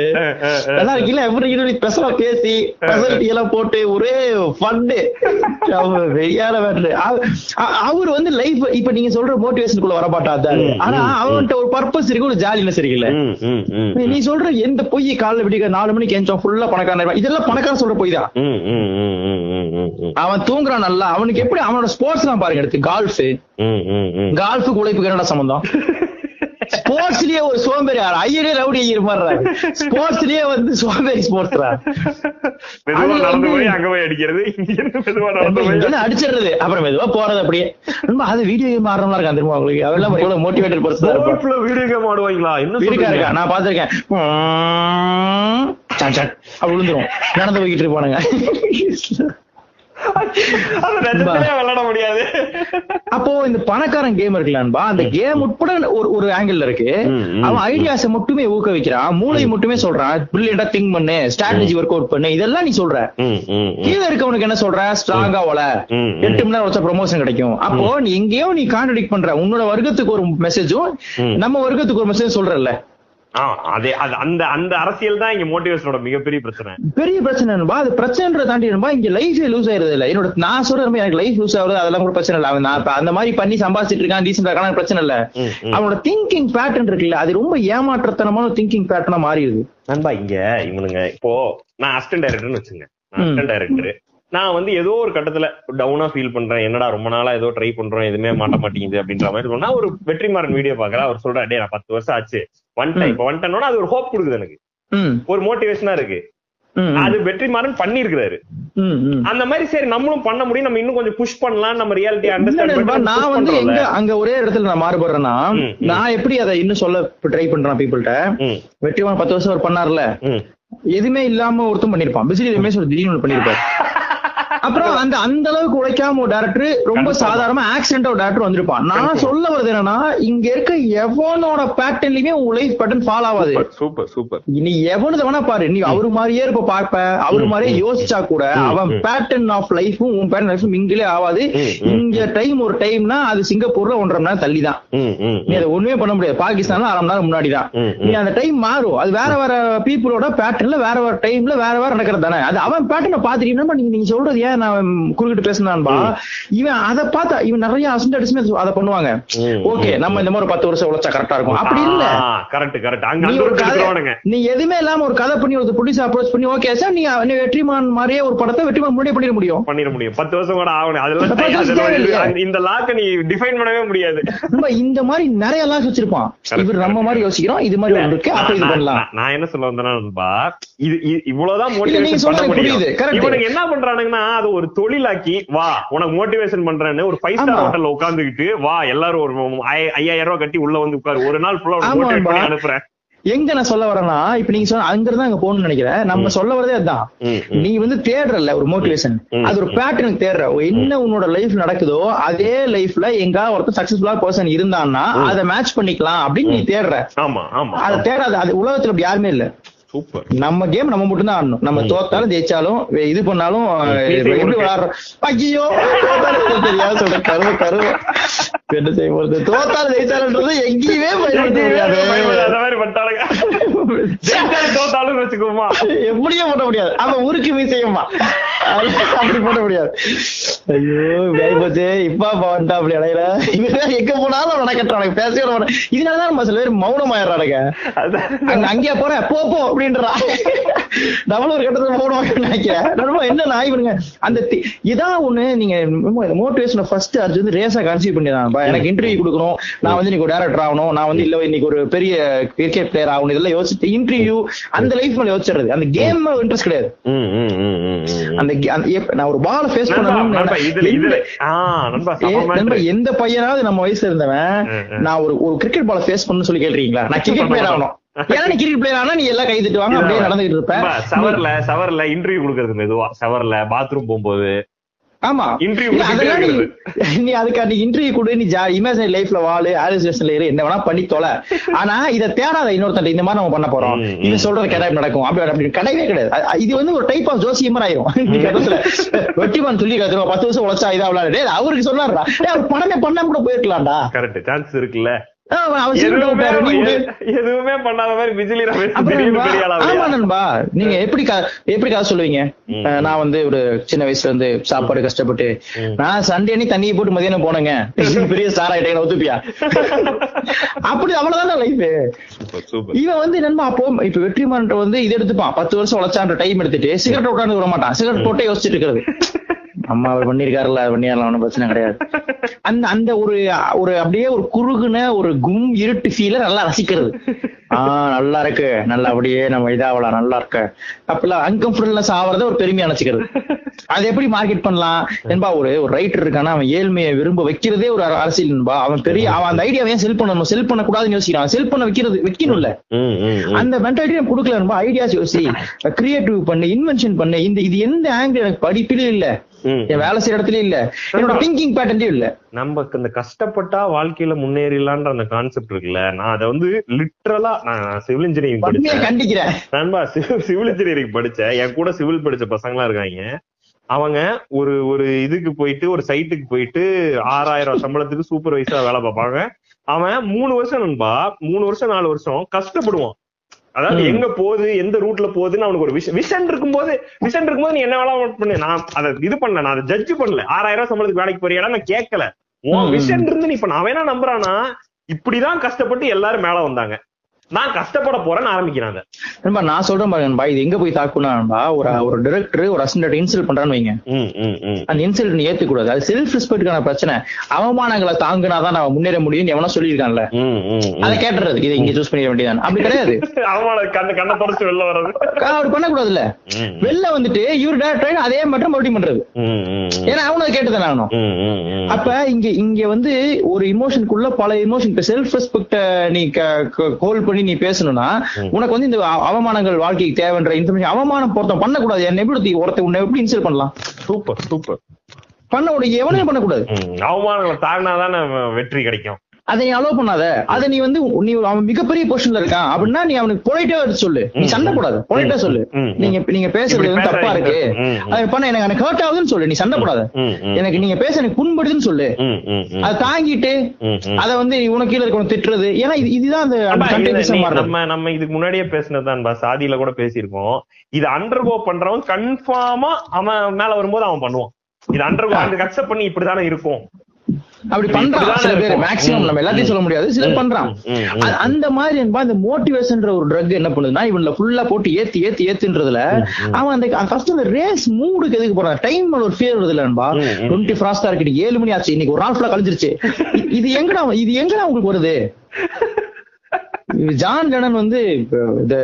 நல்லா இருக்கீங்களா எப்படி இருக்கீங்க பெசலா பேசி பெசல்ட்டி எல்லாம் போட்டு ஒரே ஃபண்டு வெறியான மேட்ரு அவர் வந்து லைஃப் இப்ப நீங்க சொல்ற மோட்டிவேஷனுக்குள்ள வர மாட்டாரு ம், ஆனா அவன்கிட்ட ஒரு பர்பஸ் இருக்கு ஒரு ஜாலினஸ் இருக்குல்ல நீ- சொல்ற எந்த பொய் காலைல விடிக்க நாலு மணிக்கு எஞ்சோம் ஃபுல்லா பணக்காரன் இதெல்லாம் பணக்காரன் சொல்ற பொய் தான். அவன் தூங்குறான் நல்லா அவனுக்கு எப்படி அவனோட ஸ்போர்ட்ஸ் எல்லாம் பாருங்க எடுத்து கால்ஃப். கால்ஃபுக்கு உழைப்புக்கு என்னடா சம்பந்தம் ஸ்போர்ட்ஸ்லயே ஒரு சோம்பேறி ஐயரே ரவுடி ஐயர் மாதிரி ஸ்போர்ட்ஸ்லயே வந்து சோம்பேறி ஸ்போர்ட்ஸ் மெதுவா நடந்து போய் அங்க போய் அடிக்கிறது. இங்க இருந்து மெதுவா நடந்து போய் அடிச்சிடுறது. அப்புறம் மெதுவா போறது அப்படியே. அது வீடியோ மாறலாம் இருக்கான் தெரியுமா உங்களுக்கு? அவெல்லாம் எவ்வளவு மோட்டிவேட்டட் பர்சன் இருப்பான். ரோட்ல வீடியோ கேம் ஆடுவாங்களா? இருக்கா? இருக்கா நான் பாத்திருக்கேன் அப்படி விழுந்துரும். நடந்து போய்கிட்டு இருப்பானுங்க. [LAUGHS] விளையாட முடியாது. அப்போ இந்த பணக்காரன் கேம் இருக்கலான்பா அந்த கேம் உட்பட ஒரு ஒரு ஆங்கிள் இருக்கு. அவன் ஐடியாஸ மட்டுமே ஊக்குவிக்கிறான். மூளை மட்டுமே சொல்றான். பிரில்லியண்டா திங்க் பண்ணு. ஸ்ட்ராட்டஜி ஒர்க் அவுட் பண்ணு. இதெல்லாம் நீ சொல்ற. கீழே இருக்கவனுக்கு என்ன சொல்ற? ஸ்ட்ராங்கா வள. எட்டு மணி நேரம் வச்சா ப்ரொமோஷன் கிடைக்கும். அப்போ நீ எங்கேயோ நீ கான்ட்ரடிக்ட் பண்ற. உன்னோட வர்க்கத்துக்கு ஒரு மெசேஜும். நம்ம வர்க்கத்துக்கு ஒரு மெசேஜ் சொல்றல்ல. ஆ, அதே அந்த அந்த அரசியல் தான் இங்க மோட்டிவேஷனோட மிகப்பெரிய பிரச்சனை. பெரிய பிரச்சனை என்னப்பா அது பிரச்சனைன்ற தாண்டி என்னப்பா இங்க லைஃபே லூஸ் ஆயிருது இல்ல. என்னோட நான் சொல்றேன் எனக்கு லைஃப் லூஸ் ஆகுது அதெல்லாம் கூட பிரச்சனை இல்ல. அவன் நான் அந்த மாதிரி பண்ணி சம்பாதிச்சிட்டு இருக்கான் டீசென்ட் இருக்கான பிரச்சனை இல்ல. அவனோட திங்கிங் பேட்டர்ன் இருக்குல்ல அது ரொம்ப ஏமாற்றத்தனமான திங்கிங் பேட்டர்னா மாறிடுது. நண்பா இங்க இவனுங்க இப்போ நான் அசிஸ்டன்ட் டைரக்டர்னு வச்சுங்க. அசிஸ்டன்ட் டைரக்டர் நான் வந்து ஏதோ ஒரு கட்டத்துல டவுனா ஃபீல் பண்றேன். என்னடா ரொம்ப நாளா ஏதோ ட்ரை பண்றோம். எதுவுமே மாட்ட மாட்டேங்குது அப்படின்ற மாதிரி சொன்னா ஒரு வெற்றிமாறன் வீடியோ பாக்குறேன் அவர் சொல்றா டே நான் பத்து வருஷம் ஆச்சு. வந்துட்டேன். இப்ப வந்துட்டேனோட அது ஒரு ஹோப் கொடுக்குது எனக்கு. ஒரு மோட்டிவேஷனா இருக்கு. அது வெற்றிமாறன் பண்ணிருக்கிறாரு. அந்த மாதிரி சரி நம்மளும் பண்ண முடியும். நம்ம இன்னும் கொஞ்சம் புஷ் பண்ணலாம் நம்ம ரியாலிட்டி அண்டர்ஸ்டாண்ட் நான் வந்து. எங்க அங்க ஒரே இடத்துல நான் மாறுபடுறேன்னா. நான் எப்படி அதை இன்னும் சொல்ல ட்ரை பண்றேன் பீப்புள்கிட்ட வெற்றிமாறன் பத்து வருஷம் அவர் பண்ணார்ல. எதுவுமே இல்லாம ஒருத்தன் பண்ணிருப்பான். பிசிலி ரமேஷ் ஒரு திடீர்னு பண்ணிருப்பாரு. [LAUGHS] அப்புறம் அந்த அந்த அளவுக்கு உழைக்காம ஒரு டேரக்டர் ரொம்ப கண்டிப்பா. சாதாரண ஆக்சிடென்ட் ஒரு டேரக்டர் வந்திருப்பான். நான். சொல்ல வருது என்னன்னா இங்க இருக்க எவனோட பேட்டர்ன்லயுமே உன் லைஃப் பேட்டர்ன் ஃபாலோ ஆகாது. சூப்பர் சூப்பர் நீ எவனது வேணா பாரு. நீ அவரு மாதிரியே இருப்ப பார்ப்ப. அவரு மாதிரியே. யோசிச்சா கூட அவன். பேட்டர்ன் ஆஃப் லைஃபும் உன் பேட்டர்ன் லைஃபும் மிங்கிலே ஆகாது. இங்க டைம் ஒரு டைம்னா அது சிங்கப்பூர்ல ஒன்றரை மணி நேரம் தள்ளி தான் நீ அதை ஒண்ணுமே பண்ண முடியாது. பாகிஸ்தான்ல அரை மணி நேரம் முன்னாடி தான். நீ அந்த டைம் மாறும். அது வேற வேற பீப்புளோட பேட்டர்ன்ல வேற வேற டைம்ல வேற வேற நடக்கிறது தானே. அது அவன் பேட்டர்னை பாத்துட்டீங்கன்னா நீங்க சொல்றது ஏன் நான் குறுக்கிட்டு பேசினான்பா இவன் அதை பார்த்தா இவன் நிறைய அசண்டடிச்சுமே அதை பண்ணுவாங்க. ஓகே நம்ம இந்த மாதிரி பத்து வருஷம் உழைச்சா கரெக்டா இருக்கும். அப்படி இல்ல. கரெக்ட் கரெக்ட் அங்க ஒரு கதை நீ எதுவுமே இல்லாம ஒரு கதை பண்ணி ஒரு புடிச்சு அப்ரோச் பண்ணி ஓகே சார் நீ வெற்றிமான் மாதிரியே ஒரு படத்தை வெற்றிமான் முன்னாடியே பண்ணிட முடியும். பண்ணிட முடியும். பத்து வருஷம் கூட ஆகணும். அதெல்லாம் இந்த லாக்க நீ டிஃபைன் பண்ணவே முடியாது. இந்த மாதிரி நிறைய லாஸ் வச்சிருப்பான். இவர் நம்ம மாதிரி யோசிக்கிறோம். இது மாதிரி இருக்கு. அப்ப இது பண்ணலாம். நான் என்ன சொல்ல வந்தேன்னா இது இவ்வளவுதான் மோட்டிவேஷன் பண்ண முடியும். இவனுக்கு என்ன பண்றானுங்கன்னா அது ஒரு தொழிலாக்கி வா உனக்கு மோட்டிவேஷன் பண்றேன்னு ஒரு ஃபைவ் ஸ்டார். ஹோட்டல்ல உட்கார்ந்துகிட்டு வா எல்லாரும் ஒரு ஐயாயிரம் ரூபாய் கட்டி உள்ள வந்து உட்காரு. ஒரு நாள் ஃபுல்லா மோட்டிவேட் பண்ணி. அனுப்புறேன். எங்க நான் சொல்ல வரேன்னா இப்ப நீங்க சொன்ன அங்கிருந்து அங்க போகணும்னு நினைக்கிறேன். நம்ம சொல்ல வரதே அதுதான் ம். நீ வந்து தேடுறல ஒரு மோட்டிவேஷன் அது ஒரு பேட்டர்ன் தேடுற. என்ன உன்னோட லைஃப் நடக்குதோ அதே லைஃப்ல எங்கா ஒருத்தர் சக்சஸ்ஃபுல்லா பர்சன் இருந்தான்னா அதை மேட்ச் பண்ணிக்கலாம் அப்படின்னு நீ தேடுற. ஆமா ஆமா. அதை தேடாத. அது உலகத்துல அப்படி யாருமே இல்ல. சூப்பர் நம்ம கேம் நம்ம மட்டும் தான் ஆடணும். நம்ம தோத்தாலும் ஜெயிச்சாலும் இது பண்ணாலும் எப்படி. விளையாடுறோம் ஐயோ தெரியாது. சொல்ற கருவ கருவ என்ன செய்ய போறது? தோத்தாலும் ஜெயிச்சாலும்ன்றது எங்கேயுமே தோத்தாலும் வச்சுக்கோமா எப்படியும் பண்ண முடியாது. அவன் ஊருக்கு மீசையுமா அப்படி பண்ண முடியாது. ஐயோ வேலை போச்சு. இப்பா வந்துட்டா அப்படி அடையில இவன் எங்க போனாலும் அவனை கட்டுறானுங்க பேசவே. இதனாலதான் நம்ம சில பேர் மௌனம் ஆயிடுறானுங்க அதான். அங்க அங்கேயா போற போ போ அப்படின்றா. நம்மளும் ஒரு கட்டத்துல மௌனம் நினைக்கிறேன். நம்ம என்ன இவனுங்க அந்த தி- இதான் ஒண்ணு நீங்க மோட்டிவேஷன் ஃபர்ஸ்ட் அது வந்து ரேஸா கன்சீவ் பண்ணிடுறான் எனக்கு இன்டர்வியூ கொடுக்கணும். நான் வந்து இன்னைக்கு ஒரு டேரக்டர் ஆகணும். நான் வந்து இல்ல இன்னைக்கு ஒரு பெரிய கிரிக்கெட் பிளேயர் ஆகணும். இதெல்லாம் யோசிச்சு இன்டர்வியூ அந்த லைஃப் மேல யோசிச்சிடுறது அந்த கேம் இன்ட்ரெஸ்ட் கிடையாது. அந்த அந்த நான் ஒரு பால ஃபேஸ் பண்ணணும். எந்த பையனாவது நம்ம வயசுல இருந்தவன். நான் ஒரு ஒரு கிரிக்கெட் பால ஃபேஸ் பண்ணு சொல்லி கேள்றீங்களா நான் கிரிக்கெட் பிளேயர் ஆகணும். ஏன்னா நீ கிரிக்கெட் பிளேயர் ஆனா நீ எல்லாம் கை தட்டுவாங்க? அப்படியே நடந்துகிட்டு இருப்ப. சவர்ல சவர்ல இன்டர்வியூ கொடுக்கறது மெதுவா. சவர்ல பாத்ரூம் போகும்போது. ஆமா. அதெல்லாம் நீ அதுக்கு நீ இன்டர்வியூ கொடு நீ ஜா இமேஜினரி லைஃப்ல வாழு ஆலிசேஷன்ல இரு என்ன வேணா பண்ணி தொலை. ஆனா இத தேடாத இன்னொருத்தன் இந்த மாதிரி நம்ம பண்ண போறோம். இவன் சொல்றது கிடையாது நடக்கும். அப்படி அப்படி கிடையவே கிடையாது. இது வந்து ஒரு டைப் ஆஃப் ஜோசியமர் ஆயிரும். வெட்டிமான் சொல்லி கத்துருவா. பத்து வருஷம் உழைச்சா இதா விளையாடு அவருக்கு சொன்னாருடா. அவர் பணமே பண்ணாம கூட போயிருக்கலாம்டா. கரெக்ட் சான்ஸ் இருக்குல்ல. எதுவுமே பண்ணாத மாதிரி ஆமா? நண்பா நீங்க எப்படி எப்படி கதை சொல்லுவீங்க? நான் வந்து ஒரு சின்ன வயசுல இருந்து சாப்பாடு கஷ்டப்பட்டு. நான் சண்டே அன்னி தண்ணியை போட்டு மதியானம் போனேங்க. [LAUGHS] பெரிய ஸ்டார் ஆயிட்டேன் ஒத்துப்பியா? அப்படி அவ்வளவுதான் லைஃப் இவன் வந்து நண்பா அப்போ இப்ப வெற்றிமான் வந்து இது எடுத்துப்பான். பத்து வருஷம் உழைச்சான்ற டைம் எடுத்துட்டு சிகரெட் உட்காந்து விட மாட்டான். சிகரெட் போட்டே யோசிச்சுட்டு இருக்கிறது. அம்மா அவர் பண்ணிருக்காருல்ல பண்ணிடலாம் ஒன்றும் பிரச்சனை கிடையாது. அந்த அந்த ஒரு ஒரு அப்படியே ஒரு குறுகுன ஒரு கும் இருட்டு ஃபீல நல்லா ரசிக்கிறது. ஆஹ் நல்லா இருக்கு. நல்லா அப்படியே நம்ம இதாவலாம் நல்லா இருக்கு. அப்பெல்லாம் அன்கம்ஃபர்டபுள்னஸ் ஆவறத ஒரு பெருமையா நினைச்சுக்கிறது அது எப்படி மார்க்கெட் பண்ணலாம்? என்பா ஒரு ஒரு ரைட்டர் இருக்கானா அவன் ஏழ்மையை விரும்ப வைக்கிறதே ஒரு அர- அரசியல் என்பா. அவன் பெரிய அவன் அந்த ஐடியாவை ஏன் செல் பண்ணணும்? செல் பண்ண கூடாதுன்னு யோசிக்கிறான். செல் பண்ண வைக்கிறது வைக்கணும்ல. அந்த மென்டாலிட்டி நம்ம கொடுக்கல ஐடியாஸ் யோசி. கிரியேட்டிவ் பண்ணு இன்வென்ஷன் பண்ணு. இந்த இது எந்த ஆங்கிள் எனக்கு படிப்பிலே இல்ல. என் வேலை செய்யற இடத்துலயும் இல்ல. என்னோட திங்கிங் பேட்டர்ன்லயும் இல்ல. நமக்கு இந்த கஷ்டப்பட்டா வாழ்க்கையில முன்னேறிடலான்ற அந்த கான்செப்ட் இருக்குல்ல. நான் அதை வந்து லிட்ரலா நான் சிவில் இன்ஜினியரிங் படிச்சேன். கண்டிக்கிறேன். நண்பா [LAUGHS] சிவில் இன்ஜினியரிங் படிச்சேன். என் கூட சிவில் படிச்ச பசங்களா இருக்காங்க. அவங்க ஒரு ஒரு இதுக்கு போயிட்டு ஒரு சைட்டுக்கு போயிட்டு ஆறாயிரம் சம்பளத்துக்கு சூப்பர்வைசரா வேலை பார்ப்பாங்க. அவன் மூணு வருஷம் நண்பா மூணு வருஷம் நாலு வருஷம் கஷ்டப்படுவான். அதாவது. எங்க போகுது எந்த ரூட்ல போகுதுன்னு அவனுக்கு ஒரு விஷன் விஷன் இருக்கும்போது விஷன் இருக்கும்போது நீ என்ன வேலை பண்ணு. நான் அதை இது பண்ணல நான் அதை ஜட்ஜ் பண்ணல. ஆறாயிரம் ரூபாய் சம்பளத்துக்கு வேலைக்கு போறியா நான் கேட்கல உன். விஷன் இருந்து நீ இப்ப அவன் என்ன நம்புறானா? இப்படிதான் கஷ்டப்பட்டு எல்லாரும் மேல வந்தாங்க. நான் கஷ்டப்பட போறேன்னு ஆரம்பிக்கிறாங்க நண்பா நான் சொல்றேன் பாருங்க நண்பா இது எங்க போய் நண்பா ஒரு ஒரு டைரக்டர் ஒரு அசிஸ்டன்ட் இன்சல்ட் பண்றான்னு வைங்க. அந்த இன்சல்ட் நீ ஏத்துக்கூடாது. அது செல்ஃப் ரெஸ்பெக்ட்கான பிரச்சனை. அவமானங்களை தாங்குனாதான் நான் முன்னேற முடியும் எவனா சொல்லியிருக்கான்ல. அதை கேட்டுறது. இதை இங்க சூஸ் பண்ணிட வேண்டியதான் அப்படி கிடையாது. [LAUGHS] அவமானம் கண்ண கண்ணை தொடச்சு வெளில வர்றது. அப்படி பண்ணக்கூடாதுல்ல. வெளில வந்துட்டு இவர் டேரக்டர் அதே மட்டும் மறுபடியும் பண்றது. ஏன்னா அவனும் கேட்டுதானே ஆகணும். அப்ப இங்க இங்க வந்து ஒரு இமோஷனுக்குள்ள பல இமோஷன் இப்ப செல்ஃப் ரெஸ்பெக்ட நீ கோல் பண்ணி நீ பேசணும்னா உனக்கு வந்து இந்த அவ- அவமானங்கள் வாழ்க்கைக்கு தேவைன்ற இன்ஃபர்மேஷன் அவமானம் பொருத்தம் பண்ணக்கூடாது. என்ன எப்படி ஒருத்த உன்னை எப்படி இன்சல்ட் பண்ணலாம்? Super super. பண்ண உடைய எவனையும் பண்ணக்கூடாது. அவமானங்களை தாங்கினாதான் வெற்றி கிடைக்கும். அதை நீ அலோவ் பண்ணாத. அதை நீ வந்து நீ அவன் மிகப்பெரிய பொசிஷன்ல இருக்கான். அப்படின்னா நீ அவனுக்கு பொலைட்டா சொல்லு. நீ சண்டை போடாத பொலைட்டா சொல்லு. நீங்க நீங்க பேசுறது வந்து தப்பா. இருக்கு. அது பண்ண. எனக்கு எனக்கு ஹர்ட் ஆகுதுன்னு சொல்லு. நீ சண்டை போடாத. எனக்கு நீங்க பேச எனக்கு புண்படுதுன்னு சொல்லு. அதை தாங்கிட்டு. அத வந்து உனக்கு கீழ இருக்கணும் திட்டுறது. ஏன்னா இது இதுதான் அந்த நம்ம நம்ம இதுக்கு முன்னாடியே பேசினதுதான் சாதியில கூட பேசியிருக்கோம். இது அண்டர்கோ பண்றவன் கன்ஃபார்மா அவன் மேல வரும்போது அவன் பண்ணுவான். இது அண்டர்கோ அந்த அக்செப்ட் பண்ணி இப்படிதானே இருக்கும். அப்படி பண்றான் சில பேர். இருக்கும். மேக்ஸிமம் ம், நம்ம எல்லாத்தையும். சொல்ல முடியாது. சிலர் ம், பண்றான். அந்த மாதிரி என்பா இந்த மோட்டிவேஷன்ன்ற ஒரு ட்ரக் என்ன பண்ணுதுன்னா இவன்ல ஃபுல்லா போட்டு ஏத்தி ஏத்தி ஏத்துன்றதுல அவன் அந்த ஃபர்ஸ்ட் அந்த ரேஸ் மூடுக்கு எதுக்கு போறான்? டைம் ஒரு ஃபியர் வருது இல்லன்பா. டுவெண்ட்டி ஃபிராஸ்டா இருக்கு ஏழு மணி ஆச்சு. இன்னைக்கு ஒரு நாள் ஃபுல்லா கழிஞ்சிருச்சு. இது எங்கடா இது எங்கடா உங்களுக்கு வருது? ஜான் லெனன் வந்து the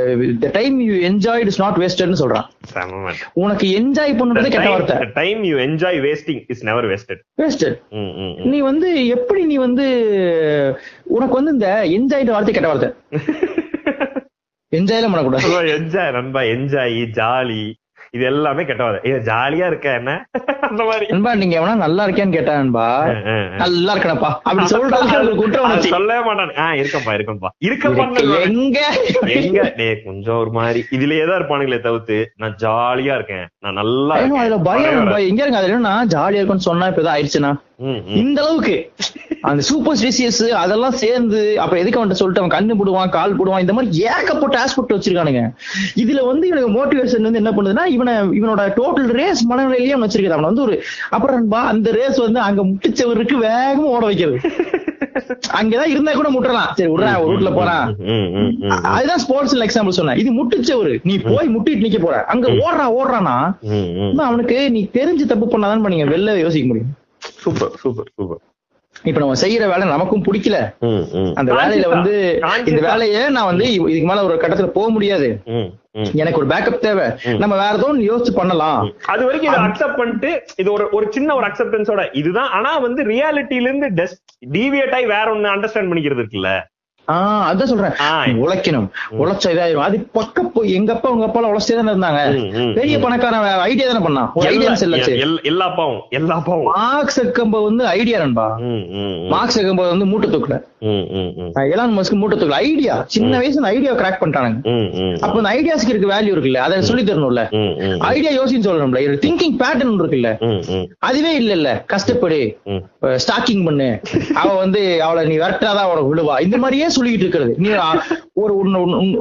time you enjoyed is not வேஸ்டட்னு சொல்றான். உனக்கு என்ஜாய் The கெட்ட வார்த்தை you enjoy wasting is never wasted. Wasted ம். நீ வந்து எப்படி நீ வந்து உனக்கு வந்து இந்த என்ஜாய்டு வார்த்தை கெட்ட வார்த்தை [LAUGHS] என்ஜாய்லாம் பண்ணக்கூடாது enjoy நண்பா என்ஜாய் ஜாலி இது எல்லாமே கெட்டவாத ஏ ஜாலியா இருக்க என்ன? அந்த மாதிரி. நண்பா நீங்க எவனா நல்லா இருக்கியான்னு கேட்டா நண்பா அஹ், அஹ், அஹ். நல்லா இருக்கணப்பா அப்படி சொல்றதுக்கு ஒரு குற்றம். சொல்லவே மாட்டான். ஆஹ் இருக்கப்பா இருக்கப்பா இருக்கு, இருக்கப்பா எங்க? எங்க? டேய் கொஞ்சம் ஒரு மாதிரி. இதுலயே தான் இருப்பானுங்களே தவிர்த்து நான் ஜாலியா இருக்கேன். நான் நல்லா. அதுல பயம். எங்க இருங்க அதுல என்னன்னா ஜாலியா இருக்கும்னு சொன்னா இப்ப ஏதாவது ஆயிடுச்சுன்னா. இந்த அளவுக்கு அந்த சூப்பர் ஸ்டிசியஸ் அதெல்லாம் சேர்ந்து அப்ப எதுக்கு அவன்கிட்ட சொல்லிட்டு அவன் கண்ணு போடுவான் கால் போடுவான் இந்த மாதிரி ஏகப்பட்ட ஆஸ்பெக்ட் வச்சிருக்கானுங்க. இதுல வந்து இவனுக்கு மோட்டிவேஷன் வந்து என்ன பண்ணுதுன்னா இவனை இவனோட டோட்டல் ரேஸ் மனநிலையிலேயே அவன் வச்சிருக்கான் அவன் வந்து ஒரு அப்புறம் அந்த ரேஸ் வந்து அங்க முட்டிச்சவருக்கு வேகமா ஓட வைக்கிறது. அங்கதான் இருந்தா கூட முட்டுறலாம் சரி விடுறா ஒரு ரூட்ல போறான். அதுதான் ஸ்போர்ட்ஸ் எக்ஸாம்பிள் சொன்னேன். இது முட்டிச்சவரு. நீ போய் முட்டிட்டு நிக்க போற. அங்க ஓடுறா ஓடுறானா? அவனுக்கு நீ தெரிஞ்சு தப்பு பண்ணாதான் பண்ணீங்க வெளில யோசிக்க முடியும். சூப்பர் சூப்பர் சூப்பர் இப்ப நம்ம செய்யற வேலை நமக்கும் பிடிக்கல. அந்த வேலையில வந்து. இந்த வேலையை நான் வந்து இதுக்கு மேல ஒரு கட்டத்துல போக முடியாது. எனக்கு ஒரு பேக்கப் தேவை. நம்ம வேற ஏதோ யோசிச்சு பண்ணலாம். அது வரைக்கும் இதை அக்செப்ட் பண்ணிட்டு இது ஒரு ஒரு சின்ன ஒரு அக்செப்டன்ஸோட இதுதான். ஆனா வந்து ரியாலிட்டில இருந்து டீவியேட் ஆகி வேற ஒண்ணு அண்டர்ஸ்டாண்ட் பண்ணிக்கிறது இருக்குல்ல. ஆஹ் அதான் சொல்றேன். உழைக்கணும். உழைச்சா இதாயிரும். அது பக்க போய் எங்க அப்பா உங்க அப்பா உழைச்சே தானே இருந்தாங்க. பெரிய பணக்காரன் ஐடியா தானே பண்ணான். ஒரு ஐடியா செல்லச்சு எல்- எல்லா பாவம் எல்லா பாவம் மார்க்ஸ் எக்கம்ப வந்து ஐடியா நண்பா. மார்க்ஸ் எக்கம்ப வந்து மூட்டை தூக்கல. எலான் மஸ்க் மூட்டை தூக்கல. ஐடியா சின்ன வயசுல ஐடியா கிராக் பண்ணிட்டானுங்க. அப்ப அந்த ஐடியாஸ்க்கு இருக்க வேல்யூ இருக்குல்ல அதை சொல்லி தரணும்ல. ஐடியா யோசின்னு சொல்லணும்ல. திங்கிங் பேட்டர்ன் இருக்குல்ல. அதுவே இல்ல இல்ல கஷ்டப்படு. ஸ்டாக்கிங் பண்ணு. அவ வந்து அவளை நீ விரட்டாதான் அவளை விழுவா. இந்த மாதிரியே சொல்லிட்டு இருக்கிறது நீ ஒரு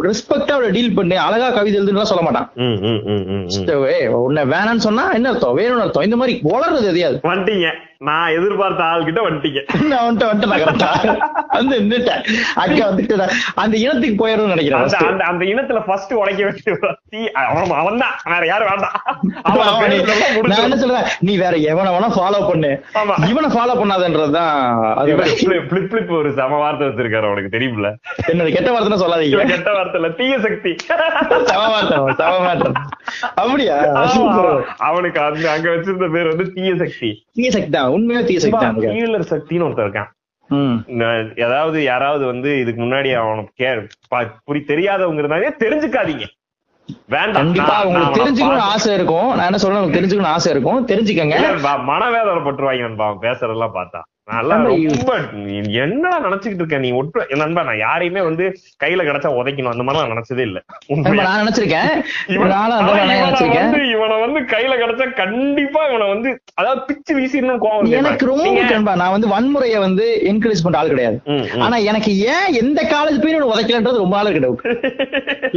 ரெஸ்பெக்டா அவளை டீல் பண்ணு. அழகா கவிதை எழுதுன்னு சொல்ல மாட்டான். உன்னை வேணாம்னு சொன்னா என்ன அர்த்தம்? வேணும்னு அர்த்தம். இந்த மாதிரி வளர்றது எதையாவது வந்துட்டீங்க. நான் எதிர்பார்த்த ஆள்கிட்ட வந்துட்டீங்க. நான் வந்துட்டு வந்துட்டு நான் correct ஆ. வந்து நின்னுட்டேன். அக்கா வந்துட்டு அந்த இனத்துக்கு போயிடும்னு நினைக்கிறேன் அந்த. அந்த இனத்துல ஃபர்ஸ்ட் உடைக்க வேண்டிய அவன் அவன் தான் வேற யாரும் வேண்டாம். நான். என்ன சொல்றேன்? நீ வேற எவனை வேணா ஃபாலோ பண்ணு. இவனை ஃபாலோ பண்ணாதன்றதுதான் அது ஒரு சம வார்த்தை வச்சிருக்காரு அவனுக்கு. தெரியும்ல என்னோட கெட்ட வார்த்தை சொல்லாதீங்க. கெட்ட வார்த்தை தீய சக்தி. அப்படியா? அவனுக்கு அந்த அங்க வச்சிருந்த பேர் வந்து தீய சக்தி. தீய சக்தி தான் உண்மையா தீய சக்தி தான். ஹீலர் சக்தின்னு ஒருத்தர் இருக்கான். ஏதாவது யாராவது வந்து இதுக்கு முன்னாடி அவனுக்கு புரி தெரியாதவங்க இருந்தாலே தெரிஞ்சுக்காதீங்க. வேண்டாம். கண்டிப்பா உங்களுக்கு தெரிஞ்சுக்கணும்னு ஆசை இருக்கும். நான் என்ன சொல்றேன் தெரிஞ்சுக்கணும்னு ஆசை இருக்கும். தெரிஞ்சுக்கங்க. மனவேதனை பட்டுருவாங்க நண்பா பேசுறதெல்லாம் பார்த்தா. என்ன நினைச்சுக்கிட்டு இருக்க? நீ ஒட்டு நண்பா நான் யாரையுமே வந்து கையில கிடைச்சா உதைக்கணும். அந்த மாதிரி நான் நினைச்சதே இல்ல. நினைச்சிருக்கேன். இவன் வந்து கையில கிடைச்சா கண்டிப்பா இவனை வந்து அதாவது பிச்சு வீசிடணும் கோவம் எனக்கு ரொம்ப நான் வந்து வன்முறையை வந்து என்கரேஜ் பண்ற ஆள் கிடையாது. ஆனா எனக்கு ஏன் எந்த காலேஜ் போய் இவனை உதைக்கலன்றது ரொம்ப நாள் கிடையாது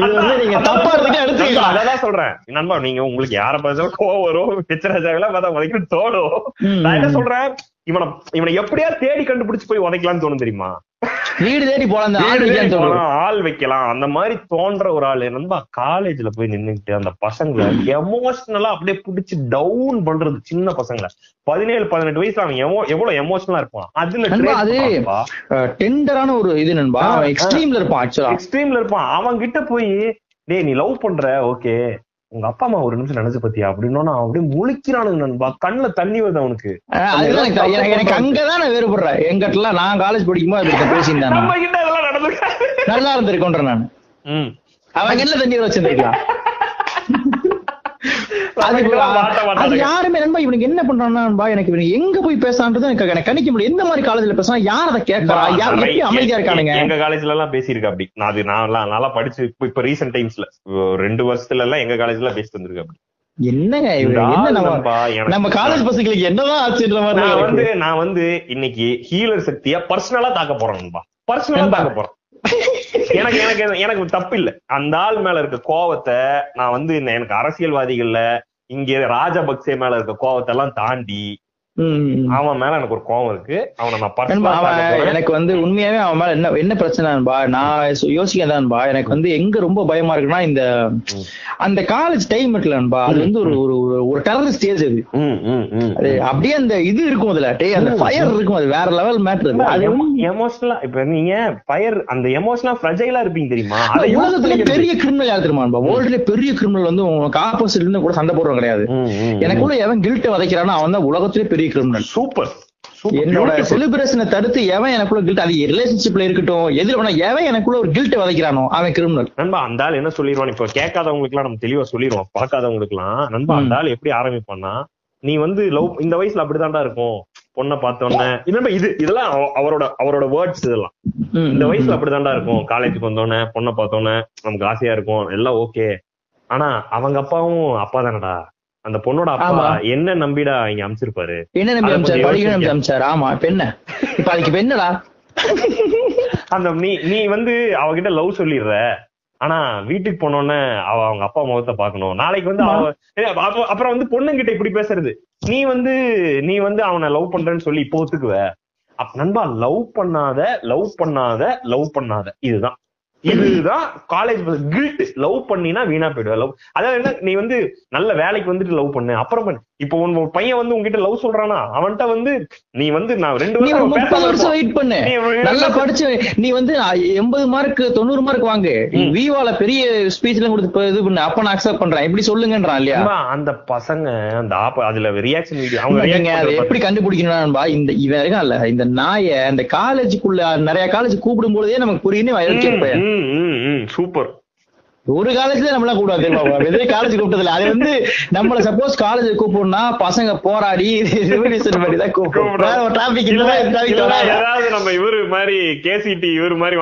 இது வந்து நீங்க தப்பா இருந்துட்டு எடுத்துக்கலாம் அதான் சொல்றேன். நண்பா நீங்க உங்களுக்கு யார பார்த்தாலும் கோவம் வரும் பிச்சராஜாவெல்லாம் பார்த்தா உதைக்கணும் தோணும். நான் என்ன சொல்றேன்? இவனை இவனை எப்படியா தேடி கண்டுபிடிச்சு போய் உதைக்கலாம்னு தோணும் தெரியுமா? வீடு தேடி போலாம், ஆள் வைக்கலாம். அந்த மாதிரி தோன்ற ஒரு ஆளு. நண்பா காலேஜ்ல போய் நின்னுட்டு அந்த பசங்களை எமோஷனலா அப்படியே புடிச்சு டவுன் பண்றது சின்ன பசங்களை. பதினேழு பதினெட்டு வயசுல அவன் எவ்வளவு எமோஷனலா இருப்பான்? அதுல அது டெண்டரான ஒரு இது நண்பா. எக்ஸ்ட்ரீம்ல இருப்பான் எக்ஸ்ட்ரீம்ல இருப்பான். அவன் கிட்ட போய் டேய் நீ லவ் பண்ற? ஓகே உங்க அப்பா அம்மா ஒரு நிமிஷம் நினைச்சு பத்தியா? அப்படின்னா அப்படியே முழிக்கிறானுங்க நண்பா. கண்ணுல தண்ணி வருது அவனுக்கு. அதுதான் எனக்கு அங்கதான் நான் வேறுபடுறேன். எங்கிட்டலாம் நான் காலேஜ் படிக்கும்போது பேசியிருந்தேன் நல்லா இருந்திருக்கோன்ற நான். ம். அவன் என்ன தண்ணி வச்சிருந்திருக்கலாம். [LAUGHS] அது. யாருமே நண்பா இவனுக்கு என்ன பண்றான்பா எனக்கு இவனுக்கு எங்க போய் பேசான்றது எனக்கு எனக்கு கணிக்க முடியும் எந்த மாதிரி காலேஜ்ல பேசுறா யார் அதை கேட்கறா யார் எப்படி அமைதியா இருக்கானுங்க எங்க காலேஜ்ல எல்லாம் பேசியிருக்கா அப்படி நான் அது நான் நல்லா படிச்சு இப்ப- இப்ப ரீசெண்ட் டைம்ஸ்ல ரெண்டு வருஷத்துல எல்லாம் எங்க காலேஜ்ல பேசிட்டு வந்திருக்கு அப்படி என்னங்க நம்ம காலேஜ் பசங்களுக்கு என்னதான் ஆச்சுன்ற மாதிரி நான் வந்து. நான் வந்து இன்னைக்கு ஹீலர் சக்தியா பர்சனலா தாக்க போறேன் நண்பா பர்சனலா. தாக்க போறேன் எனக்கு எனக்கு எனக்கு தப்பு இல்ல அந்த ஆள் மேல இருக்க கோவத்தை நான் வந்து இந்த- எனக்கு அரசியல்வாதிகள்ல இங்க ராஜபக்சே மேல இருக்க கோவத்தை எல்லாம் தாண்டி அவன் மேல எனக்கு ஒரு கோவம் இருக்கு. அவனை நான் எனக்கு வந்து உண்மையாவே அவன் மேல என்ன என்ன பிரச்சனைன்பா நான் யோசிக்கதான்பா எனக்கு வந்து எங்க ரொம்ப பயமா இருக்குன்னா இந்த. அந்த காலேஜ் டைம் இருக்குல்லன்பா அது வந்து ஒரு ஒரு ஒரு- டெரர் ஸ்டேஜ் அது. அப்படியே அந்த இது இருக்கும் அதுல. டேய் அந்த ஃபயர் இருக்கும் அது. வேற லெவல் மேட்ரு அது. எமோஷனலா இப்ப நீங்க ஃபயர் அந்த எமோஷனலா ஃப்ரஜைலா இருப்பீங்க தெரியுமா? உலகத்திலே. பெரிய கிரிமினல் யார் தெரியுமா வேர்ல்ட்ல பெரிய கிரிமினல் வந்து உனக்கு ஆப்போசிட்ல இருந்து கூட சண்டை போடுறவன் கிடையாது. எனக்குள்ள எவன் கில்ட் வதைக்கிறானோ அவன் தான் உலகத்திலே பெரிய கிரிமினல் சூப்பர் என்னோட. செலிபிரேஷனை தடுத்து எவன் எனக்குள்ள கில்ட் அது ரிலேஷன்ஷிப்ல இருக்கட்டும் வேணா எவன் எனக்குள்ள ஒரு கில்ட் வதைக்கிறானோ அவன் கிரிமினல் நண்பா அந்த ஆள் என்ன சொல்லிடுவான்? இப்ப கேட்காதவங்களுக்கு எல்லாம் நம்ம தெளிவா சொல்லிடுவோம். பார்க்காதவங்களுக்கு எல்லாம் நண்பா அந்த ஆள் எப்படி ஆரம்பிப்பான்னா நீ வந்து லவ் இந்த வயசுல அப்படிதான்டா இருக்கும். பொண்ணை பார்த்தோன்னே. இல்ல இது இதெல்லாம் அவ- அவரோட அவரோட வேர்ட்ஸ் இதெல்லாம். இந்த வயசுல அப்படிதான்டா இருக்கும். காலேஜுக்கு வந்தோடனே பொண்ணை பார்த்தோன்னே நமக்கு ஆசையா இருக்கும். எல்லாம் ஓகே ஆனா அவங்க அப்பாவும் அப்பா தானடா. அந்த பொண்ணோட அப்பா. என்ன நம்பிடா இங்க அமிச்சிருப்பாரு? என்ன நம்பி அமிச்சார்? கொஞ்சம் படிக்க நம்பி யோசிங்க. அமிச்சார்? ஆமா இப்ப என்ன? இப்ப அதுக்கு என்னடா? அந்த நீ நீ வந்து அவகிட்ட லவ் சொல்லிடுற. ஆனா வீட்டுக்கு போனோடனே அவ அவங்க அப்பா முகத்தை பார்க்கணும். நாளைக்கு வந்து அவ அப்புறம் வந்து பொண்ணுங்கிட்ட இப்படி பேசுறது. நீ வந்து நீ வந்து அவனை லவ் பண்றேன்னு சொல்லி இப்போ ஒத்துக்குவ. நண்பா லவ் பண்ணாத லவ் பண்ணாத லவ் பண்ணாத. இதுதான். இதுதான் காலேஜ் கில்ட் லவ் பண்ணினா வீணா போயிடுவ. லவ் அதாவது என்ன நீ வந்து நல்ல வேலைக்கு வந்துட்டு லவ் பண்ணு. அப்புறம் பண்ணு. இப்போ உன் பையன் வந்து உன்கிட்ட லவ் சொல்றானா? அவன்கிட்ட வந்து நீ வந்து நான் ரெண்டு வருஷம். வெயிட் பண்ணு. நல்லா படிச்சு நீ வந்து எண்பது மார்க் தொண்ணூறு மார்க் வாங்கு. விவால பெரிய ஸ்பீச் எல்லாம் கொடுத்து இது பண்ணு. அப்ப நான் அக்செப்ட் பண்றேன். எப்படி சொல்லுங்கன்றான் இல்லையா? அந்த பசங்க அந்த ஆப்ப அதுல ரியாக்ஷன் வீடியோ அவங்க அதை எப்படி கண்டுபிடிக்கணும்பா இந்த இவன் இருக்கான்ல இந்த நாய அந்த காலேஜுக்குள்ள நிறைய காலேஜ் கூப்பிடும் பொழுதே நமக்கு புரியுன்னு ம், சூப்பர். ஒரு காலேஜ்ல நம்மள கூடாது எதிரே காலேஜ் கூப்பிட்டதுல அது வந்து நம்மள சப்போஸ் காலேஜ் கூப்பிடணும்னா பசங்க போராடி ரெவல்யூஷன் பண்ணி தான் இல்ல, வராது. ஏதாவது நம்ம இவரு மாதிரி கேசிடி இவரு மாதிரி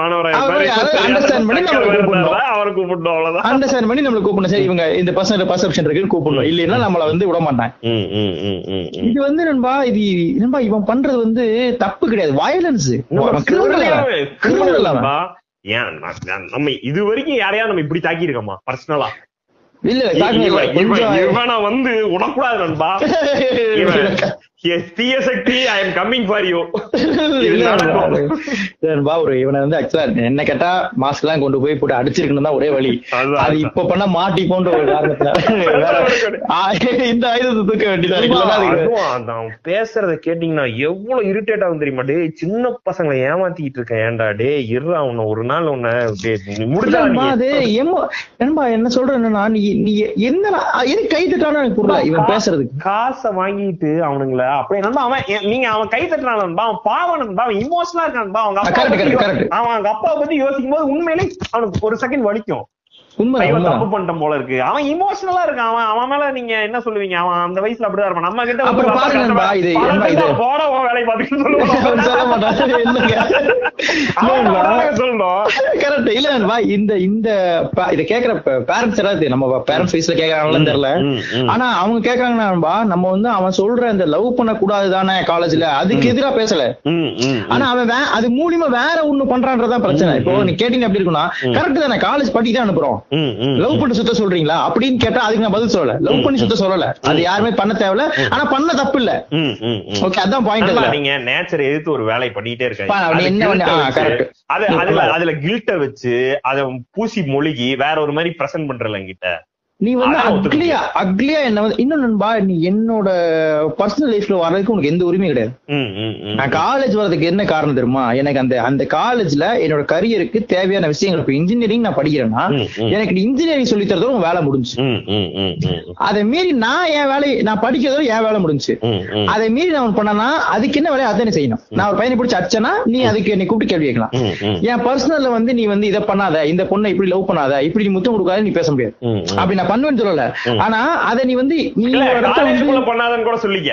அதை understand பண்ணி நம்மளை கூப்பிடணும். அவரை கூப்பிட்டோம் அவ்வளவுதான். அண்டர்ஸ்டாண்ட் பண்ணி நம்மள கூப்பிடணும். சரி இவங்க இந்த பர்சன் பர்செப்ஷன் இருக்குன்னு கூப்பிடணும். இல்லைன்னா நம்மள வந்து விட மாட்டாங்க. இது வந்து நண்பா இது நண்பா இவன் பண்றது வந்து தப்பு கிடையாது. வயலன்ஸ் நம்ம கிரிமினல். ஏன்? நம்ம இது வரைக்கும் யாரையா நம்ம இப்படி தாக்கி இருக்கோமா பர்சனலா இல்ல இவனை வந்து உடக்கூடாது நண்பா. [LAUGHS] தீய சக்தி I am coming for you ஒரு இவனை வந்து ஆக்சுவலா என்ன கேட்டா மாஸ்க் எல்லாம் கொண்டு போய் போட்டு அடிச்சிருக்கணும் தான் ஒரே வழி. அது இப்ப பண்ண மாட்டி ஒரு காரணத்துல. [LAUGHS] இந்த ஆயுதத்தை தூக்க வேண்டியதா இருக்கு. பேசுறத கேட்டீங்கன்னா எவ்வளவு இரிட்டேட் ஆகும் தெரியுமா? டேய் சின்ன பசங்களை ஏமாத்திக்கிட்டு இருக்கேன். ஏன்டா டேய் இருடா உன்னை ஒரு நாள் உன்னை முடிஞ்சா நண்பா, என்ன சொல்ற என்னன்னா நீ நீ என்ன எது கை தட்டானு எனக்கு புரியல. இவன் பேசுறதுக்கு. காசை வாங்கிட்டு அவனுங்கள அப்படியே நண்பா அவன் நீங்க அவன் கை தட்டுறான் நண்பா அவன் பாவம் நண்பா அவன் இமோஷனலா இருக்கான் அவங்க அப்பா அவங்க அப்பாவை பத்தி யோசிக்கும் போது உண்மையிலே அவனுக்கு ஒரு செகண்ட் வலிக்கும். உண்மை தப்பு பண்ணிட்டோம் போல இருக்கு. அவன் இமோஷனலா இருக்கான். அவன் அவன் மேல நீங்க என்ன சொல்லுவீங்க? அவன் அந்த வயசுல அப்படிதான் இருப்பான். நம்ம கிட்ட போட உன் வேலையை பார்த்துட்டு அவன் சொல்ல சொல்லுவான் மாட்டான் என்னங்க? அவன் இல்ல, இந்த இந்த இத கேக்குற பேரண்ட்ஸ் யாராவது நம்ம பேரண்ட்ஸ் வயசுல கேக்குறாங்களான்னு தெரியல. ஆனா அவங்க கேக்குறாங்கன்னா நம்ம வந்து அவன் சொல்ற இந்த லவ் பண்ண கூடாது தானே காலேஜ்ல அதுக்கு எதிரா பேசல. ஆனா அவன் அது மூலியமா வேற ஒண்ணு பண்றான்றதான் பிரச்சனை. இப்போ நீ கேட்டீங்க எப்படி இருக்கும்னா கரெக்ட் தானே? காலேஜ் படிக்க தான் அனுப்புறோம். லவ் பண்ணி சுத்த சொல்றீங்களா? அப்படின்னு கேட்டா அதுக்கு நான் பதில் சொல்லல. லவ் பண்ணி சுத்த சொல்லல. அது யாருமே பண்ண தேவையில்ல. ஆனா பண்ண தப்பு இல்ல. ஓகே அதான் பாயிண்ட் நீங்க நேச்சர் எதிர்த்து ஒரு வேலை பண்ணிட்டே இருக்காங்க அது அதுல. அதுல கில்ட்ட வச்சு அத பூசி மொழிகி வேற ஒரு மாதிரி பிரசன்ட் பண்றல என்கிட்ட நீ வந்து அக்லியா அக்லியா என்ன வந்து இன்னும் நண்பா நீ என்னோட பர்சனல் லைஃப்ல வர்றதுக்கு உனக்கு எந்த உரிமையும் கிடையாது. நான் காலேஜ் வர்றதுக்கு என்ன காரணம் தெரியுமா? எனக்கு அந்த அந்த காலேஜ்ல என்னோட கரியருக்கு தேவையான விஷயங்கள் இப்போ இன்ஜினியரிங் நான் படிக்கிறேன்னா. எனக்கு இன்ஜினியரிங் சொல்லி தரதோட உன் வேலை முடிஞ்சு அதை மீறி நான் என் வேலையை நான் படிக்கிறதோட என் வேலை முடிஞ்சு. அதை மீறி நான் பண்ணனா அதுக்கு என்ன வேலையை அதானே செய்யணும். நான் ஒரு பையனை பிடிச்சி அடிச்சேன்னா நீ அதுக்கு என்னை கூப்பிட்டு கேள்வி கேட்கலாம். என் பர்சனல்ல வந்து நீ வந்து இதை பண்ணாத இந்த பொண்ணை இப்படி லவ் பண்ணாத இப்படி நீ முத்தம் கொடுக்காத நீ பேச முடியாது. அப்படி நான் பண்ணுவேன்னு சொல்லல. ஆனா அதை நீ வந்து நீ பண்ணாதன்னு கூட சொல்லிக்க.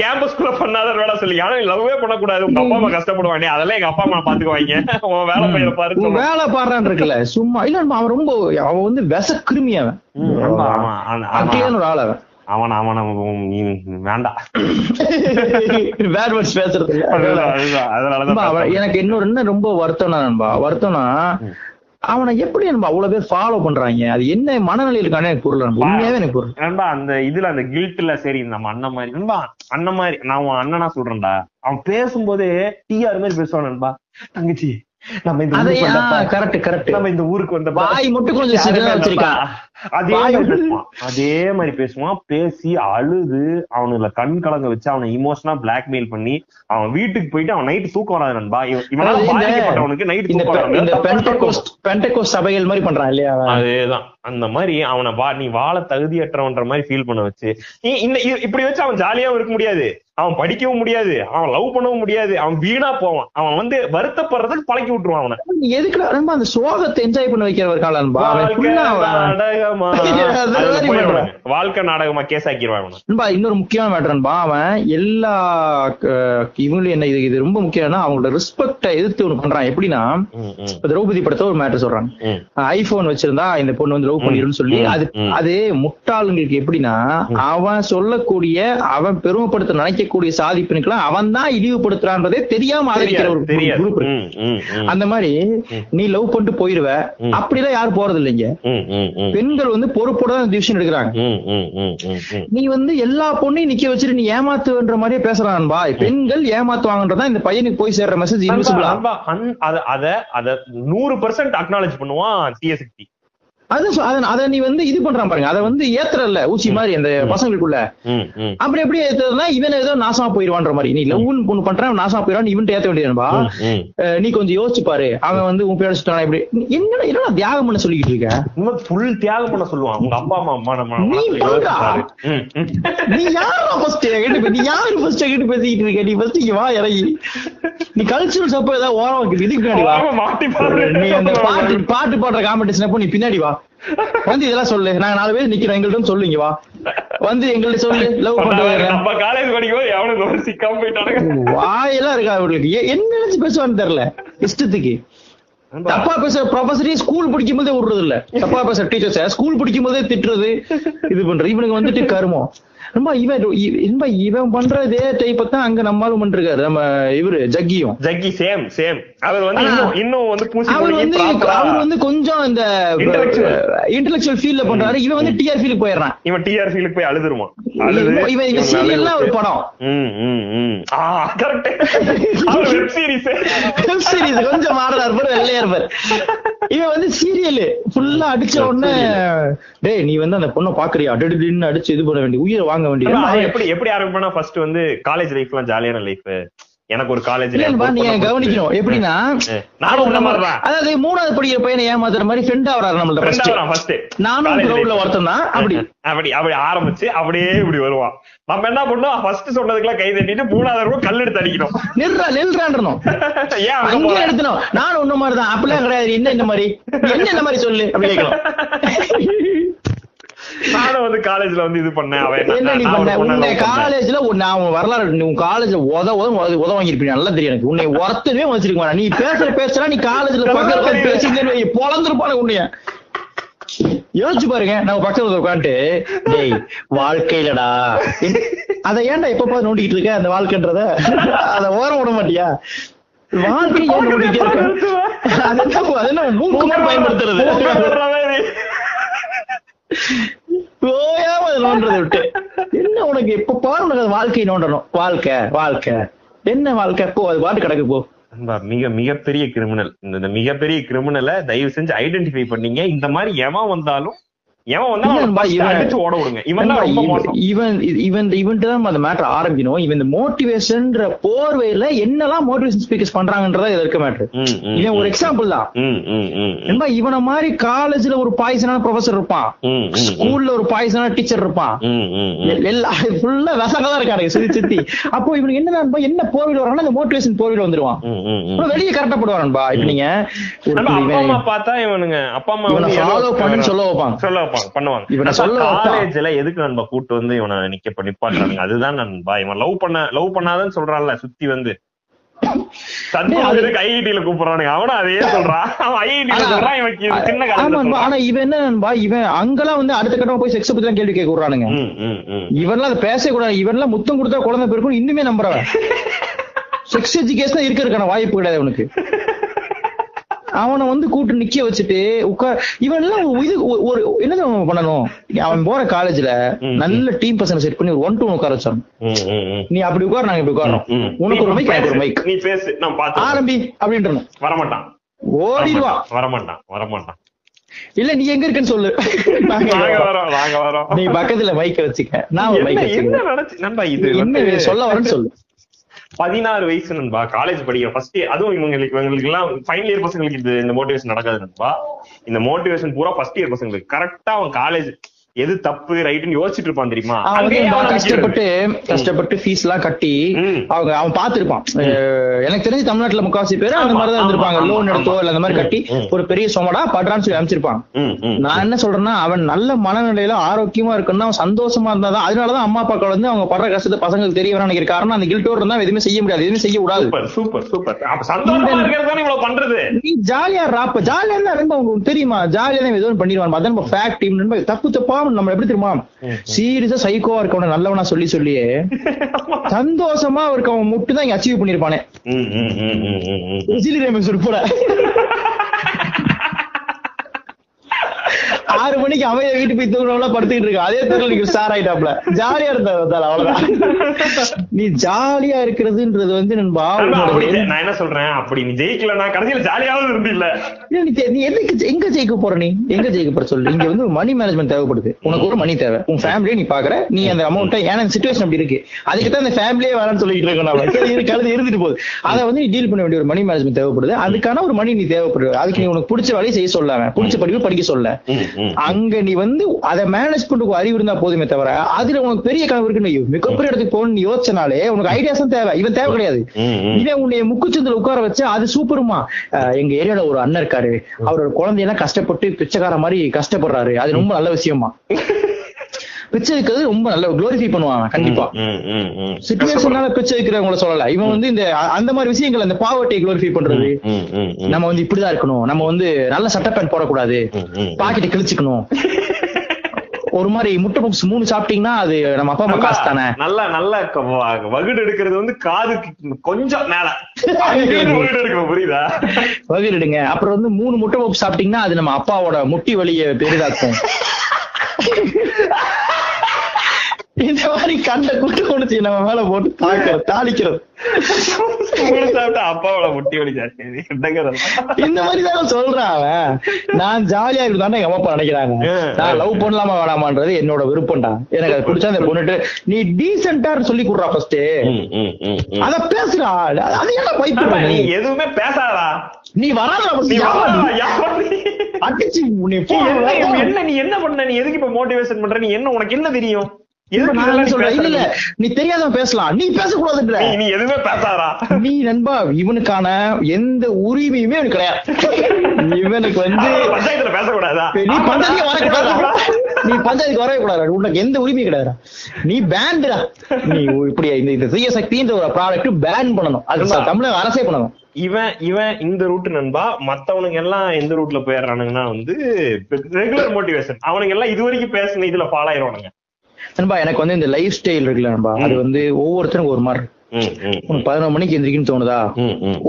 கேம்பஸ்குள்ள பண்ணாதன்னு வேலை சொல்லிக்க. ஆனா லவ்வே பண்ணக்கூடாது. உங்க அப்பா அம்மா கஷ்டப்படுவாங்க. அதெல்லாம் எங்க அப்பா அம்மா பாத்துக்குவாங்க. உன் வேலை பையனை பாரு உன் வேலை பாடுறான்னு இருக்குல்ல. சும்மா இல்ல அவன் ரொம்ப அவன் வந்து விச கிருமி அவன் ஒரு ஆள் அவன். அவன் அவன் நீ வேண்டாம். [LAUGHS] வேர் வேர்ட்ஸ் பேசுறது எனக்கு இன்னொரு என்ன ரொம்ப வருத்தம்னா நண்பா. வருத்தம்னா அவனை எப்படி நம்ம அவ்வளவு பேர் ஃபாலோ பண்றாங்க? அது என்ன மனநிலை இருக்கானே எனக்கு புரியல உண்மையாவே எனக்கு புரியல. நண்பா அந்த இதுல அந்த கில்ட்ல சரி நம்ம அண்ணன் மாதிரி நண்பா அண்ணன் மாதிரி நான் உன் அண்ணனா சொல்றேன்டா. அவன் பேசும்போதே டிஆர் மாதிரி பேசுவான் நண்பா. தங்கச்சி நம்ம இந்த கரெக்ட் கரெக்ட். நம்ம இந்த ஊருக்கு வந்த வாய் மட்டும் கொஞ்சம் சின்னதா வச்சிருக்கான். அதே அதே மாதிரி பேசுவான். பேசி அழுது அவனுல கண் கலங்க வச்சு அவனை இமோஷனா பிளாக்மெயில் பண்ணி அவன் வீட்டுக்கு போயிட்டு அவன் நைட்டு தூக்கம் வராது நண்பா. இவன் இவனால பாதிக்கப்பட்டவனுக்கு இந்த தூக்கம் பெ- இந்த வராது. பென்டகோஸ்ட் பென்டகோஸ்ட் சபைகள் மாதிரி பண்றான் இல்லையா? அதேதான். அந்த மாதிரி அவனை வா நீ வாழ தகுதியற்றவன்ற மாதிரி ஃபீல் பண்ண வச்சு. இந்த இப்படி வச்சு அவன் ஜாலியாவும் இருக்க முடியாது. அவன் படிக்கவும் முடியாது அவன் லவ் பண்ணவும் முடியாது அவன் வீணா போவான். அவன் வந்து வருத்தப்படுறதுக்கு பழக்கி விட்டுருவான் அவனை. நண்பா அந்த சோகத்தை என்ஜாய் பண்ண வைக்கிற ஒரு காலம் [LAUGHS] வாழ்க்கை நாடகமா. வாழ்க்கை கேஸ் ஆக்கிடுவான் இன்னொரு முக்கியமான மேட்டர் நண்பா அவன் எல்லா இவங்களும் என்ன இது இது ரொம்ப முக்கியம்னா அவங்களோட ரெஸ்பெக்ட எதிர்த்து ஒண்ணு பண்றான். எப்படின்னா திரௌபதி படத்தை ஒரு மேட்டர் சொல்றாங்க. ஐபோன் வச்சிருந்தா இந்த பொண்ணு வந்து லவ் பண்ணிருன்னு சொல்லி அது. அது முட்டாளுங்களுக்கு எப்படின்னா அவன் சொல்லக்கூடிய அவன் பெருமைப்படுத்த நினைக்கக்கூடிய சாதிப்பினுக்கெல்லாம் அவன் தான் இழிவுபடுத்துறான்றதே தெரியாம ஆதரிக்கிற ஒரு குரூப் அந்த மாதிரி நீ லவ் பண்ணிட்டு போயிருவ. அப்படிலாம் யாரும் போறது இல்லைங்க பெண்கள் வந்து பொறுப்போட தான் டிசிஷன் எடுக்கிறாங்க. நீ வந்து எல்லா பொண்ணையும் நிக்க வச்சுட்டு நீ ஏமாத்துன்ற மாதிரியே பேசுறான்பா பெண்கள் ஏமாத்துவாங்கன்றதான் இந்த பையனுக்கு போய் சேர்ற மெசேஜ் இன்விசிபிளா அத அத நூறு பர்சன்ட் அக்னாலேஜ் பண்ணுவான் தீயசக்தி அது சொ- அத நீ வந்து இது பண்றான் பாருங்க. அத வந்து ஏத்துறல்ல ஊசி மாதிரி அந்த பசங்களுக்குள்ள. ம், ம், அப்படி எப்படி ஏத்துறதுனா இவன் ஏதோ நாசமா போயிருவான்ற மாதிரி. நீ லவ்னு பொண்ணு பண்றான் நாசமா போயிடுவான் இவன் ஏத்த வேண்டியதுபா. நீ கொஞ்சம் யோசிச்சு பாரு. அவன் வந்து உன் பேர் சுட்டானா இப்படி. என்ன என்ன தியாகம் பண்ண சொல்லிக்கிட்டு இருக்க? full தியாகம் பண்ண சொல்லுவான். உங்க அப்பா அம்மா அம்மா நம்ம நீ மனசுல பண்றா. யோசிப்பாரு. ம், ம். நீ யாரா ஃபர்ஸ்ட் கேட்டு பே- நீ யாரு ஃபர்ஸ்ட் கேட்டு பேசிக்கிட்டு இருக்க? நீ ஃபர்ஸ்ட் இங்க வா இறங்கி. நீ கல்ச்சுரல் சப்போ ஏதாவது ஓரம் இதுக்கு பின்னாடி வா. ஆமா, மாட்டி பாரு. நீ அந்த பாட்டு பாட்டு பாடுற காம்படிஷன் அப்போ நீ பின்னாடி வா. வந்து இதெல்லாம் சொல்லு. நாங்க நாலு பேர் நிக்கிறோம் எங்கள்ட்ட சொல்லு இங்க வா. வந்து எங்கள்ட்ட சொல்லு. லவ் பண்றது நம்ம காலேஜ் படிக்கும்போது எவனுக்கு ஒரு சிக்காம போயிட்டானுங்க? வாயெல்லாம் இருக்கா அவர்களுக்கு எ- என்ன நினைச்சு பேசுவான்னு தெரியல. இஷ்டத்துக்கு. தப்பா பேசுற ப்ரொஃபஸரே ஸ்கூல் படிக்கும் போதே விடுறது இல்ல தப்பா பேசுற டீச்சர்ஸ் ஸ்கூல் படிக்கும் போதே திட்டுறது இது பண்றது. இவனுக்கு வந்துட்டு கருமம். ரொம்ப இவன் ரொம்ப இவன் பண்ற இதே தான் அங்க நம்மளும் பண்ணிருக்காரு நம்ம இவரு ஜக்கியும் ஜக்கி சேம் சேம் அவர் வந்து இன்னும் வந்து பூசி அவர் வந்து அவர் வந்து கொஞ்சம் இந்த. இன்டெலெக்சுவல் ஃபீல்ட்ல பண்றாரு இவன் வந்து டிஆர் ஃபீல்டுக்கு போயிடுறான் இவன் டிஆர்பிலுக்கு போய் அழுதுருவான் இவன் இவன் சீரியல்லாம் ஒரு. படம். ஆ, correct. [LAUGHS] அவர் web series. வெப் சீரிஸ் கொஞ்சம் மாடலா இருப்பாரு வெள்ளையா இருப்பாரு இவன் வந்து சீரியல் ஃபுல்லா அடிச்ச உடனே டேய் நீ வந்து அந்த பொண்ணை பாக்குறியா அடின்னு அடிச்சு இது பண்ண வேண்டிய உயிரை வாங்க வேண்டிய எப்படி எப்படி ஆரம்பிப்பானா ஃபர்ஸ்ட் வந்து காலேஜ் லைஃப்லாம் ஜாலியான லைஃப் எனக்கு ஒரு காலேஜ்ல நீங்க கவனிக்கணும்? எப்படின்னா நானும் உன்ன மாதிரிதான். அதாவது மூணாவது படிக்கிற பையனை ஏமாத்துற மாதிரி ஃப்ரெண்டா நம்மள்ட்ட Friend ஃபர்ஸ்ட். நானும் life. ஒருத்தன் தான். அப்படி. [LAUGHS] அப்படி அப்படி ஆரம்பிச்சு அப்படியே இப்படி வருவான். நம்ம என்ன பண்ணோம்? ஃபர்ஸ்ட் சொன்னதுக்கெல்லாம் கை தட்டிட்டு மூணாவது ரூபாய் கல் எடுத்து அடிக்கணும். [LAUGHS] நில்றா நில்றான்றணும். [LAUGHS] ஏன் அங்க? எடுத்தணும் நானும் உன்ன மாதிரி தான் அப்படிலாம் கிடையாது. என்ன இந்த மாதிரி? என்ன இந்த மாதிரி சொல்லு? அப்படி கேட்கணும் நானும் வந்து காலேஜ்ல வந்து இது பண்ணேன். அவன். காலேஜ்ல நான் வரலாறு உன் காலேஜ்ல உத உத உத வாங்கியிருப்பீங்க. நல்லா தெரியும் எனக்கு. உன்னை ஒருத்தருமே வச்சிருக்க நீ பேசுற பேசுறா நீ காலேஜ்ல பக்கத்துல பேசிட்டு பொழந்துருப்பான உன்னைய. யோசிச்சு பாருங்க. நம்ம பக்கத்துல உட்காந்துட்டு டேய் வாழ்க்கையிலடா. அத ஏன்டா எப்ப பார்த்து நோண்டிட்டு இருக்க? அந்த வாழ்க்கைன்றத அத ஓரம் விட மாட்டியா? வாழ்க்கை ஏன் நோண்டிட்டே இருக்க? அது என்ன பயன்படுத்துறது. ஓயாம அது நோன்றதை விட்டு. என்ன உனக்கு எப்ப பாரு உனக்கு அது வாழ்க்கை நோண்டணும். வாழ்க்கை வாழ்க்கை. என்ன வாழ்க்கை? போ அது பாட்டு கிடக்கு போ. மிக மிகப்பெரிய கிரிமினல். இந்த இந்த மிகப்பெரிய கிரிமினலை தயவு செஞ்சு ஐடென்டிஃபை பண்ணீங்க. இந்த மாதிரி எவன் வந்தாலும் அந்த மோட்டிவேஷன்ன்ற போர்வையில என்னெல்லாம் மோட்டிவேஷன் ஸ்பீக்கர்ஸ் பண்றாங்கன்றதா இது இருக்க மேட்டர் ம், ம், இவன் ஒரு எக்ஸாம்பிள் தான். இவனை மாதிரி காலேஜ்ல ஒரு பாய்சனான ப்ரொஃபசர் இருப்பான். ஸ்கூல்ல ஒரு பாய்சனான டீச்சர் இருப்பான். எல்லா ஃபுல்லா விசங்க தான் இருக்கானுங்க சுத்தி சுத்தி. அப்போ இவனுக்கு என்ன என்ன போர்வையில் வரானா இந்த மோட்டிவேஷன் போர்வையில் வந்துருவான். வெளியே கரெக்டா போடுவான்பா இப்ப நீங்க அப்பா அம்மா பார்த்தா இவனுங்க அப்பா அம்மா ஏதோ பண்ணுன்னு சொல்ல வைப்பாங்க. சொல்ல வைப்பாங்க. பண்ணுவாங்க. இவனை சொல்ல வைப்பான். காலேஜ்ல எதுக்கு நண்பா கூட்டு வந்து இவனை நிக்க பண்ணி நிப்பாட்டுறாங்க? அதுதான் நண்பா இவன் லவ் பண்ண லவ் பண்ணாதன்னு சொல்றான்ல சுத்தி வந்து. கேள்வி கேட்க விடுறானுங்க. இவன்லாம் பேசவே கூடாது. இவன்லாம் முத்தம் கொடுத்தா குழந்தை பிறக்கும் இன்னுமே நம்புறவன். செக்ஸ் எஜுகேஷன் இருக்க இருக்கான வாய்ப்பு கிடையாது அவனுக்கு. அவனை வந்து கூட்டு நிக்க வச்சுட்டு உட்கார் இவன் எல்லாம் இது ஒரு- ஒரு என்ன தெரியுமா பண்ணணும்? அவன் போற காலேஜ்ல. நல்ல டீம் பர்சன் செட் பண்ணி ஒரு ஒன் டூ உட்கார வச்சான். நீ அப்படி உட்கார நாங்க இப்படி உட்காரோம் ம். உனக்கு ஒரு மைக் எனக்கு ஒரு மைக் நீ பேசு. நான் ஆரம்பி அப்படின்றணும். வரமாட்டான். ஓடிடுவான் வரமாட்டான். வரமாட்டான். இல்ல நீ எங்க இருக்கன்னு சொல்லு. [LAUGHS] நீ பக்கத்துல மைக்க வச்சுக்க. நான் மைக் என்ன சொல்ல வரேன்னு சொல்லு. பதினாறு வயசு நண்பா காலேஜ் படிக்கிற ஃபர்ஸ்ட் அதுவும் இவங்களுக்கு இவங்களுக்கு எல்லாம் ஃபைனல் இயர் பசங்களுக்கு இது இந்த மோட்டிவேஷன் நடக்காது நண்பா. இந்த மோட்டிவேஷன் பூரா ஃபர்ஸ்ட் இயர் பசங்களுக்கு. கரெக்டா அவன் காலேஜ் எது தப்பு ரைட்னு யோசிச்சுட்டு இருப்பான் தெரியுமா? கஷ்டப்பட்டு. கஷ்டப்பட்டு ஃபீஸ் எல்லாம் கட்டி. அவங்க அவன் பாத்துருப்பான் எனக்கு தெரிஞ்சு தமிழ்நாட்டுல முக்காவாசி பேர் அந்த மாதிரி தான் இருந்திருப்பாங்க. லோன் எடுத்தோ இல்ல அந்த மாதிரி கட்டி. ஒரு பெரிய சொமடா படுறான்னு சொல்லி ம், நான் என்ன சொல்றேன்னா அவன் நல்ல மனநிலையில ஆரோக்கியமா இருக்குன்னா அவன் சந்தோஷமா இருந்தாதான் அதனாலதான் அம்மா அப்பாக்கள் வந்து அவங்க படுற கஷ்டத்தை பசங்களுக்கு தெரிய வேணாம் நினைக்கிற காரணம் அந்த கில்ட்டோட இருந்தா எதுவுமே செய்ய முடியாது. எதுவுமே செய்ய கூடாது. சூப்பர் சூப்பர் பண்றது? நீ ஜாலியா ராப்ப ஜாலியா இருந்தா தெரியுமா? ஜாலியா தான் ஒண்ணு பண்ணிடுவான். அதான் ஃபேக்ட் டீம் தப்பு தப்பா நம்ம எப்படி தெரியுமா சீரியஸா சைக்கோவா இருக்கவன நல்லவனா சொல்லி சொல்லியே சந்தோஷமா அவருக்கு அவன் மட்டும் தான் இங்க அச்சீவ் பண்ணிருப்பானே ம், ஆறு மணிக்கு அமைய வீட்டு போய் தூங்குறவங்கள படுத்துக்கிட்டு இருக்கா அதே தெருல நீங்க ஸ்டார் ஆயிட்டாப்ல. ஜாலியா இருந்தா அவ்வளவுதான். நீ ஜாலியா இருக்கிறதுன்றது வந்து நண்பா நான் என்ன சொல்றேன்? அப்படி நீ ஜெயிக்கலனா கடைசியில ஜாலியாவது இருந்து இல்ல. இல்ல, நீ எதுக்கு எங்க ஜெயிக்க போற நீ? எங்க ஜெயிக்க போற சொல்லு. இங்க வந்து மணி மேனேஜ்மெண்ட் தேவைப்படுது. உனக்கு ஒரு மணி தேவை. உன் ஃபேமிலியே நீ பாக்குற. நீ அந்த அமௌண்ட்டை ஏன்னா சுச்சுவேஷன் அப்படி இருக்கு. அதுக்கு தான் அந்த ஃபேமிலியே வேணாம்னு சொல்லிட்டு இருக்கோம் நாம. சரி இரு, கழுது இருந்துட்டு போகுது. அதை வந்து நீ டீல் பண்ண வேண்டிய ஒரு மணி மேனேஜ்மெண்ட் தேவைப்படுது. அதுக்கான ஒரு மணி நீ தேவைப்படுது. அதுக்கு நீ உனக்கு பிடிச்ச வேலையை செய்ய சொல்லாம பிடிச்ச படிப்பு படிக்க சொல்ல. அங்க நீ வந்து அதை மேனேஜ் பண்றதுக்கு அறிவு இருந்தா போதுமே தவிர அதுல உனக்கு பெரிய கனவு இருக்குன்னு. மிகப்பெரிய இடத்துக்கு போகணும்னு யோசிச்சனாலே உனக்கு ஐடியாஸ் தான் தேவை. இவன் தேவை கிடையாது. இவன் உன்னை முக்குச்சந்தில உட்கார வச்சு அது சூப்பருமா எங்க ஏரியால ஒரு அண்ணன் இருக்காரு. அவரோட குழந்தையெல்லாம் கஷ்டப்பட்டு பிச்சைக்கார மாதிரி கஷ்டப்படுறாரு. அது ரொம்ப நல்ல விஷயமா. பிச்சை இருக்கிறது ரொம்ப நல்ல குளோரிஃபை பண்ணுவாங்க கண்டிப்பா. சுச்சுவேஷனால பிச்சை வைக்கிறவங்கள சொல்லல. இவன் வந்து இந்த அந்த மாதிரி விஷயங்கள் அந்த பாவர்ட்டியை குளோரிஃபை பண்றது. நம்ம வந்து இப்படிதான் இருக்கணும். நம்ம வந்து நல்ல சட்டை பேண்ட் போடக்கூடாது. பாக்கெட்டை கிழிச்சுக்கணும். [LAUGHS] ஒரு மாதிரி முட்டை பப்ஸ் மூணு சாப்பிட்டீங்கன்னா அது நம்ம அப்பா அம்மா காசு தானே நல்லா நல்ல வகுடு எடுக்கிறது வந்து காதுக்கு கொஞ்சம் மேல. அங்கேயும் வகுடு புரியுதா? வகிரிடுங்க அப்புறம் வந்து மூணு முட்டை பப்ஸ் சாப்பிட்டீங்கன்னா அது நம்ம அப்பாவோட முட்டி வலியை பெரிதாக்கும். [LAUGHS] இந்த கண்ட குட்டு கொண்டு நம்ம மேல போட்டு தாக்கிறது தாளிக்கிறது. அப்பாவோட முட்டி வலிச்சாச்சு? இந்த மாதிரி தான் சொல்றான் அவன். நான் ஜாலியா இருந்தானே எங்க அம்மா அப்பா நினைக்கிறாங்க. நான் லவ் பண்ணலாமா வேணாமான்றது என்னோட விருப்பம்டா. எனக்கு அது பிடிச்சா அந்த பொண்ணுட்டு நீ டீசென்டா சொல்லி கொடுறா ஃபர்ஸ்ட். அத பேசுறா அது என்ன பைப்பு நீ எதுவுமே பேசாதா நீ வராதா? அடிச்சு நீ. என்ன நீ என்ன பண்ண? நீ எதுக்கு இப்ப மோட்டிவேஷன் பண்ற? நீ என்ன உனக்கு என்ன தெரியும்? நீ தெரியாதவன் பேசலாம். நீ பேசக்கூடாதுன்ற. நீ எதுவுமே பேசாதா நீ நண்பா இவனுக்கான எந்த உரிமையுமே அவனுக்கு கிடையாது. இவனுக்கு வந்து பஞ்சாயத்துல பேசக்கூடாதா? நீ பஞ்சாயத்துக்கு வரக்கூடாதா நீ பஞ்சாயத்துக்கு வரவே கூடாது உனக்கு எந்த உரிமையும் கிடையாது நீ பேன்டா நீ இப்படி இந்த இந்த சக்தின்ற ஒரு ப்ராடக்ட் பேன் பண்ணணும். அது. தமிழக அரசே பண்ணணும். இவன் இவன் இந்த ரூட் நண்பா மத்தவனுங்க எல்லாம் எந்த ரூட்ல போயிடுறானுங்கன்னா வந்து ரெகுலர் மோட்டிவேஷன் அவனுங்க எல்லாம் இது வரைக்கும் பேசின இதுல ஃபாலோ ஆயிடுவானுங்க நண்பா எனக்கு வந்து இந்த லைஃப் ஸ்டைல் இருக்குல்ல நண்பா அது வந்து ஒவ்வொருத்தருக்கும் ஒரு மாதிரி. இருக்கு. பதினொரு மணிக்கு எந்திரிக்குன்னு தோணுதா.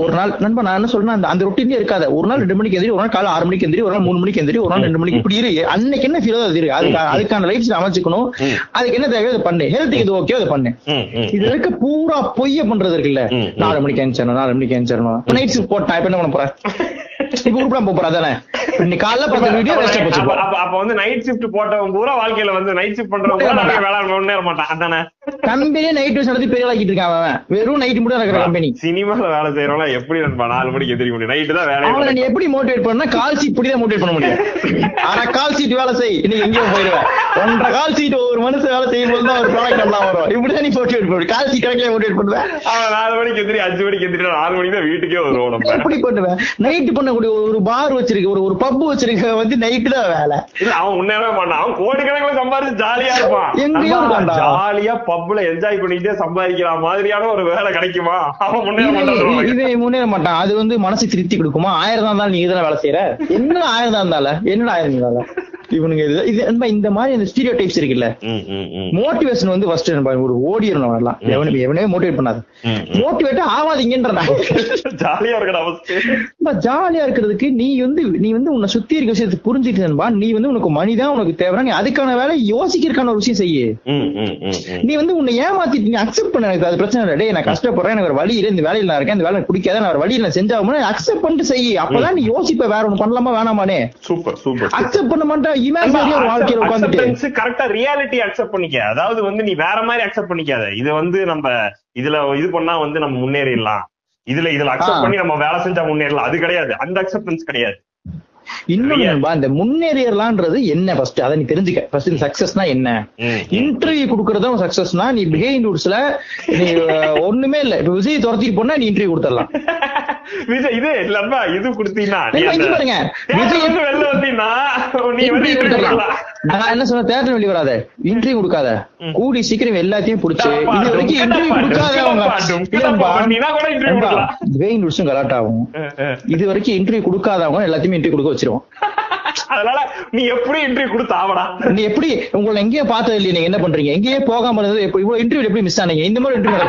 ஒரு நாள் நண்பா நான் என்ன சொல்றேன் அந்த அந்த ரொட்டீனே இருக்காத. ஒரு நாள் ரெண்டு மணிக்கு எந்திரி ஒரு நாள் காலை ஆறு மணிக்கு எந்திரி ஒரு நாள் மூணு மணிக்கு எந்திரி ஒரு நாள் ரெண்டு மணிக்கு இப்படி இரு. அன்னைக்கு என்ன ஃபீல் அது இரு. அதுக்கு அதுக்கான லைஃப் அமைச்சுக்கணும். அதுக்கு என்ன தேவையோ அதை பண்ணு. ஹெல்த்துக்கு இது ஓகே அதை பண்ணு. இது இருக்க பூரா பொய்ய பண்றது இருக்குல்ல. நாலு மணிக்கு அனுப்பிச்சிடணும் நாலு மணிக்கு அனுப்பிச்சிடணும் நைட் ஷிஃப்ட் போட்டா இப்ப என்ன பண்ண போறேன் இப்ப உருப்படா போறா தானே நீ காலைல பார்த்த வீடியோ அப்ப- ரெஸ்ட் அப்ப- வச்சுக்கோ அப்ப அப்ப வந்து நைட் ஷிஃப்ட் போட்டவன் பூரா வாழ்க்கையில வந்து நைட் ஷிஃப்ட் பண்றவன் பூரா நிறைய வேலை முன்னேற மாட்டான். அதானே? கம்பெனியே நைட் வச்சு நடத்தி பெரிய ஆக்கிட்டு இருக்கான் அவன். வெறும் நைட் மட்டும் நடக்கிற கம்பெனி சினிமால வேலை செய்யறவங்க எப்படி நண்பா நாலு மணிக்கு எதிரிக்க முடியும்? நைட்டு தான் வேலையை அவனை நீ எப்படி மோட்டிவேட் பண்ணா கால் சீட் இப்படிதான் மோட்டிவேட் பண்ண முடியும். ஆனா கால் சீட் வேலை செய். இன்னைக்கு எங்கேயோ போயிருவேன் ஒன்றரை கால் சீட் ஒரு மனுஷன் வேலை செய்யும் போது தான் ஒரு ப்ராடக்ட் நல்லா வரும். இப்படிதான் நீ மோட்டிவேட் கால் சீட் கணக்கிலே மோட்டிவேட் பண்ணுவேன் அவன் நாலு மணிக்கு எதிரி அஞ்சு மணிக்கு எதிரி நாலு மணிக்கு தான் வீட்டுக்கே வருவோம் எப்படி பண்ணுவேன் நைட் பண்ணக்கூடிய ஒரு- பார் வச்சிருக்க ஒரு ஒரு பப் வச்சிருக்க வந்து நைட்டு தான் வேலை. இல்ல அவன் உண்மையாவே மாட்டான். அவன் கோடிக்கணக்கில் சம்பாதிச்சு ஜாலியா இருப்பான். எங்கேயோ. ஜாலியா பப்ல என்ஜாய் பண்ணிட்டே சம்பாதிக்கிற மாதிரியான ஒரு வேலை கிடைக்குமா? அவன் முன்னேற மாட்டான் இவன் முன்னேற மாட்டான். அது வந்து மனசு திருப்தி கொடுக்குமா? ஆயிரம் தான் இருந்தாலும் நீ இதெல்லாம் வேலை செய்யற? என்ன ஆயிரம் தான் இருந்தால என்னடா ஆயிரம் இருந்தால இவனுங்க இது இந்த மாதிரி அந்த ஸ்டீரியோ டைப்ஸ் இருக்குல்ல. மோட்டிவேஷன் வந்து ஃபர்ஸ்ட் ஒரு ஓடிடணும் எல்லாம் எவனு எவனே மோட்டிவேட் பண்ணாது. மோட்டிவேட் ஆவாதீங்கன்றா [LAUGHS] ஜாலியா அவஸ்தை ஜாலியா இருக்கிறதுக்கு நீ வந்து நீ வந்து உன்னை சுத்தி இருக்க விஷயத்தை புரிஞ்சுக்கிட்டா நீ வந்து உனக்கு மணிதான் உனக்கு தேவை நீ அதுக்கான வேலை யோசிக்கிறதுக்கான ஒரு விஷயம் செய்யு. நீ வந்து உன்னை ஏமாத்திட்டு நீ அக்செப்ட் பண்ண எனக்கு அது பிரச்சனை இல்லை. டேய் நான் கஷ்டப்படுறேன் எனக்கு ஒரு வழி இல்லை இந்த வேலையில நான் இருக்கேன் இந்த வேலை பிடிக்காத நான் ஒரு வழியில நான் செஞ்சாகும் அக்செப்ட் பண்ணிட்டு செய் அப்பதான் நீ யோசிப்ப வேற ஒண்ணு பண்ணலாமா வேணாமானே சூப்பர் சூப்பர். அக்செப்ட் பண்ண மாட்டா இமேஜினரி ஒரு வாழ்க்கையில உட்காந்துட்டு கரெக்டா ரியாலிட்டி அக்செப்ட் பண்ணிக்க. அதாவது வந்து நீ வேற மாதிரி அக்செப்ட் பண்ணிக்காத. இது வந்து நம்ம இதுல இது பண்ணா வந்து நம்ம முன்னேறிடலாம். இதுல இதுல அக்செப்ட். பண்ணி நம்ம வேலை செஞ்சா முன்னேறலாம். அது கிடையாது. அந்த அக்செப்டன்ஸ் கிடையாது. இன்னொன்னு இந்த முன்னேறியலான்றது என்ன ஃபர்ஸ்ட் அதை நீ தெரிஞ்சுக்க. ஃபர்ஸ்ட் சக்சஸ்னா என்ன. இன்டர்வியூ கொடுக்கறதும் சக்சஸ்னா நீ பிஹைண்ட் ரூட்ஸ்ல நீ ஒண்ணுமே இல்ல. இப்ப விஜய் துரத்திட்டு போனா நீ இன்டர்வியூ கொடுத்துடலாம். விஜய் இது இல்லப்பா இது குடுத்தீங்கன்னா அந்த பாருங்க. விஜய் வந்து வெளில வந்தீங்கன்னா நீ வந்து இன்டர்வியூ. நான் என்ன சொன்ன தேட்டர் வெளிய வராத. இன்டர்வியூ கொடுக்காத. கூடி சீக்கிரம் எல்லாத்தையும் புடிச்சு இது வரைக்கும் இன்டர்வியூ கொடுக்காதவங்க கூட interview கொடுக்கலாம். பிஹைண்ட் ரூட்ஸும் கலாட் ஆகும் அஹ், அஹ். இது வரைக்கும் இன்டர்வியூ கொடுக்காதவங்க எல்லாத்தையுமே இன்டர்வியூ கொடுக்க வச்சிருவோம். அதனால நீ எப்படி இன்டர்வியூ கொடுத்து ஆவடா? நீ எப்படி உங்களை எங்கேயே பார்த்தது இல்லையா நீங்க என்ன பண்றீங்க? எங்கேயே போகாம இருந்தது இவ்வளவு இன்டர்வியூ எப்படி மிஸ் ஆனீங்க? இந்த மாதிரி இன்டர்வியூ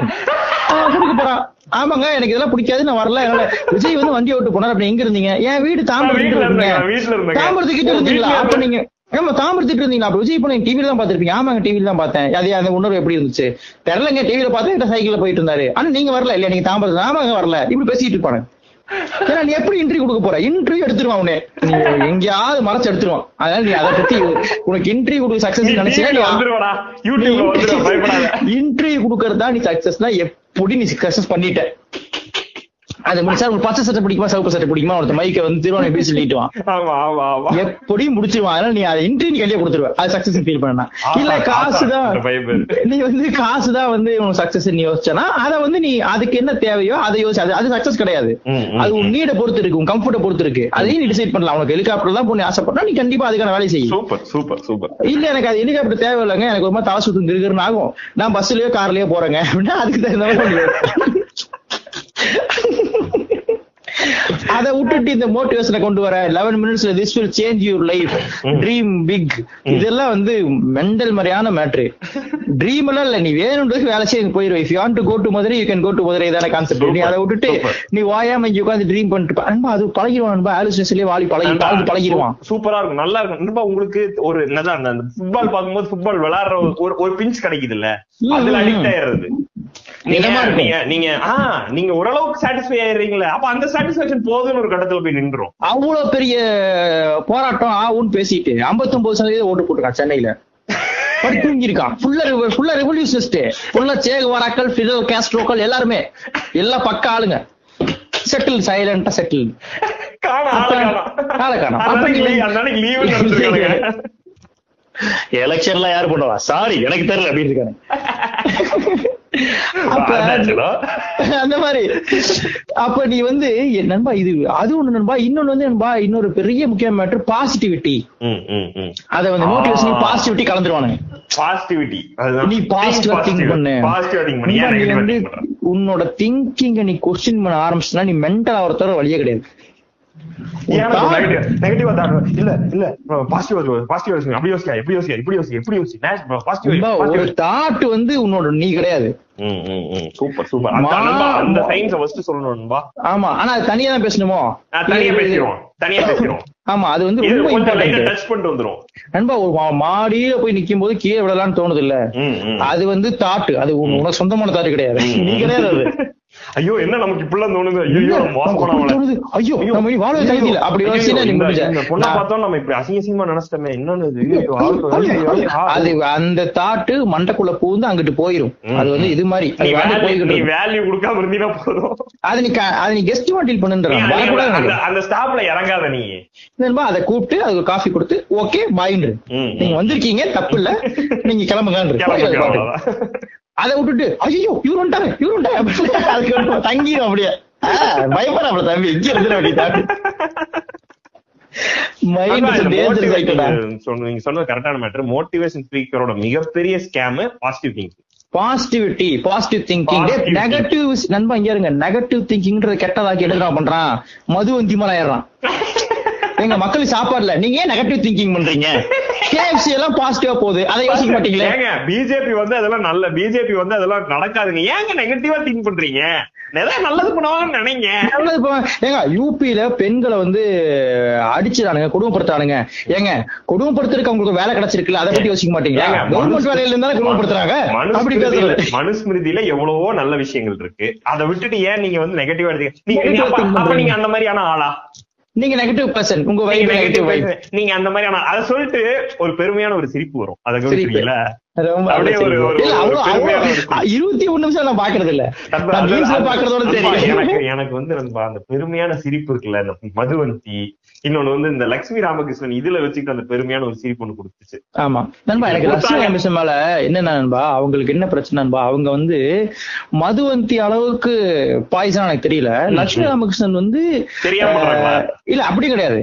கொடுக்க போறான் ஆமாங்க எனக்கு இதெல்லாம் பிடிக்காது நான் வரல என்னால. விஜய் வந்து வண்டி ஓட்டு போனார் அப்படி எங்க இருந்தீங்க? என் வீடு தாம்பரத்துக்கு இருந்தீங்க. இருந்தேங்க, வீட்டுல இருந்தேங்க. தாம்பரத்துக்கிட்ட இருந்தீங்களா? அப்ப. நீங்க ஆமா தாம்பரத்துட்டு இருந்தீங்களா? அப்ப விஜய் பண்ண டிவில தான் பாத்திருப்பீங்க ஆமாங்க டிவில தான் பார்த்தேன். அது அந்த உணர்வு எப்படி இருந்துச்சு? தெரியலங்க டிவில பார்த்தேன் சைக்கிள்ல போயிட்டு இருந்தாரு. ஆனா நீங்க வரல இல்லையா? நீங்க தாம்பரத்து ஆமாங்க வரல. இப்படி பேசிட்டு இருப்பாங்க ஏன்னா நீ எப்படி இன்டர்வியூ கொடுக்க போற? இன்டர்வியூ எடுத்துருவான் உனே நீ எங்கேயாவது மறைச்சு எடுத்துருவான். அதனால நீ அதை பத்தி உனக்கு இன்டர்வியூ கொடுக்க சக்சஸ் TV ல நினைச்சீங்க வந்துருவடா யூடியூப்ல வந்துருவ. பயப்படாத. [LAUGHS] இன்டர்வியூ கொடுக்கறதா நீ சக்சஸ்னா எப்படி நீ சக்சஸ் பண்ணிட்ட? அது முடிச்சா உங்களுக்கு பச்சை சட்டை பிடிக்குமா? சிவப்பு சட்டை பிடிக்குமா? ஒருத்த மைக்க வந்து திருவானை பேசி சொல்லிட்டுவான். எப்படி முடிச்சிருவான். அதனால நீ அதை இன்டர்வியூ கையிலே கொடுத்துருவ. அது சக்சஸ் ஃபீல் பண்ணா இல்ல இந்த பைப்பு. நீ வந்து காசுதான் வந்து உனக்கு சக்சஸ் நீ யோசிச்சனா அத வந்து நீ அதுக்கு என்ன தேவையோ அதை யோசிச்சு அது சக்சஸ் கிடையாது. அது உன் நீட பொறுத்து இருக்கு உன் கம்ஃபர்ட்டை பொறுத்து இருக்கு. அதையும் நீ டிசைட் பண்ணலாம். உனக்கு ஹெலிகாப்டர் தான் போய் ஆசைப்பட்டா நீ கண்டிப்பா அதுக்கான வேலையை செய்யும் சூப்பர் சூப்பர் சூப்பர் இல்ல எனக்கு அது ஹெலிகாப்டர் தேவையில்லைங்க. எனக்கு ஒரு மாதிரி தலை சுத்தம் கிருகிருன்னு ஆகும். நான் பஸ்லயோ கார்லயோ போறேங்க. அப்படின்னா அதுக்கு தகுந்த மாதிரி [LAUGHS] அதை விட்டுட்டு இந்த மோட்டிவேஷனை கொண்டு வர லெவன் மினிட்ஸ்ல this will change your life dream big இதெல்லாம் வந்து மெண்டல் மாதிரியான மேட்ரு ட்ரீம் எல்லாம் இல்ல நீ வேணும்ன்றது வேலை செய்ய போயிரு. If you to go to Madurai you can go to Madurai இதான கான்செப்ட் நீ அதை விட்டுட்டு. நீ வாயாம இங்க உட்காந்து ட்ரீம் பண்ணிட்டு அன்பா அது பழகிடுவான் அன்பா. ஆலோசனை வாலி பழகி பழகி பழகிடுவான் சூப்பரா இருக்கும். நல்லா இருக்கும். நண்பா உங்களுக்கு ஒரு என்னதான் அந்த ஃபுட்பால் பார்க்கும்போது ஃபுட்பால் விளையாடுற ஒரு- ஒரு பிஞ்ச் கிடைக்குது இல்ல அதுல அடிக்ட். ஆயிடுறது. நீங்க. நீங்க ஓரளவுக்கு சாட்டிஸ்ஃபை ஆயிடுறீங்களே அப்ப அந்த சாட்டிஸ்பாக்சன் போதும்னு ஒரு கட்டத்துல போய் நின்றோம் அவ்வளவு பெரிய போராட்டம் ஆகும்னு பேசிட்டு 59% சதவீதம் ஓட்டு போட்டிருக்கான் சென்னையில படி தூங்கியிருக்கான் ஃபுல்லா ஃபுல்லா ரெவல்யூஷனிஸ்ட் ஃபுல்லா சேக் வராக்கள் ஃபிடல் காஸ்ட்ரோக்கள் எல்லாருமே எல்லாம் பக்க ஆளுங்க செட்டில் சைலண்டா செட்டில் காணோம் ஆளை காணோம். ஆளை காணோம். அந்த அப்ப அன்னைக்கு நீ- leave- அந்த அன்னைக்கு leave ன்னு நடந்திருக்கானுங்க. எலெக்ஷன்ல யார் பண்ணுவா சாரி எனக்கு தெரியல அப்படின்னு இருக்காங்க. அந்த மாதிரி அப்ப நீ வந்து நண்பா இது அது ஒண்ணு நண்பா இன்னொன்னு வந்து நண்பா இன்னொரு பெரிய முக்கிய மேட்டர் பாசிட்டிவிட்டி. அத வந்து மோட்டிவேஷன். பாசிட்டிவிட்டி கலந்துருவானுங்க. அதுதான். நீ பாசிட்டிவா திங்க். பண்ணு நீ வந்து? உன்னோட திங்கிங்க நீ கொஸ்டின் பண்ண ஆரம்பிச்சுனா நீ மென்டல் ஆகிறத வழியே கிடையாது இல்ல இல்ல. பாசிட்டிவ் பாசிட்டிவ் யோசிங்க அப்படி யோசிக்க இப்படி யோசிக்க இப்படி யோசிக்க. இப்படி யோசி பாசிட்டிவ் தாட் வந்து உன்னோட நீ கிடையாது. சூப்பர் அந்த சயின்ஸ ஃபர்ஸ்ட் ஆமா ஆனா அது தனியா தான் பேசணுமோ? நான் தனியா பேசிடுவோம் தனியா பேசிடுவோம். ஆமா அது வந்து இது ரொம்ப கொஞ்சம் லைட்டா இம்பார்ட்டன்ட் டச் பண்ணிட்டு வந்துரும். நண்பா ஒரு மாடியில போய் நிக்கும் போது கீழே விடலாம்னு தோணுது இல்ல. அது வந்து தாட் அது உன் உனக்கு சொந்தமான தாட் கிடையாது. நீ கிடையாது அது. ஐயோ என்ன நமக்கு இப்படிலாம் தோணுது? ஐயோ தோணுது. ஐயோ நம்ம இனி வாழவே தகுதி இல்ல அப்படி இந்த- பொண்ணை பார்த்தோம் நம்ம இப்படி அசிங்க அசிங்கமா நினைச்சிட்டோமே. என்னன்னு. அது அந்த தாட்டு மண்டைக்குள்ள பூந்து அங்கிட்டு போயிரும். அது வந்து இது மாதிரி. நீ. வேல்யூ கொடுக்காம இருந்தீங்கன்னா போதும். அது நீ அது நீ கெஸ்ட் டீல் நீ பண்ணுன்றான் அந்த- ஸ்டாப்ல இறங்காத நீ. நண்பா அதை கூப்பிட்டு அதுக்கு காஃபி கொடுத்து ஓகே பாயின்று நீங்க வந்திருக்கீங்க தப்பு இல்ல நீங்க கிளம்புங்க கிளம்பு, அவ்வளவுதான். அதை விட்டுட்டு ஐயோ இவரு வந்துட்டாரு இவரு வந்துட்டாரு. அதுக்கு வந்து தங்கிடும் அப்படியே. பயப்பட அப்படி தம்பி இங்க இருந்து அப்படி தாட்டு மைண்ட் அதான் இந்த டேஞ்சர் motivation சைக்கிளா சொன்ன- நீங்க சொன்னது கரெக்டான மேட்டர் மோட்டிவேஷன் ஸ்பீக்கரோட மிகப்பெரிய scam positive thinking positivity positive thinking Positivity. Negative நண்பா இங்க இருங்க. நெகட்டிவ் திங்கிங்ன்றத கெட்டதாக்கி நான் பண்றான். மது வந்திமல ஆயிடுறான் எங்க மக்கள் சாப்பாடுல நீங்க ஏன் நெகட்டிவ் திங்கிங் பண்றீங்க? கேஎஃப்சி எல்லாம் பாசிட்டிவா போகுது. அதை யோசிக்க மாட்டீங்களே? ஏங்க பிஜேபி வந்து அதெல்லாம் நல்ல பிஜேபி வந்து அதெல்லாம் நடக்காதுங்க ஏங்க நெகட்டிவா திங்க் பண்றீங்க? ஏதாவது நல்லது பண்ணுவாங்கன்னு நினைங்க. நல்லது ஏங்க யூபியில பெண்களை வந்து அடிச்சிடானுங்க கொடுமைப்படுத்துறானுங்க. ஏங்க கொடுமைப்படுத்துறதுக்கு அவங்களுக்கு வேலை கிடைச்சிருக்குல்ல? அதை பத்தி யோசிக்க மாட்டீங்களா? கவர்மெண்ட் வேலையில இருந்தாலும் கொடுமைப்படுத்துறாங்க. அப்படி பேசுறது. மனுஸ்மிருதியில எவ்வளவோ நல்ல விஷயங்கள் இருக்கு. அதை விட்டுட்டு ஏன் நீங்க வந்து நெகட்டிவா எடுத்தீங்க. நீங்க அந்த மாதிரியான ஆளா? நீங்க நெகட்டிவ் பர்சன் உங்க வைப் நெகட்டிவ் வைப். நீங்க அந்த மாதிரியான அதை சொல்லிட்டு ஒரு பெருமையான ஒரு சிரிப்பு வரும். அதை கவனிக்கிறீங்களா. இருபத்தி ஒண்ணு நிமிஷம் நான் பாக்குறது இல்ல. பாக்குறதோட தெரியும். எனக்கு எனக்கு வந்து அந்த பெருமையான சிரிப்பு இருக்குல்ல இந்த மதுவந்தி இன்னொன்னு வந்து இந்த லட்சுமி ராமகிருஷ்ணன் இதுல வச்சுக்கிட்டு அந்த பெருமையான ஒரு சிரிப்பு ஒண்ணு கொடுத்துச்சு. ஆமா. நண்பா எனக்கு லட்சுமி ராமகிருஷ்ணன் மேல என்ன நண்பா? அவங்களுக்கு என்ன பிரச்சனை நண்பா? அவங்க வந்து மதுவந்தி அளவுக்கு பாய்சன் எனக்கு தெரியல. லட்சுமி ராமகிருஷ்ணன் வந்து இல்ல அப்படி கிடையாது.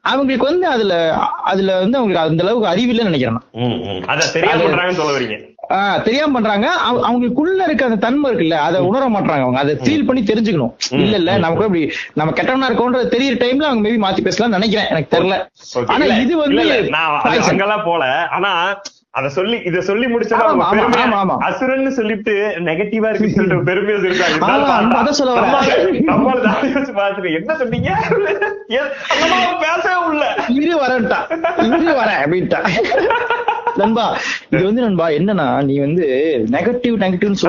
அவங்களுக்கு வந்து அதுல அதுல வந்து அவங்களுக்கு அந்த அளவுக்கு அறிவில்லைன்னு நினைக்கிறேன் நான். ம், ம். அத தெரியாம சொல்ல வரீங்க. தெரியாம பண்றாங்க. அவ- அவங்களுக்குள்ள இருக்க அந்த தன்மை இருக்குல்ல அதை உணர மாட்டாங்க அவங்க. அதை ஃபீல் பண்ணி தெரிஞ்சுக்கணும். இல்ல இல்ல நமக்கு இப்படி நம்ம கெட்டவனா இருக்கோன்றது தெரியற டைம்ல அவங்க மேபி மாத்தி பேசலாம் நினைக்கிறேன். எனக்கு தெரியல. ஆனா இது வந்து நான். அங்கெல்லாம் போல. ஆனா அத சொல்லி இத சொல்லி முடிச்சா ஆமா, அவங்க ஆமா, பெருமையா- ஆமா, ஆமா. அசுரன்னு சொல்லிட்டு நெகட்டிவா இருக்கு [LAUGHS] சொல்லிட்டு பெருமையா இருக்காங்க ஆமா, அந்த அதான் சொல்ல வரேன். நம்மள தாடி வச்சு பாத்துட்டு என்ன சொன்னீங்க? பேசவே உள்ள. இரு வரட்டா இரு வர அப்படின்ட்டா [LAUGHS] நண்பா இது வந்து நண்பா என்னன்னா நீ வந்து நெகட்டிவ் நெகட்டிவ்னு நிமிஷம்.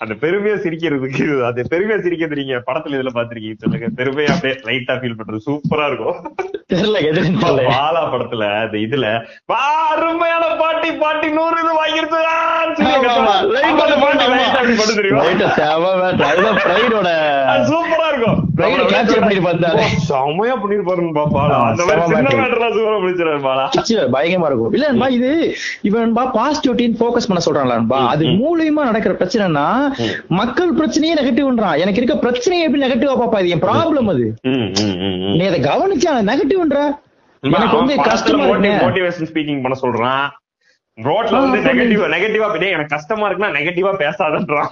அந்த பெருமையா சிரிக்கிறதுக்கு அந்த பெருமையா சிரிக்கிறது நீங்க படத்துல இதுல பாத்திருக்கீங்க சொல்லுங்க பெருமையா அப்படியே லைட்டா ஃபீல் பண்றது சூப்பரா இருக்கும். தெரியல தெரியல. பாலா படத்துல அந்த இதுல "வா, அருமையான பாட்டி பாட்டி நூறு இது வாங்கிருச்சு சூப்பரா இருக்கும். செமையா பண்ணிருப்பாருன்னு ஆ, அந்த மாதிரி சின்ன. மேட்டர்லாம் சூப்பரா பிடிச்சிருவாரு ச்சீ, பயங்கரமா இருக்கும். இல்ல நண்பா இது இவன் நண்பா பாசிட்டிவிட்டின்னு ஃபோக்கஸ் பண்ண சொல்றான்ல நண்பா அது மூலியமா நடக்கிற பிரச்சனைனா மக்கள் பிரச்சனையே நெகட்டிவ்ன்றான் எனக்கு இருக்க பிரச்சனையை எப்படி நெகட்டிவா பாப்பா இது என் ப்ராப்ளம் அது. நீ அதை கவனிச்சா நெகட்டிவ்ன்ற எனக்கு வந்து கஷ்டமா இருக்கு மோட்டிவேஷன் ஸ்பீக்கிங் பண்ண சொல்றான். ரோட்ல வந்து. நெகட்டிவா நெகட்டிவா டேய் எனக்கு கஷ்டமா இருக்குன்னா நெகட்டிவா பேசாதன்றான்.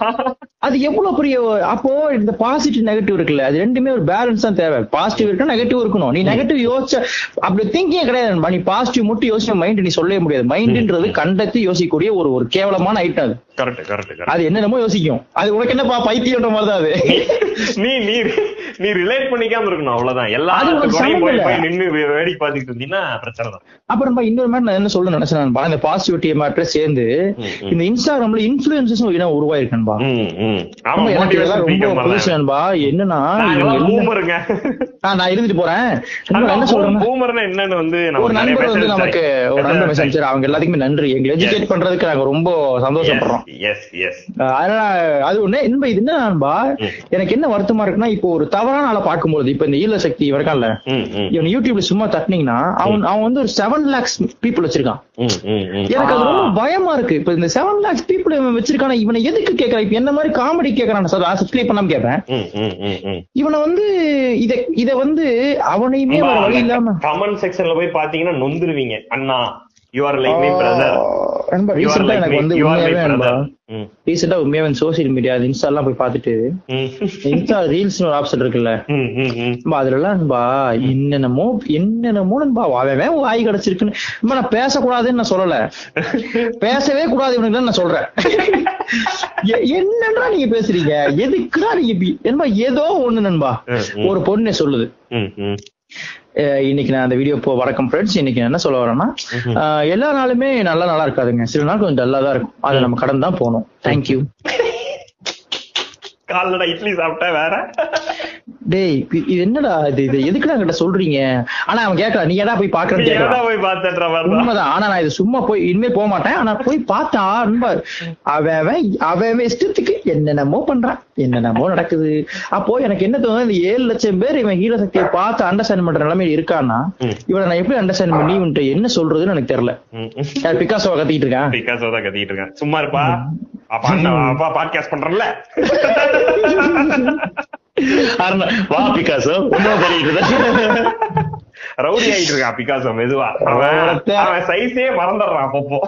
அது எவ்வளவு பெரிய அப்போ இந்த பாசிட்டிவ் நெகட்டிவ் இருக்குல்ல அது ரெண்டுமே ஒரு பேலன்ஸ் தான் தேவை. பாசிட்டிவ் இருக்கா நெகட்டிவ் இருக்கணும். நீ நெகட்டிவ் யோசிச்ச அப்படி திங்கிங் கிடையாது. நீ பாசிட்டிவ் மட்டும் யோசிச்ச மைண்ட் நீ சொல்லவே முடியாது. மைண்ட்ன்றது கண்டத்தி யோசிக்கக்கூடிய ஒரு ஒரு கேவலமான ஐட்டம் அது. கரெக்ட் கரெக்ட் அது என்னென்னமோ யோசிக்கும். அது உனக்கு என்னப்பா பைத்தியன்ற மாதிரி தான் அது. நீ நீ நீ ரிலேட் பண்ணிக்காம இருக்கணும் அவ்வளவுதான். எல்லா அது உனக்கு போய் சம்மந்தம் போய் இல்ல. போய் நின்னு வேடிக்கை பார்த்துட்டு இருந்தீங்கன்னா பிரச்சனை தான். அப்புறம் இன்னொரு மாதிரி நான் என்ன சொல்ல நினைச்சேன் நண்பா, இந்த பாசிட்டிவிட்டி மேட்டர் சேர்ந்து. இந்த இன்ஸ்டாகிராம்ல இன்ஃபுளுசஸ் உருவாயிருக்கேன்பா ம், ம். ஆமா, ஆமா, எனக்கு motivation இதெல்லாம் speaker ரொம்ப மாதிரி புதுசு தான். நண்பா. என்னன்னா நான் இருந்துட்டு போறேன். நண்பா, அதான் என்ன சொல்றேன்னா boomerன்னா என்னன்னு வந்து ஒரு நமக்கு நிறைய நண்பர் வந்து message நமக்கு ஒரு நண்பர் மெசேஜ் அனுப்பிச்சாரு. அவங்க எல்லாத்துக்குமே நன்றி. எங்களை எஜுகேட் பண்றதுக்கு நாங்க ரொம்ப சந்தோஷப்படுறோம். அதனால அது ஒண்ணு. இன்ப இது என்ன நண்பா ம். எனக்கு என்ன வருத்தமா இருக்குன்னா இப்போ ஒரு தவறான ஆளை பார்க்கும்போது இப்ப இந்த ஈழ சக்தி இருக்கான்ல இவன் யூடியூப்ல சும்மா தட்டினீங்கன்னா அவன் அவன் வந்து ஒரு செவன் லேக்ஸ் பீப்புள் வச்சிருக்கான். எனக்கு அது. ரொம்ப பயமா இருக்கு. இப்ப இந்த செவன் லேக்ஸ் பீப்புள் இவன் வச்சிருக்கான? இவனை எதுக்கு கேட்கறான் இப்ப என்ன மாதிரி காமெடி கேட்கறான் சார் நான் சப்ஸ்கிரைப் பண்ணாம கேட்பேன். இவனை வந்து இத இத வந்து அவனையுமே வழி இல்லாம comment sectionல போய் பாத்தீங்கன்னா நொந்துருவீங்க. அண்ணா you are like me brother எனக்கு வந்து ரீசெண்டா சோசியல் மீடியா இன்ஸ்டா எல்லாம் போய் பார்த்துட்டு ம். இன்ஸ்டா ரீல்ஸ் ஒரு ஆப்ஷன் இருக்குல்ல. அதுல எல்லாம் என்னென்னமோ என்னென்னமோ நண்பா அவன் வாய் கிடைச்சிருக்குன்னு. நான் பேசக்கூடாதுன்னு நான் சொல்லல. பேசவே கூடாது இவனுக்கு நான் சொல்றேன். எ- என்னடா நீங்க பேசுறீங்க? எதுக்குடா நீங்க நண்பா ஏதோ ஒண்ணு நண்பா. ஒரு பொண்ணு சொல்லுது. இன்னைக்கு நான் அந்த வீடியோ போ வணக்கம் ஃப்ரெண்ட்ஸ் இன்னைக்கு நான் என்ன சொல்ல வரேன்னா எல்லா நாளுமே நல்லா நல்லா இருக்காதுங்க. சில நாள் கொஞ்சம் டல்லா தான் இருக்கும். அதை நம்ம கடந்து தான் போகணும். தேங்க்யூ காலைல இட்லி சாப்பிட்டா வேற? டேய் இது- என்னடா இது? இது எதுக்குடா கிட்ட சொல்றீங்க? ஆனா அவன் கேட்கறான் நீ ஏடா போய் பாக்குறேன்னு போய் பார்த்தேன்ற மாதிரி தான். உண்மைதான். ஆனா நான் இது சும்மா போய் இனிமே போக மாட்டேன். ஆனா போய் பார்த்தா ரொம்ப அவன் அவன் இஷ்டத்துக்கு என்னென்னமோ பண்றான். என்னென்னமோ நடக்குது. அப்போ எனக்கு என்ன தோணுது இந்த ஏழு லட்சம் பேர் இவன் ஹீரோ சக்தியை பார்த்து அண்டர்ஸ்டாண்ட் பண்ற நிலைமையில இருக்கான்னா. இவனை நான் எப்படி அண்டர்ஸ்டாண்ட் பண்ணி இவன்ட்ட என்ன சொல்றதுன்னு எனக்கு தெரியல. பிகாசோவை கத்திட்டு இருக்கான்? பிகாசோ தான் கத்திட்டு இருக்கேன். சும்மா இருப்பா. அப்பா பாட்காஸ்ட் [LAUGHS] பண்றேன்ல அருணா, வா பிகாசோ ஒன்னும் தெரியுது ரவுடி ஆயிட்டு இருக்கான் பிகாசோ மெதுவா. அவன் சைஸே மறந்துடுறான் அப்பப்போ.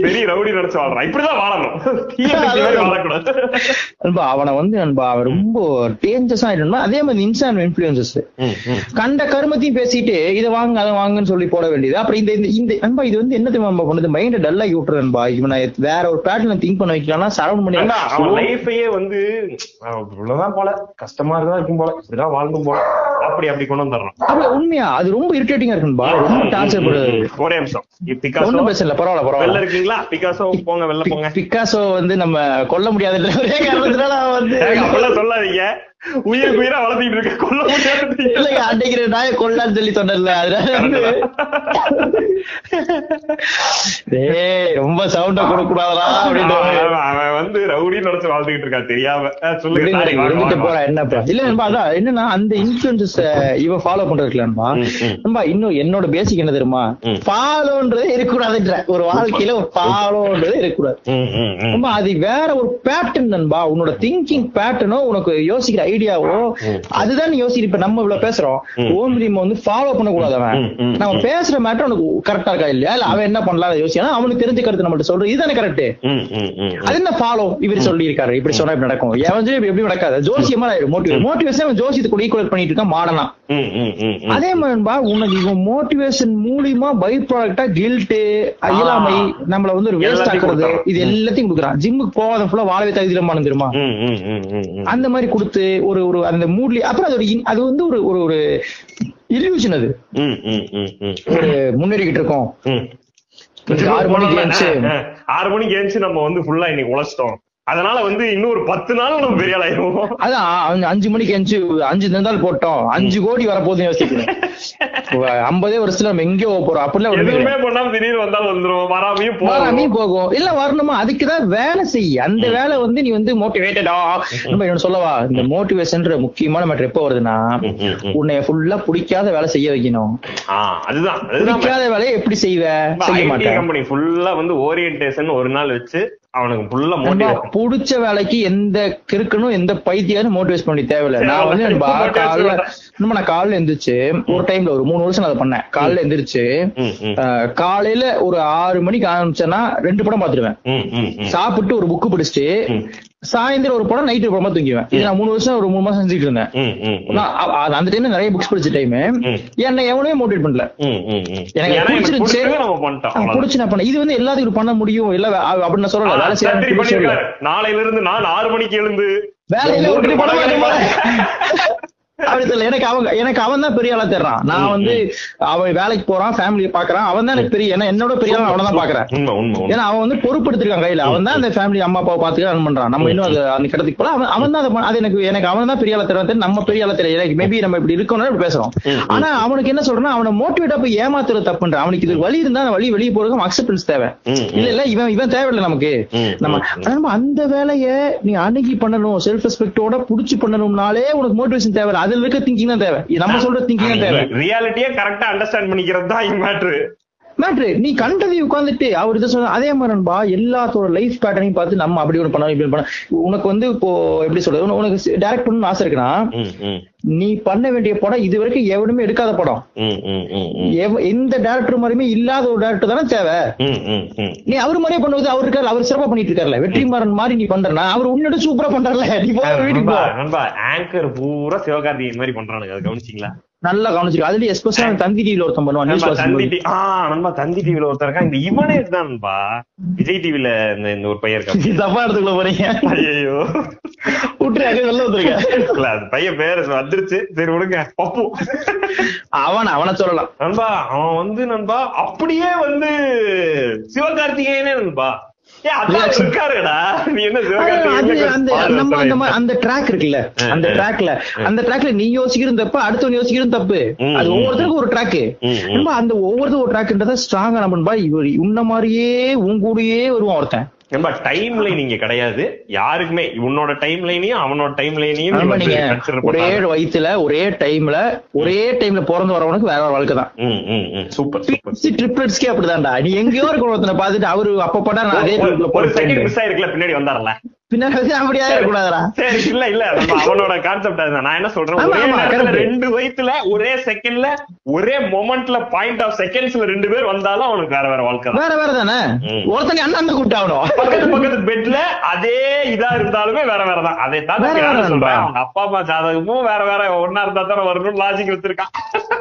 பெரிய ரவுடி நினைச்சு வாழ்றான். இப்படிதான் வாழணும். [LAUGHS] வாழக்கூடாது. அவனை வந்து நண்பா அவன் ரொம்ப டேஞ்சர்ஸ் ஆயிட்டு அதே மாதிரி இன்ஸ்டான் இன்ஃபுளுசஸ். கண்ட கருமத்தையும் பேசிட்டு இதை வாங்க அதை வாங்கன்னு சொல்லி போட வேண்டியது. அப்புறம் இந்த இந்த- நண்பா இது வந்து என்ன தெரியுமா பண்ணுது? மைண்ட டல்லாகி விட்டுறது நண்பா இவனை வேற ஒரு பேட்டர்ல திங்க் பண்ண வைக்கலாம் சரௌண்ட் பண்ணி அவன் லைஃபையே வந்து இவ்வளவுதான் போல. கஷ்டமா தான் இருக்கும் போல. இப்படிதான் வாழ்ந்தும் போல. அப்படி அப்படி கொண்டு வந்துடுறான். உண்மையா? அது ரொம்ப இரிட்டேட்டிங்கா இருக்குன்பா ரொம்ப டார்ச்சர் ஒரே நிமிஷம். இ- பிகாசோ ஒண்ணும் பேசல பரவாயில்ல வெளில பரவாயில்ல இருக்கீங்களா பிகாசோ போங்க வெளில போங்க. பிக்காசோ வந்து நம்ம கொல்ல முடியாதுன்ற ஒரே காரணத்தினால வந்து ஏங்க, அப்படிலாம் சொல்லாதீங்க. உயிருக்கு உயிரா வளர்த்திட்டு இருக்க கொல்ல முடியாது இல்லைங்க அன்னைக்கு நாய கொல்லான்னு சொல்லி சொன்னேன்ல அதனால வந்து டேய் ரொம்ப சவுண்ட கொடுக்க கூடாதா அப்படின்னு அவன் வந்து ரவுடின்னு நினைச்சு வாழ்ந்துகிட்டு இருக்கான் தெரியாம. சொல்லுங்க போறா. என்னப்பா இல்ல நண்பா அதான் என்னன்னா அந்த இன்ஃபுளுசஸ் இவ ஃபாலோ பண்றதுக்கு நண்பா. நண்பா இன்னும் என்னோட பேசிக் என்ன தெரியுமா. ஃபாலோன்றது இருக்கக்கூடாதுன்ற. ஒரு வாழ்க்கையில ஒரு ஃபாலோன்றது இருக்கக்கூடாது. நண்பா அது வேற ஒரு பேட்டர்ன் நண்பா. உன்னோட திங்கிங் பேட்டர்னோ உனக்கு யோசிக்கிற ஐடியாவோ. அதுதான் இப்ப நம்ம இவ்வளவு பேசுறோம். ஓம் நம்ம வந்து ஃபாலோ பண்ணக்கூடாது அவன். நம்ம பேசுற மேட்டர் உனக்கு கரெக்டா இருக்கா இல்லையா? இல்ல அவன் என்ன பண்ணலாம் யோசிக்கா அவனுக்கு தெரிஞ்ச கருத்து நம்மள்ட்ட சொல்றது. இதுதானே கரெக்ட். அது என்ன ஃபாலோ இவர் சொல்லி இருக்காரு இப்படி சொன்னா இப்படி நடக்கும். இப்படி எப்படி நடக்காது? ஜோசியமா மோட்டிவேஷன் அவன் ஜோசியத்தை கூட ஈக்குவல் பண்ணிட்டு இருக்கான். மாடனா. அதே மாதிரிபா உனக்கு இவன் மோட்டிவேஷன் மூலியமா பை ப்ராடக்டா கில்ட் இயலாமை நம்மள வந்து ஒரு வேஸ்ட் ஆக்குறது. இது எல்லாத்தையும் கொடுக்குறான். ஜிம்முக்கு போகாத ஃபுல்லா வாழவே தகுதியிலமான தெரியுமா. அந்த மாதிரி கொடுத்து ஒரு ஒரு அந்த மூட்லி அப்புறம் அது ஒரு அது வந்து ஒரு ஒரு ஒரு இல்யூஷன் அது. ஒரு முன்னேறிக்கிட்டு இருக்கோம். ஆறு மணிக்கு ஆறு மணிக்கு எழுந்துச்சு நம்ம வந்து ஃபுல்லா இன்னைக்கு உழைச்சிட்டோம். அதனால வந்து இன்னும் ஒரு பத்து நாள் நம்ம பெரிய ஆள் ஆயிருவோம் அதான் அஞ்சு மணிக்கு எழுந்துச்சு அஞ்சு நிமிடம் போட்டோம். அஞ்சு கோடி வரப்போகுதுன்னு யோசிக்கிறேன். ஐம்பதே வருஷத்துல நம்ம எங்கேயோ போறோம். அப்படிலாம் எதுவுமே பண்ணாம திடீர்னு வந்தாலும் வந்துரும் வராமையும் வராமே போகும். இல்ல வரணுமா? அதுக்குதான் வேலை செய்ய அந்த வேலை வந்து நீ வந்து மோட்டிவேட்டடா நம்ம என்ன சொல்லவா? இந்த மோட்டிவேஷன்ற முக்கியமான மேட்டர் எப்போ வருதுன்னா. உன்னை ஃபுல்லா பிடிக்காத வேலை செய்ய வைக்கணும். அதுதான். பிடிக்காத வேலையை எப்படி செய்வ? செய்ய மாட்டேன். கம்பெனி ஃபுல்லா வந்து ஓரியன்டேஷன் ஒரு நாள் வச்சு அவனுக்கு ஃபுல்லா மோட்டிவேட் புடிச்ச வேலைக்கு எந்த கிறுக்கனும் எந்த பைத்தியாரும் மோட்டிவேட் பண்ணி தேவையில்ல. நான் வந்து காலைல. நம்ம நான் காலைல எந்திரிச்சு ஒரு டைம்ல ஒரு மூணு வருஷம் அதை பண்ணேன். காலைல எந்திரிச்சு காலையில ஒரு ஆறு மணிக்கு ஆரம்பிச்சேன்னா ரெண்டு படம் பாத்துருவேன். சாப்பிட்டு ஒரு புக்கு படிச்சுட்டு. சாயந்தரம் ஒரு படம் நைட்டு படமா தூங்குவேன் இது நான் மூணு வருஷம் ஒரு மூணு மாசம் செஞ்சுட்டு இருந்தேன். நான் அந்த டைம்ல நிறைய புக்ஸ் படிச்ச டைம். என்ன எவனையும் மோட்டிவேட் பண்ணல. எனக்கு. புடிச்சு நான் இது வந்து எல்லாத்துக்கும் பண்ண முடியும் இல்ல அப்படின்னு நான் சொல்லல வேலை பண்ணிருக்காரு. நாளையில இருந்து நான் ஆறு மணிக்கு எழுந்து வேலையில விட்டு படம் தெரியல. எனக்கு அவன் எனக்கு அவன் தான் பெரிய ஆளா தெரிறான் நான் வந்து அவன் வேலைக்கு போறான் ஃபேமிலியை பாக்குறான். அவன் தான் எனக்கு பெரிய ஏன்னா என்னோட பெரிய ஆளா அவனை தான் பாக்குறேன். ஏன்னா அவன் வந்து பொறுப்படுத்திருக்கான் கையில. அவன் தான் அந்த ஃபேமிலி அம்மா அப்பாவை பாத்துக்க ரன் பண்றான். நம்ம இன்னும் அது அந்த கடத்துக்கு போல அவன் அவன் தான் அதை எனக்கு எனக்கு அவன் தான் பெரிய ஆளா தெரியும் நம்ம பெரிய ஆளா தெரியும் எனக்கு மேபி நம்ம இப்படி இருக்கணும் இப்படி பேசுறோம். ஆனா அவனுக்கு என்ன சொல்றேன்னா அவனை மோட்டிவேட்டா போய் ஏமாத்துறது தப்புன்ற அவனுக்கு இது வழி இருந்தா வழி வெளியே போறதுக்கு அக்செப்டன்ஸ் தேவை. இல்ல இல்ல இவன் இவன் தேவையில்லை நமக்கு. நம்ம அந்த வேலைய நீ அணுகி பண்ணணும். செல்ஃப் ரெஸ்பெக்டோட புடிச்சு பண்ணணும்னாலே உனக்கு மோட்டிவேஷன் தேவை அதுல இருக்க திங்கிங் தான் தேவை. நம்ம சொல்ற திங்கிங் தான் தேவை. ரியாலிட்டியே கரெக்டா அண்டர்ஸ்டாண்ட் பண்ணிக்கிறது தான் மேட்ரு மேட்ரு நீ கண்டதை உட்காந்துட்டு அவர் இதை சொன்ன அதே மாதிரி நண்பா எல்லாத்தோட லைஃப் பேட்டர்னையும் பார்த்து நம்ம அப்படி ஒன்று பண்ணணும் இப்படி பண்ண உனக்கு வந்து இப்போ எப்படி சொல்றது? உன- உனக்கு டைரக்ட் பண்ணணும்னு ஆசை இருக்குன்னா நீ பண்ண வேண்டிய படம் இது வரைக்கும் எவனுமே எடுக்காத படம். எந்த டேரக்டர் மாதிரியுமே இல்லாத ஒரு டேரக்டர் தானே தேவை. நீ அவர் மாதிரியே பண்ணுவது அவர் இருக்காரு அவர் சிறப்பா பண்ணிட்டு இருக்காருல்ல வெற்றிமாறன் மாதிரி நீ பண்றனா அவர் உன்னோட சூப்பரா பண்றாருல. நீ போ. வீட்டுக்கு ஆங்கர் பூரா சிவகார்த்திகேயன் மாதிரி பண்றானுங்க அது கவனிச்சிங்களா? நல்லா கவனிச்சிருக்கு அதுல எஸ்பெஷலா தந்தி டிவில ஒருத்தன் பண்ணுவான் தந்தி வாசிக்கும் டி- ஆ, நண்பா, தந்தி டிவில ஒருத்தர் இந்த இவனே இதுதான்பா. விஜய் டிவில இந்த இந்த ஒரு பையன் இருக்கான். போது. தப்பா எடுத்துக்கல போறீங்க. ஐயோ விட்டுரு அங்க வெளில வந்துருக்க இல்ல அது பையன் பேரு வந்துருச்சு. சரி விடுங்க. பப்பு அவன் அவனை சொல்லலாம். நண்பா அவன் வந்து நண்பா அப்படியே வந்து சிவகார்த்திகேயனே நண்பா. அந்த நம்ம அந்த மா- அந்த ட்ராக் இருக்குல்ல. அந்த ட்ராக்ல அந்த ட்ராக்ல நீ யோசிக்கிறது தப்பு அடுத்தவன் யோசிக்கிறது தப்பு. அது ஒவ்வொருத்தருக்கும் ஒரு ட்ராக். நம்ம அந்த ஒவ்வொருத்தரும் ஒரு ட்ராக்ன்றத ஸ்ட்ராங்கா நம்ம பா இவர் உன்ன மாதிரியே உன் கூடயே வருவான் ஒருத்தன். டைம் லைன் இங்க கிடையாது. யாருக்குமே உன்னோட டைம் லைனையும் அவனோட டைம் லைனையும் ஒரே வயித்துல ஒரே டைம்ல ஒரே டைம்ல பிறந்து வரவனுக்கு வேற ஒரு வாழ்க்கை தான். சூப்பர் ட்ரிப்ளட்ஸ்க்கே அப்படிதான்டா. நீ எங்கேயோ இருக்க ஒருத்தனை பார்த்துட்டு அவரு அப்ப படா நான் அதே ஒரு- செகண்ட் மிஸ் ஆயிருக்குல பின்னாடி வந்தாரல சரி. இல்ல இல்ல. நம்ம அவனோட கான்செப்ட் அதுதான். நான் என்ன சொல்றேன்? ஆமா, ஒரே ஆமா, நேரத்துல correct. ரெண்டு வயசுல ஒரே செகண்ட்ல ஒரே மொமெண்ட்ல பாயிண்ட் ஆஃப் செகண்ட்ஸ்ல ரெண்டு பேர் வந்தாலும் அவனுக்கு வேற வேற வாழ்க்கை தான். வேற வேற தானே? ம். ஒருத்தனை அண்ணன் அந்த கூப்பிட்டாவணும் பக்கத்து பக்கத்து பெட்ல அதே இதா இருந்தாலுமே வேற வேற தான். அதை சொல்றேன். அவங்க அப்பா அம்மா ஜாதகமும் வேற வேற. ஒன்னா இருந்தா தானே லாஜிக் வச்சிருக்கான்.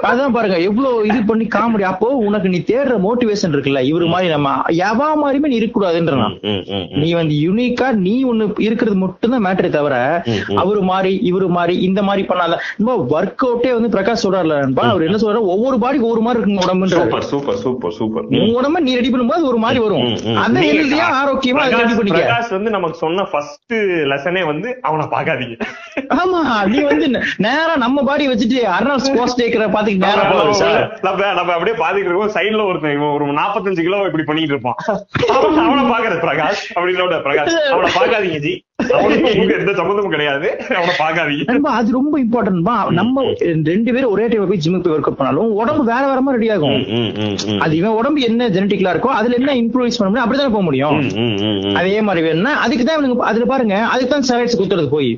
அதான் பாருங்க எவ்வளவு இது பண்ணி காமெடி அப்போ உனக்கு நீ தேடுற மோட்டிவேஷன் இருக்குல்ல இவரு மாதிரி நம்ம எவா மாதிரியுமே நீ இருக்க கூடாதுன்ற நான். நீ வந்து யூனிக்கா நீ ஒண்ணு இருக்கிறது மட்டும்தான் மேட்டரே தவிர. அவரு மாதிரி இவரு மாதிரி இந்த மாதிரி பண்ணாத. ஒர்க் அவுட்டே வந்து பிரகாஷ் சொல்றாருல நண்பா அவர் என்ன சொல்றாரு ஒவ்வொரு பாடிக்கு ஒரு மாதிரி இருக்குங்க உடம்புன்ற சூப்பர் சூப்பர் சூப்பர் சூப்பர். உன் உடம்ப நீ ரெடி பண்ணும்போது ஒரு மாதிரி வரும். அந்த ஹெல்தியா ஆரோக்கியமா அதை ரெடி பண்ணிக்க. பிரகாஷ் வந்து நமக்கு சொன்ன ஃபர்ஸ்ட் லெசனே வந்து அவனை பாக்காதீங்க ஆமா நீ வந்து நேரா நம்ம பாடி வச்சுட்டு அர்னால் ஸ்போர்ட்ஸ் டேக்கரை பாத்துக்கு நேரா நம்ம நம்ம அப்படியே பாத்துக்கிட்டு இருக்கோம். சைடுல ஒருத்தன் ஒரு நாற்பத்தஞ்சு கிலோ இப்படி பண்ணிட்டு இருப்பான். [LAUGHS] அவன- பாக்குறது பிரகாஷ் அப்படின்னு பிரகாஷ். அவனை பாக்காதீங்க ஜி அது ரொம்ப இம்பார்ட்டன்ட் நம்ம ரெண்டு பேரும் ஒரே டைம் போய் ஜிம்முக்கு போய் ஒர்க் அவுட் பண்ணாலும் உடம்பு வேற வேற மாதிரி ரெடி ஆகும். அது இவன் உடம்பு என்ன ஜெனட்டிக்கலா இருக்கோ அதுல என்ன இம்ப்ரூவைஸ் பண்ண முடியும் அப்படிதான் போக முடியும். அதே மாதிரி வேணும்னா அதுக்கு தான் இவனுக்கு அதுல பாருங்க அதுக்கு தான் ஸ்டெராய்ட்ஸ் குத்துறது போய்.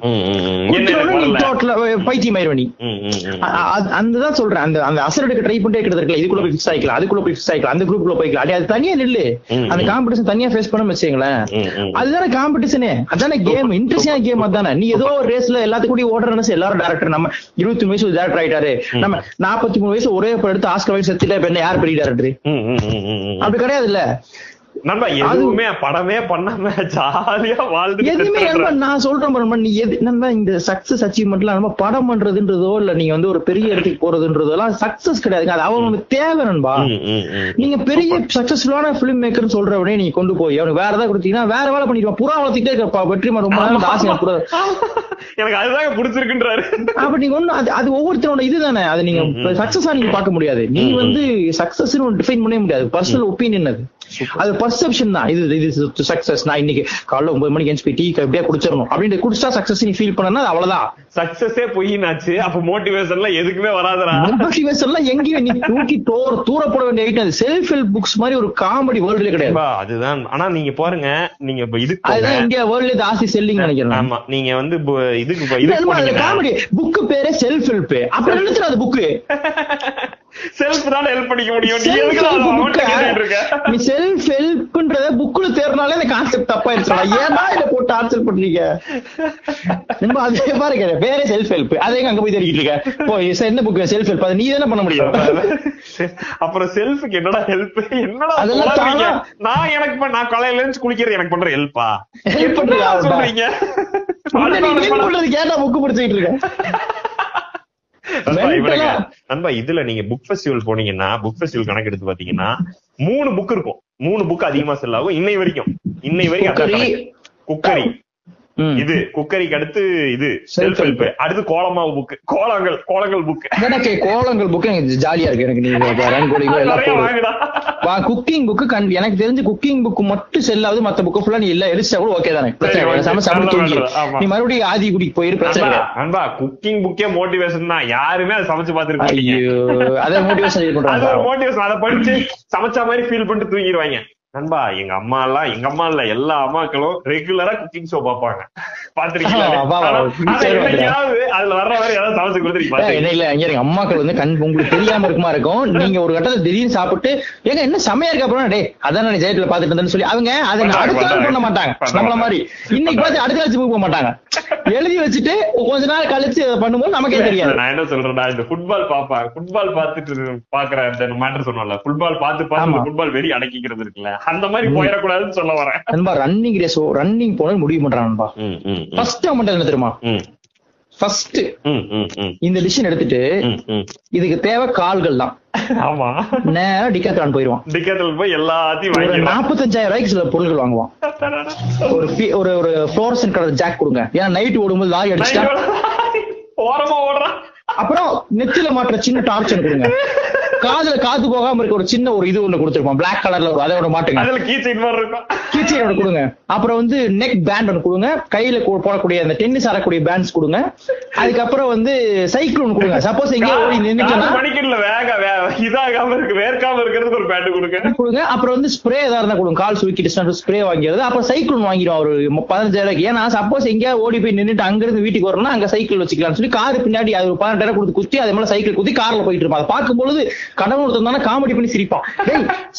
பைத்தியம் ஆயிருவ நீ. ம், ம், ம். அ- அ- அந்த தான் சொல்றேன். அந்த அந்த அசர் எடுக்க ட்ரை பண்ணிட்டே இருக்கிறது இதுக்குள்ள போய் ஃபிக்ஸ் ஆயிக்கலாம் அதுக்குள்ள போய் ஃபிக்ஸ் ஆயிக்கலாம் அந்த குரூப்ல போய்க்கலாம். அது தனியா நில்லு. அந்த. காம்படிஷன் தனியா ஃபேஸ் பண்ண வச்சுங்களேன். அதுதானே காம்படிஷனே அதானே கேம் இன்ட்ரெஸ்டிங் கேம் அதானே நீ ஏதோ ஒரு ரேஸ்ல எல்லாத்துக்கும் கூட ஓடுற நினைச்சு எல்லாரும் டேரக்டர் நம்ம இருபத்தி வயசு டேரக்டர் ஆயிட்டாரு. நம்ம நாற்பத்தி மூணு வயசு ஒரே படம் எடுத்து ஆஸ்கர் வயசு செத்துட்டா இப்ப என்ன யார் பெரிய டேரக்டர். அப்படி கிடையாது இல்ல நண்பா எதுவுமே படமே பண்ணாம ஜாலியா வாழ்ந்துட்டு எதுவுமே இருக்கிற- நண்பா, நான் சொல்றேன் நீ எது நண்பா இந்த சக்சஸ் அச்சீவ்மெண்ட்லாம் நம்ம படம் பண்றதுன்றதோ இல்ல நீங்க வந்து ஒரு பெரிய இடத்துக்கு போறதுன்றதெல்லாம் சக்சஸ் கிடையாதுங்க. அது தேவை நண்பா. நீங்க பெரிய சக்சஸ்ஃபுல்லான பிலிம் மேக்கர் சொல்றவனே நீங்க கொண்டு போய் அவனுக்கு வேற ஏதாவது கொடுத்தீங்கன்னா வேற வேலை பண்ணிடுவான். புறா வளர்த்துட்டே இருக்கப்பா வெற்றிமாறன் ரொம்ப நாள் ஆசை எனக்கு அதுதாங்க பிடிச்சிருக்குன்றாரு. அப்ப நீங்க ஒண்ணு அது அது ஒவ்வொருத்தரோட இதுதானே. அது நீங்க சக்சஸா நீங்க பார்க்க முடியாது. நீங்க வந்து சக்சஸ் டிஃபைன் பண்ணவே முடியாது. பர்சனல் ஒப்பீனியன் அது. அது பர்செப்ஷன் தான். இது இது சக்சஸ் நான் இன்னைக்கு காலைல ஒன்பது மணிக்கு எஞ்சி டீ எப்படியா குடிச்சிடணும். அப்படின்னு குடிச்சா சக்சஸ் நீ ஃபீல் பண்ணனா அவ்வளவுதான். சக்சஸே பொய்னாச்சு அப்ப மோட்டிவேஷன்லாம் எதுக்குமே வராதுடா. மோட்டிவேஷன் எல்லாம் எங்கேயும் நீ தூக்கி தூர போட வேண்டிய ஐட்டம் செல்ஃப் ஹெல்ப் புக்ஸ் மாதிரி ஒரு காமெடி வேர்ல்டுல கிடையாது. அதுதான். ஆனா நீங்க பாருங்க நீங்க இப்ப இதுக்கு. அதுதான் இந்தியா வேர்ல்ட்ல ஜாஸ்தி செல்லிங் நினைக்கிறேன் ஆமா நீங்க வந்து இதுக்கு போனீங்கன்னா காமெடி புக் பேரே செல்ஃப் ஹெல்ப் அப்படி நினைச்சிரு அது புக்கு செல்ஃப் தான் ஹெல்ப் பண்ணிக்க முடியும். நீ எதுக்கு நீ செல்ஃப் ஹெல்ப்ன்றத புக்ல தேர்னாலே அந்த கான்செப்ட் தப்பாயிருச்சா ஏன்னா இத போட்டு ஆன்சர் பண்றீங்க? நண்பா அதே பாருங்க வேற செல்ஃப் ஹெல்ப் அதே அங்க போய் தெரிவிட்டு இருக்க. இது என்ன புக் செல்ஃப் ஹெல்ப் அது நீ தானே பண்ண முடியும். அப்புறம் செல்ஃபுக்கு என்னடா ஹெல்ப் என்னடா அதெல்லாம்? நான் எனக்கு நான் காலையில இருந்து குளிக்கிறது எனக்கு பண்ற ஹெல்ப்பா Help பண்றியா? சொல்றீங்க? கேட்டா புக் படிச்சுட்டு இருக்க. நண்பா, இதுல நீங்க புக் ஃபெஸ்டிவல் போனீங்கன்னா புக் ஃபெஸ்டிவல் கணக்கு எடுத்து பாத்தீங்கன்னா மூணு புக் இருக்கும். மூணு புக் அதிகமா செல் ஆகும். இன்னை வரைக்கும். இன்னை வரைக்கும் குக்கரி. இது குக்கரிக்கு அடுத்து இது செல்ஃப் ஹெல்ப். அடுத்து கோலமாவு புக் கோலங்கள் கோலங்கள் புக் எனக்கு கோலங்கள் புக் எனக்கு ஜாலியா இருக்கு. எனக்கு நீங்க ரங்கோலிங்கோ எல்லாம் குக்கிங் புக் எனக்கு தெரிஞ்சு குக்கிங் புக் மட்டும் செல் ஆகுது மத்த புக் ஃபுல்லா நீ எல்லாம் எரிச்சா கூட ஓகே தானே. நீ மறுபடியும் ஆதி குடிக்கு போயிரு பிரச்சனை அன்பா, குக்கிங் புக்கே மோட்டிவேஷன் தான். யாருமே அதை சமைச்சு பாத்துருக்க மாட்டீங்க. ஐயோ அதை மோட்டிவேஷன் அது மோட்டிவேஷன் அதை படிச்சு சமைச்ச மாதிரி ஃபீல் பண்ணிட்டு தூங்கிடுவாங்க நண்பா எங்க அம்மா எல்லாம் எங்க அம்மா இல்ல எல்லா அம்மாக்களும் ரெகுலரா குக்கிங் ஷோ பாப்பாங்க பாத்திருக்கீங்களா அதுல வர்ற மாதிரி ஏதாவது சமைச்சு கொடுத்துருக்கீங்க இல்ல இங்க அம்மாக்கள் வந்து கண் உங்களுக்கு தெரியாம இருக்குமா இருக்கும். நீங்க ஒரு கட்டத்துல திடீர்னு சாப்பிட்டு ஏங்க என்ன செமையா இருக்கு அப்புறம்? டே அதான் நான் ஜெயத்துல பாத்துட்டு இருந்தேன்னு சொல்லி அவங்க அதை அடுத்த நாள். பண்ண மாட்டாங்க. நம்மள. மாதிரி. இன்னைக்கு பார்த்து அடுத்த நாள் ஜிம்முக்கு போக மாட்டாங்க. எழுதி வச்சுட்டு கொஞ்ச நாள் கழிச்சு பண்ணும்போது நமக்கே தெரியாது. நான் என்ன சொல்றேன்னா இந்த ஃபுட்பால் பாப்பா ஃபுட்பால் பாத்துட்டு பாக்குற அந்த மேட்டர் சொன்னல ஃபுட்பால் பாத்து ஆமா. பார்த்து ஃபுட்பால் வெறி அடக்கிக்கிறது இருக்குல்ல. அந்த மாதிரி போயிடக்கூடாதுன்னு சொல்ல வரேன். நண்பா ரன்னிங் ரேஸ் ரன்னிங் போன முடிவு பண்றான் நண்பா. ஃபர்ஸ்ட் அவன் என்ன தெரியுமா? ஃபர்ஸ்ட் இந்த டிசிஷன் எடுத்துட்டு. இதுக்கு தேவை கால்கள் தான். ஆமா. நேரா டிக்காத்ரான் போயிருவான். டிக்கெட்டில் போய் எல்லாத்தையும் ஒரு வாங்கிடலாம் நாற்பத்தஞ்சாயிரம் ரூபாய்க்கு சில பொருட்கள் வாங்குவான். ஒரு ஒரு ஒரு ஃப்ளோரசன் கலர் ஜாக் கொடுங்க. ஏன்னா நைட் ஓடும்போது லாரி அடிச்சுட்டா ஓரமா ஓடுறான். அப்புறம் நெத்தில மாட்டுற சின்ன டார்ச் கொடுங்க காதுல காத்து போகாம இருக்க ஒரு சின்ன ஒரு இது ஒண்ணு கொடுத்துருப்போம். Black கலர்ல ஒரு அதை ஒண்ணு மாட்டுங்க. அதுல கீச்சைன் மாதிரி இருக்கும். கீச்சைன் ஒண்ணு கொடுங்க. அப்புறம் வந்து நெக் பேண்ட் ஒண்ணு கொடுங்க. கையில போடக்கூடிய அந்த டென்னிஸ் ஆடக்கூடிய பேண்ட்ஸ் கொடுங்க. அதுக்கப்புறம் வந்து சைக்கிள் ஒண்ணு கொடுங்க. சப்போஸ் எங்கேயோ ஓடி நின்னுட்டோம்னா மணிக்கல வேக இதாகாம இருக்கு. வேர்க்காம இருக்கிறதுக்கு ஒரு பேண்ட் கொடுங்க. கொடுங்க. அப்புறம் வந்து ஸ்ப்ரே ஏதாவது இருந்தா கொடுங்க. கால் சுருக்கிட்டு ஸ்ப்ரே வாங்கிறது அப்புறம் சைக்கிள் ஒன்று வாங்கிடும் ஒரு பதினஞ்சாயிரம் ஏன்னா சப்போஸ் எங்கேயாவது ஓடி போய் நின்னுட்டு அங்க இருந்து வீட்டுக்கு வரணும்னா அங்க சைக்கிள் வச்சுக்கலாம்னு சொல்லி கார் பின்னாடி அது ஒரு பதினெட்டாயிரம் கொடுத்து குத்தி அதே மேல சைக்கிள் குத்தி கார்ல போயிட்டு இருப்பான். அதை பார்க்கும்பொழுது கடவுள் ஒருத்தன் தானே காமெடி பண்ணி சிரிப்பான்.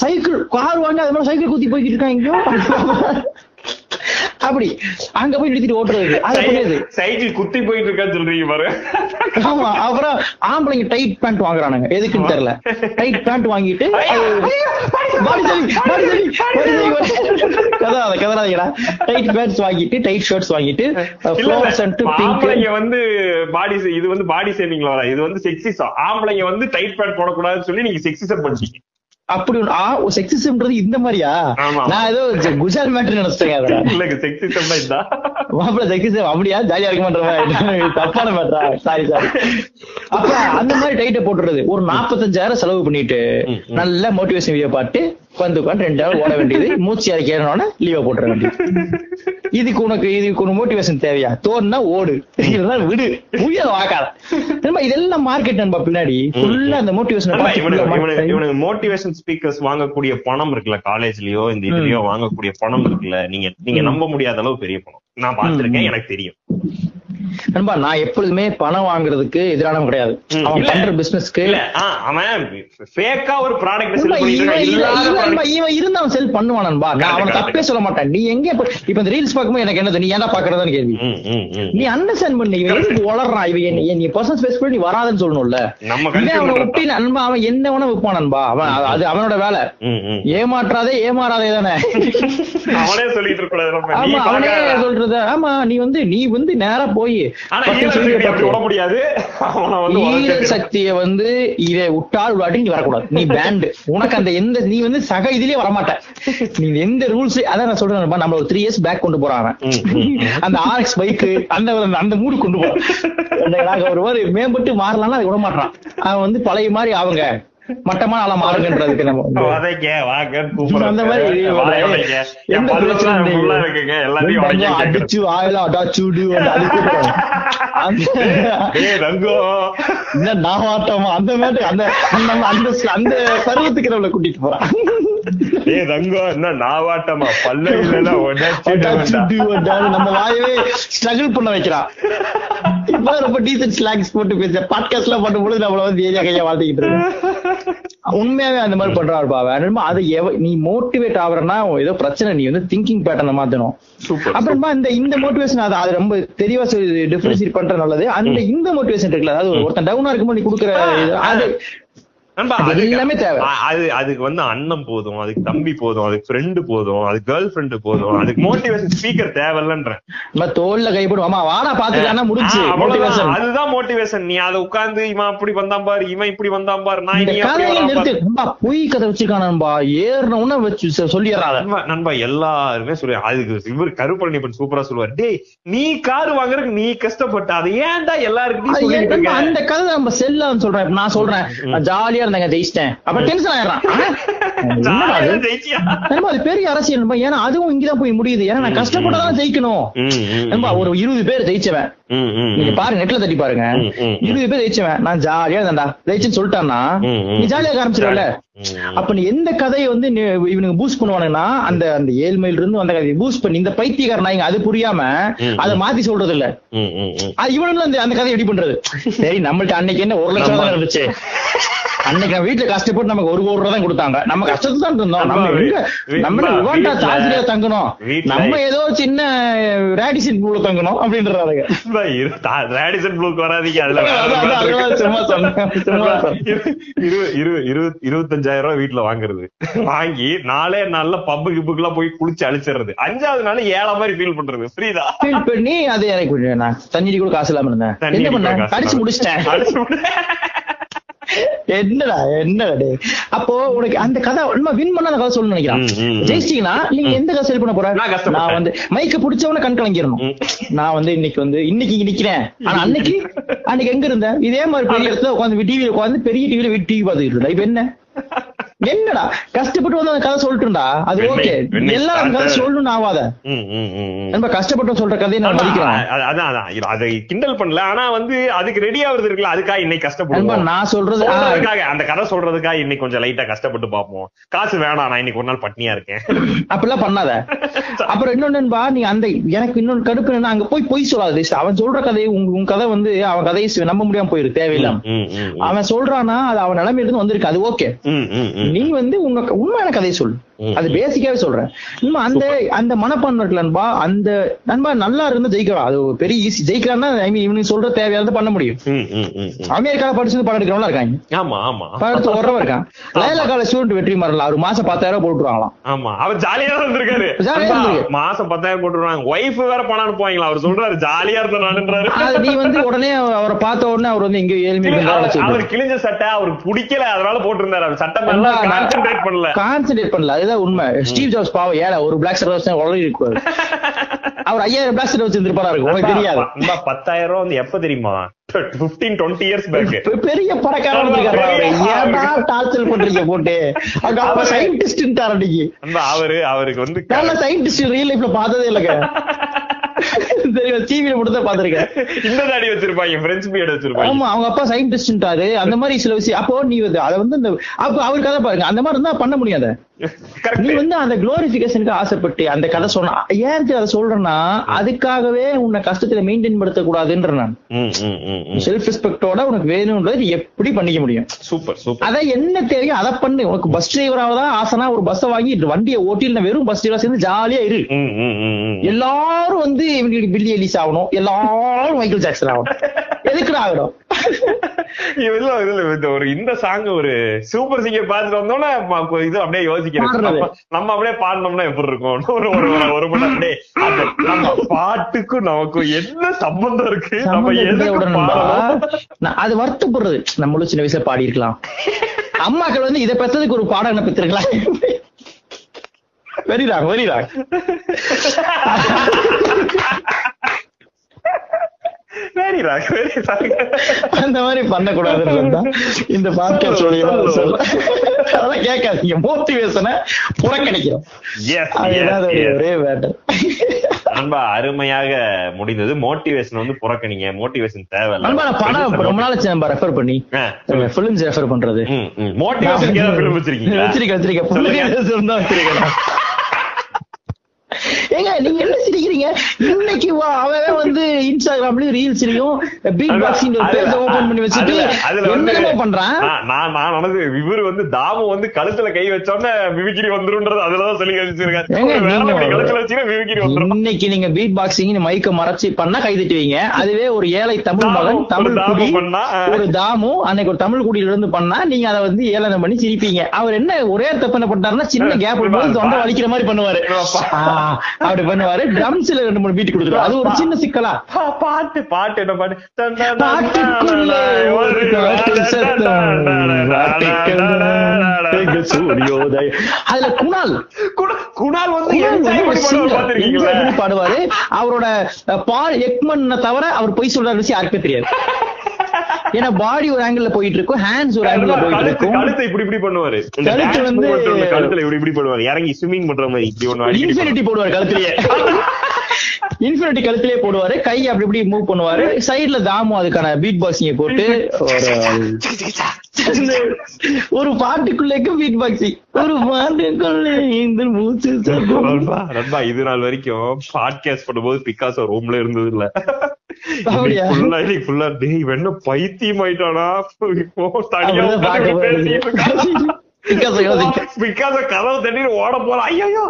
சைக்கிள் கார் வாங்கி அது மேல சைக்கிள் குத்தி போய்கிட்டு இருக்கான் எங்கேயோ. அப்படி. அங்க போய் நிறுத்திட்டு ஓட்டுறது அது புரியுது. சைக்கிள் குத்தி போயிட்டு இருக்கான்னு சொல்றீங்க பாரு. ஆமா அப்புறம் ஆம்பளைங்க டைட் பேண்ட் வாங்குறானுங்க. எதுக்குன்னு தெரியல. டைட் பேண்ட் வாங்கிட்டு. டைட் பேண்ட்ஸ் வாங்கிட்டு டைட் ஷர்ட்ஸ் வாங்கிட்டு ஆம்பளைங்க வந்து பாடி இது வந்து பாடி சேவிங்ல வர. இது வந்து செக்ஸிசம் ஆம்பளைங்க வந்து டைட் பேண்ட் போடக்கூடாதுன்னு சொல்லி நீங்க செக்ஸிசம் பண்ணிட்டீங்க அப்படி ஆ செக்ஸிசம்ன்றது இந்த மாதிரியா. நான் ஏதோ குஜால் மேட்டர் நினைச்சிட்டேன் அதுல இல்லங்க செக்ஸிசம் தான் மாப்பிள்ள செக்ஸிசம் அப்படியா? ஜாலியா இருக்க மாட்டேன் [LAUGHS] தப்பான மேட்டரா சாரி சாரி அப்ப அந்த மாதிரி டைட்டை போட்டுறது ஒரு நாற்பத்தஞ்சாயிரம் செலவு பண்ணிட்டு. நல்ல மோட்டிவேஷன் வீடியோ பாட்டு வந்து உட்காந்து ரெண்டு ஹவர் ஓட வேண்டியது மூச்சு இறக்கிறனோட லீவை போட்டுற வேண்டியது. இதுக்கு உனக்கு இதுக்கு ஒரு மோட்டிவேஷன் தேவையா? தோணுனா ஓடு. இல்லைன்னா விடு. உயிரை வாக்காத நண்பா, இதெல்லாம் மார்க்கெட் நண்பா பின்னாடி. ஃபுல்லா அந்த மோட்டிவேஷன் மோட்டிவேஷன் ஸ்பீக்கர்ஸ் வாங்கக்கூடிய பணம் இருக்குல்ல காலேஜ்லயோ இந்த இதுலயோ வாங்கக்கூடிய பணம் இருக்குல்ல நீங்க நீங்க. நம்ப முடியாத அளவு பெரிய பணம். நான் பார்த்திருக்கேன் எனக்கு தெரியும். நண்பா நான் எப்பொழுதுமே பணம் வாங்குறதுக்கு எதிரானவன் கிடையாது. அவன். பண்ற பிசினஸ்க்கு அவன் ஃபேக்கா ஒரு ப்ராடக்ட் செல் பண்ணிட்டு இவன் இருந்தா அவன் செல் பண்ணுவான் நண்பா. நான் அவனை தப்பே. சொல்ல மாட்டேன். நீ எங்க இப்ப இந்த ரீல்ஸ் பார்க்கும்போது எனக்கு என்னது? நீ ஏன்டா பாக்குறதான்னு கேள்வி. நீ அண்டர்ஸ்டாண்ட் பண்ணி. இவன் எதுக்கு வளர்றான் இவன் நீ பர்சனல் ஸ்பேஸ் பண்ணி நீ வராதுன்னு சொல்லணும்ல. அவனை விட்டு நண்பா அவன் என்ன வேணா விற்பான் நண்பா. அவன் அது- அவனோட வேலை. ஏமாற்றாதே ஏமாறாதே தானே. அவனே சொல்லிட்டு இருக்க கூடாது நம்ம. நீ ஆமா அவனே. சொல்றது. ஆமா நீ வந்து நீ வந்து நேரா போய் சக்தியை வந்து இதை விட்டால் விடாட்டி நீ வரக்கூடாது. நீ பேண்ட் உனக்கு அந்த எந்த நீ வந்து சக இதுலயே வரமாட்ட. நீ எந்த ரூல்ஸ் அதான் நான் சொல்றேன் நம்மள ஒரு த்ரீ இயர்ஸ் பேக் கொண்டு போறான் ம். அந்த ஆர்எக்ஸ் பைக் அந்த அந்த மூடு கொண்டு போறான். ஒரு மேம்பட்டு மாறலாம்னா அதை விட மாட்டான் அவன் வந்து பழைய மாதிரி அவங்க மட்டமான ஆளா மாறுங்கன்றதுக்கு நம்ம வதைங்க. அந்த மாதிரி. எல்லாத்தையும். அடிச்சு வாயில அடாச்சுடு அது கூப்பிடுவாங்க. அந்த- மாதிரி அந்த அந்த அந்த அந்த பருவத்துக்கு நம்மளை கூட்டிட்டு போறான் டேய் ரங்கம், என்ன நாவாட்டமா? பல்ல இல்லைன்னா உடைச்சிட்டு வந்தா. அடாச்சுடு, அடாச்சு, நம்ம வாயவே ஸ்ட்ரகிள் பண்ண வைக்கிறான் இப்ப ரொம்ப டீசன்ட் ஸ்லாங்ஸ் போட்டு பேச பாட்காஸ்ட் எல்லாம் பண்ணும்போது நம்மள வந்து ஏரியா கையா வாழ்த்திக்கிட்டு இருக்கோம் உண்மையாவே அந்த மாதிரி பண்றாருப்பா வேணுமா அது நீ மோட்டிவேட் ஆகுறன்னா ஏதோ பிரச்சனை. நீ வந்து திங்கிங் பேட்டர்னை மாத்தணும். அப்புறமா இந்த இந்த மோட்டிவேஷன் அது அது ரொம்ப தெளிவா டிஃபரன்ஷியேட் பண்ற நல்லது. அந்த இந்த மோட்டிவேஷன் இருக்குல்ல அதாவது ஒருத்தன் டவுனா இருக்கும்போது நீ கொடுக்குற அது நண்பா அது அதுக்கு- எல்லாமே தேவை. அ- அது அதுக்கு வந்து அண்ணன் போதும் அதுக்கு தம்பி போதும் அதுக்கு ஃப்ரெண்டு போதும் அதுக்கு கேர்ள் ஃப்ரெண்டு போதும் அதுக்கு மோட்டிவேஷன் ஸ்பீக்கர் தேவையில்லன்றேன். தோல்ல கைப்படும் ஆமா வாடா பாத்துக்கானா முடிச்சு ஆ, அவ்வளவுதான். மோட்டிவேஷன் அதுதான் மோட்டிவேஷன் நீ அதை உட்கார்ந்து இவன் அப்படி வந்தான் பாரு இவன் இப்படி வந்தான் பாரு நான் இந்த நீ அப்படி கதையை வந்தான் நிறுத்து. பாரு. நண்பா, பொய் கதை வச்சிருக்கானன்பா ஏறின உடனே வச்சு சொ- சொல்லிடுறாங்க நண்பா, நண்பா எல்லாருமே சொல்லுவாங்க அதுக்கு இவர் கருப்பழனிப்பன் சூப்பரா சொல்லுவார். டேய் நீ கார் வாங்குறதுக்கு நீ கஷ்டப்பட்ட அதை ஏன்டா எல்லாருக்கும் அந்த கதை நம்ம செல்லான்னு சொல்றேன். இப்ப நான் சொல்றேன் ஜாலியா இருந்தேங்க ஜெயிச்சிட்டேன். அப்ப டென்ஷன் ஆயிடுறான். [LAUGHS] அது? பெரிய அரசியல். ஏன்னா அதுவும் இங்கதான் போய் முடியுது. ஏன்னா நான் கஷ்டப்பட்டதான் ஜெயிக்கணும். ஒரு இருபது பேர் ஜெயிச்சவன். நீங்க. பாருங்க நெட்ல தட்டி பாருங்க. இருபது பேர் ஜெயிச்சவன். நான் ஜாலியா இருந்தேன்டா. ஜெயிச்சுன்னு சொல்லிட்டான்னா. நீ ஜாலியாக ஆரம்பிச்சிருவல ம். அப்ப நீ எந்த கதையை வந்து நீ இவனுக்கு பூஸ்ட் பண்ணுவானுங்கன்னா அந்த அந்த ஏழ்மையில இருந்து அந்த கதையை பூஸ்ட் பண்ணி இந்த பைத்தியக்கார நாய்ங்க அது புரியாம அதை மாத்தி சொல்றது இல்ல. அது அந்த அந்த கதையை எப்படி பண்றது. சரி நம்மள்ட்ட அன்னைக்கு என்ன ஒரு லட்சம் தான் இருந்துச்சு. அன்னைக்கு வீட்டுல கஷ்டப்பட்டு நமக்கு ஒரு கோடி தான் கொடுத்தாங்க. நம்ம கஷ்டத்துல தான் இருந்தோம். நம்ம நம்ம வீட்ல- தாசிரியா தங்கணும். நம்ம ஏதோ சின்ன ரேடிசன் பூல தங்கணும் தா- ரேடிசன் ப்ளூக்கு வராதீங்க அதுல சும்மா இருபத்தஞ்சாயிரம் ரூபாய் வீட்டுல வாங்குறது. வாங்கி நாலே நாள்ல பப்பு கிப்புக்கு எல்லாம் போய் குளிச்சு அழிச்சிடுறது. அஞ்சாவது நாள் ஏழை மாதிரி ஃபீல் பண்றது. புரியுதா? ஃபீல் பண்ணி அது எனக்கு நான் தண்ணி கூட காசு இல்லாம இருந்தேன். என்ன பண்ணேன்? அடிச்சு. முடிச்சிட்டேன். என்னடா என்னடா. அப்போ உனக்கு அந்த கதை உண்மை வின் பண்ண அந்த கதை சொல்லணும்னு நினைக்கிறேன். ஜெயிச்சிட்டீங்கன்னா நீங்க எந்த கதை சரி பண்ண போற? நான் வந்து மைக்க பிடிச்சவன கண் கலங்கிடணும். நான் வந்து இன்னைக்கு வந்து இன்னைக்கு நிக்கிறேன். ஆனா அன்னைக்கு அன்னைக்கு எங்க இருந்தேன்? இதே மாதிரி பெரிய இடத்துல உட்காந்து டிவியில உட்காந்து பெரிய டிவில டிவி பார்த்துக்கிட்டு இருந்தா இப்ப என்ன? என்னடா? கஷ்டப்பட்டு வந்து அந்த கதை சொல்லிட்டுடா அது ஓகே எல்லாரும் கதை. சொல்லணும்னு ஆவாத. நம்ம கஷ்டப்பட்டு சொல்ற கதையை நான் மதிக்கிறேன். அதான் அதான். அதை கிண்டல் பண்ணல. ஆனா வந்து அதுக்கு ரெடி ஆகுறது இருக்குல்ல அதுக்காக இன்னைக்கு கஷ்டப்படுவோம். நான் சொல்றது அந்த கதை சொல்றதுக்காக இன்னைக்கு கொஞ்சம் லைட்டா கஷ்டப்பட்டு பாப்போம் காசு வேணாம் நான் இன்னைக்கு ஒரு நாள் பட்னியா இருக்கேன். அப்படிலாம் பண்ணாத. [LAUGHS] அப்புறம் இன்னொன்னுபா நீ அந்த எனக்கு இன்னொன்னு கடுப்பு என்னன்னா அங்க போய் பொய் சொல்லாது அவன் சொல்ற கதையை உங்க உன் கதை வந்து அவன் கதையை நம்ப முடியாம போயிரு தேவையில்லாம. அவன் சொல்றானா அது அவன் நிலைமை இருந்து வந்திருக்கு. அது ஓகே. நீ வந்து உங்க உண்மையான கதையை சொல்லு. அது பேசிக்காவே சொல்றேன். இன்னும் அந்த அந்த மனப்பான்மை இருக்குல்ல நண்பா. அந்த நண்பா நல்லா இருந்து ஜெயிக்கலாம். அது ஒரு பெரிய ஈஸி ஜெயிக்கலாம்னா ஐ மீன் இவனுக்கு சொல்ற தேவையானது பண்ண முடியும். அமெரிக்கால படிச்சது படம் எடுக்கிறவங்களா இருக்காங்க. ஆமா ஆமா. படத்து உறவா இருக்கான். லைலா கால ஸ்டூடெண்ட் வெற்றி மாறலாம் ஒரு மாசம் பத்தாயிரம் ரூபாய் போட்டுருவாங்களாம். ஆமா. அவர் ஜாலியா இருந்திருக்காரு. ஜாலியா. மாசம் பத்தாயிரம் போட்டுருவாங்க. ஒய்ஃப் வேற பணம் அனுப்புவாங்களா? அவர் சொல்றாரு ஜாலியா இருந்தாருன்றாரு அது நீ வந்து உடனே அவரை பார்த்த உடனே அவர் வந்து எங்க ஏழ்மை அவர் அவர் கிழிஞ்ச சட்டை அவருக்கு பிடிக்கல. அதனால போட்டிருந்தாரு. அவர் சட்டை மேல கான்சென்ட்ரேட் பண்ணல. கான்சென்ட்ரேட் பண்ணல. அதுதான் உண்மை. ஸ்டீவ் ஜாப்ஸ் பாவம் ஏழை ஒரு பிளாக் ஷர்ட் வச்சு உடனே இருப்பாரு அவர் ஐயாயிரம் பிளாக் ஷர்ட் வச்சிருந்திருப்பாரா இருக்கும் உனக்கு தெரியாது. பத்தாயிரம் ரூபாய் வந்து எப்ப தெரியுமா? பிப்டீன் டுவெண்ட்டி இயர்ஸ் பேக் பெ- பெரிய பணக்காரன். ஏன்டா டார்ச்சர் பண்றீங்க போட்டு? அவங்க அப்பா அவரு- சயின்டிஸ்ட் அன்னைக்கு. அவரு அவருக்கு வந்து நான் சயின்டிஸ்ட் ரியல் லைஃப்ல பார்த்ததே இல்லைங்க. [LAUGHS] தெரியும் டிவில மட்டும் தான் பாத்திருக்கேன் இந்த தாடி வச்சிருப்பாங்க பிரெஞ்சு பியர்டு வச்சிருப்பாங்க. ஆமா அவங்க அப்பா சயின்டிஸ்டாரு அந்த மாதிரி சில விஷயம் அப்போ நீ அதை வந்து அப்ப அவர் கதை பாருங்க அந்த மாதிரி இருந்தா பண்ண முடியாது. நீ வந்து அந்த குளோரிபிகேஷனுக்கு ஆசைப்பட்டு அந்த கதை சொன்ன ஏன் அதை சொல்றேன்னா அதுக்காகவே உன்னை கஷ்டத்துல மெயின்டைன் படுத்த கூடாதுன்ற நான் செல்ஃப் ரெஸ்பெக்டோட உனக்கு வேணும்ன்றது எப்படி பண்ணிக்க முடியும்? சூப்பர் சூப்பர் அதான் என்ன தேவையோ அதை பண்ணு. உனக்கு பஸ் டிரைவராக தான் ஆசைனா ஒரு பஸ்ஸை வாங்கி வண்டியை ஓட்டி இல்ல வெறும் பஸ் டிரைவரா சேர்ந்து ஜாலியா இரு. எல்லாரும் வந்து இவங்களுக்கு பில்லி எலிஸ் ஆகணும். எல்லாரும் மைக்கேல் ஜாக்சன் ஆகணும். [LAUGHS] எதுக்குடா ஆகணும்? இதுல இதுல இந்த ஒரு இந்த சாங் ஒரு சூப்பர் சிங்கர் பார்த்துட்டு வந்தோம்னா இது அப்படியே யோசிக்கிறேன். நம்ம- அப்படியே பாடினோம்னா எப்படி இருக்கும்? [LAUGHS] ஒரு ஒரு ஒரு- மணி அப்படியே நம்ம பாட்டுக்கும் நமக்கும் என்ன சம்பந்தம் இருக்கு? நம்ம எதுக்கு அது வருத்தப்படுறது. நம்மளும் சின்ன வயசுல பாடி இருக்கலாம் அம்மாக்கள் வந்து இதை பெற்றதுக்கு ஒரு பாடம் என்ன பெற்றிருக்கலாம் வெரி ராக் அந்த மாதிரி பண்ணக்கூடாதுன்னு தான் இந்த பாட்காஸ்ட் அதெல்லாம் கேட்காதீங்க. மோட்டிவேஷனை புறக்கணிக்கிறோம். ஒரே வேட்டர் நண்பா அருமையாக முடிந்தது. மோட்டிவேஷன் வந்து புறக்கணிங்க. மோட்டிவேஷன் தேவை படம் ரொம்ப நாள் நம்ம ரெஃபர் பண்ணி. பிலிம்ஸ் ரெஃபர் பண்றது. மோட்டிவேஷன் வச்சிருக்கீங்களா? வச்சிருக்கேன் வச்சிருக்கேன் புள்ளி சொல்லுங்க. இருந்தா வச்சிருக்கேன் ஏங்க நீங்க என்ன சிரிக்கிறீங்க? இன்னைக்கு வா அவன் வந்து இன்ஸ்டாகிராம்லயும் ரீல்ஸ்லயும் பீட் பாக்ஸிங் ஒரு பேஜ் ஓபன் பண்ணி வச்சுட்டு என்னமோ பண்றான்? நான் நான் நினைச்சு இவரு வந்து தாமு வந்து கழுத்துல கை வச்சோடனே மிமிக்கிரி வந்துருன்றது அதுலதான் சொல்லி வந்துரும். இன்னைக்கு நீங்க பீட் பாக்ஸிங் மைக்க மறைச்சு பண்ணா கை தட்டுவீங்க. அதுவே ஒரு ஏழை தமிழ் தாமு, மகன் தமிழ் தாமு குடி. ஒரு தாமு அன்னைக்கு ஒரு தமிழ் குடியில இருந்து பண்ணா நீங்க அதை வந்து ஏளனம் பண்ணி சிரிப்பீங்க. அவர் என்ன ஒரே தப்பு என்ன பண்ணாருன்னா சின்ன கேப் தொண்டை வலிக்கிற மாதிரி பண்ணுவாரு. அப்படி பண்ணுவாரு ட்ரம்ஸ்ல ரெண்டு மூணு பீட் கொடுத்துருவாரு அது ஒரு சின்ன சிக்கலா பாட்டு பாட்டு என்ன பாட்டு பாட்டுக்குள்ளே சூரியோதயம். அதுல குணால் குணா- குணால் வந்து. பாடுவாரு அவரோட பால் எக்மன் தவிர அவர் பொய் சொல்ற விஷயம் யாருக்குமே தெரியாது ஏன்னா பாடி ஒரு ஆங்கிள் போயிட்டு இருக்கும் ஹேண்ட்ஸ் ஒரு ஆங்கிள் போயிட்டு இருக்கும் கழுத்தை இப்படி இப்படி பண்ணுவாரு. கழுத்து வந்து- கழுத்துல இப்படி இப்படி பண்ணுவாரு இறங்கி ஸ்விமிங் பண்ற மாதிரி இப்படி அடிக்கடி இன்ஃபினிட்டி போடுவார் கழுத்திலேயே. இன்ஃபினிட்டி கழுத்திலேயே போடுவாரு கை அப்படி இப்படி மூவ் பண்ணுவாரு. சைடுல தாமு அதுக்கான பீட் பாக்ஸிங்க போட்டு ஒரு ஒரு பாட்டுக்குள்ளேக்கு பீட் பாக்ஸிங் ஒரு பாட்டுக்குள்ளே இந்த மூச்சு இது நாள் வரைக்கும் பாட்காஸ்ட் பண்ணும்போது பிகாசோ ரூம்ல இருந்தது இல்ல? ஃபுல்லா ஃபுல்லா டேய் என்ன பைத்தியம் ஆயிட்டானா? தனியா பிகாசோ கதவு தண்ணீர் ஓட போறான். ஐயோ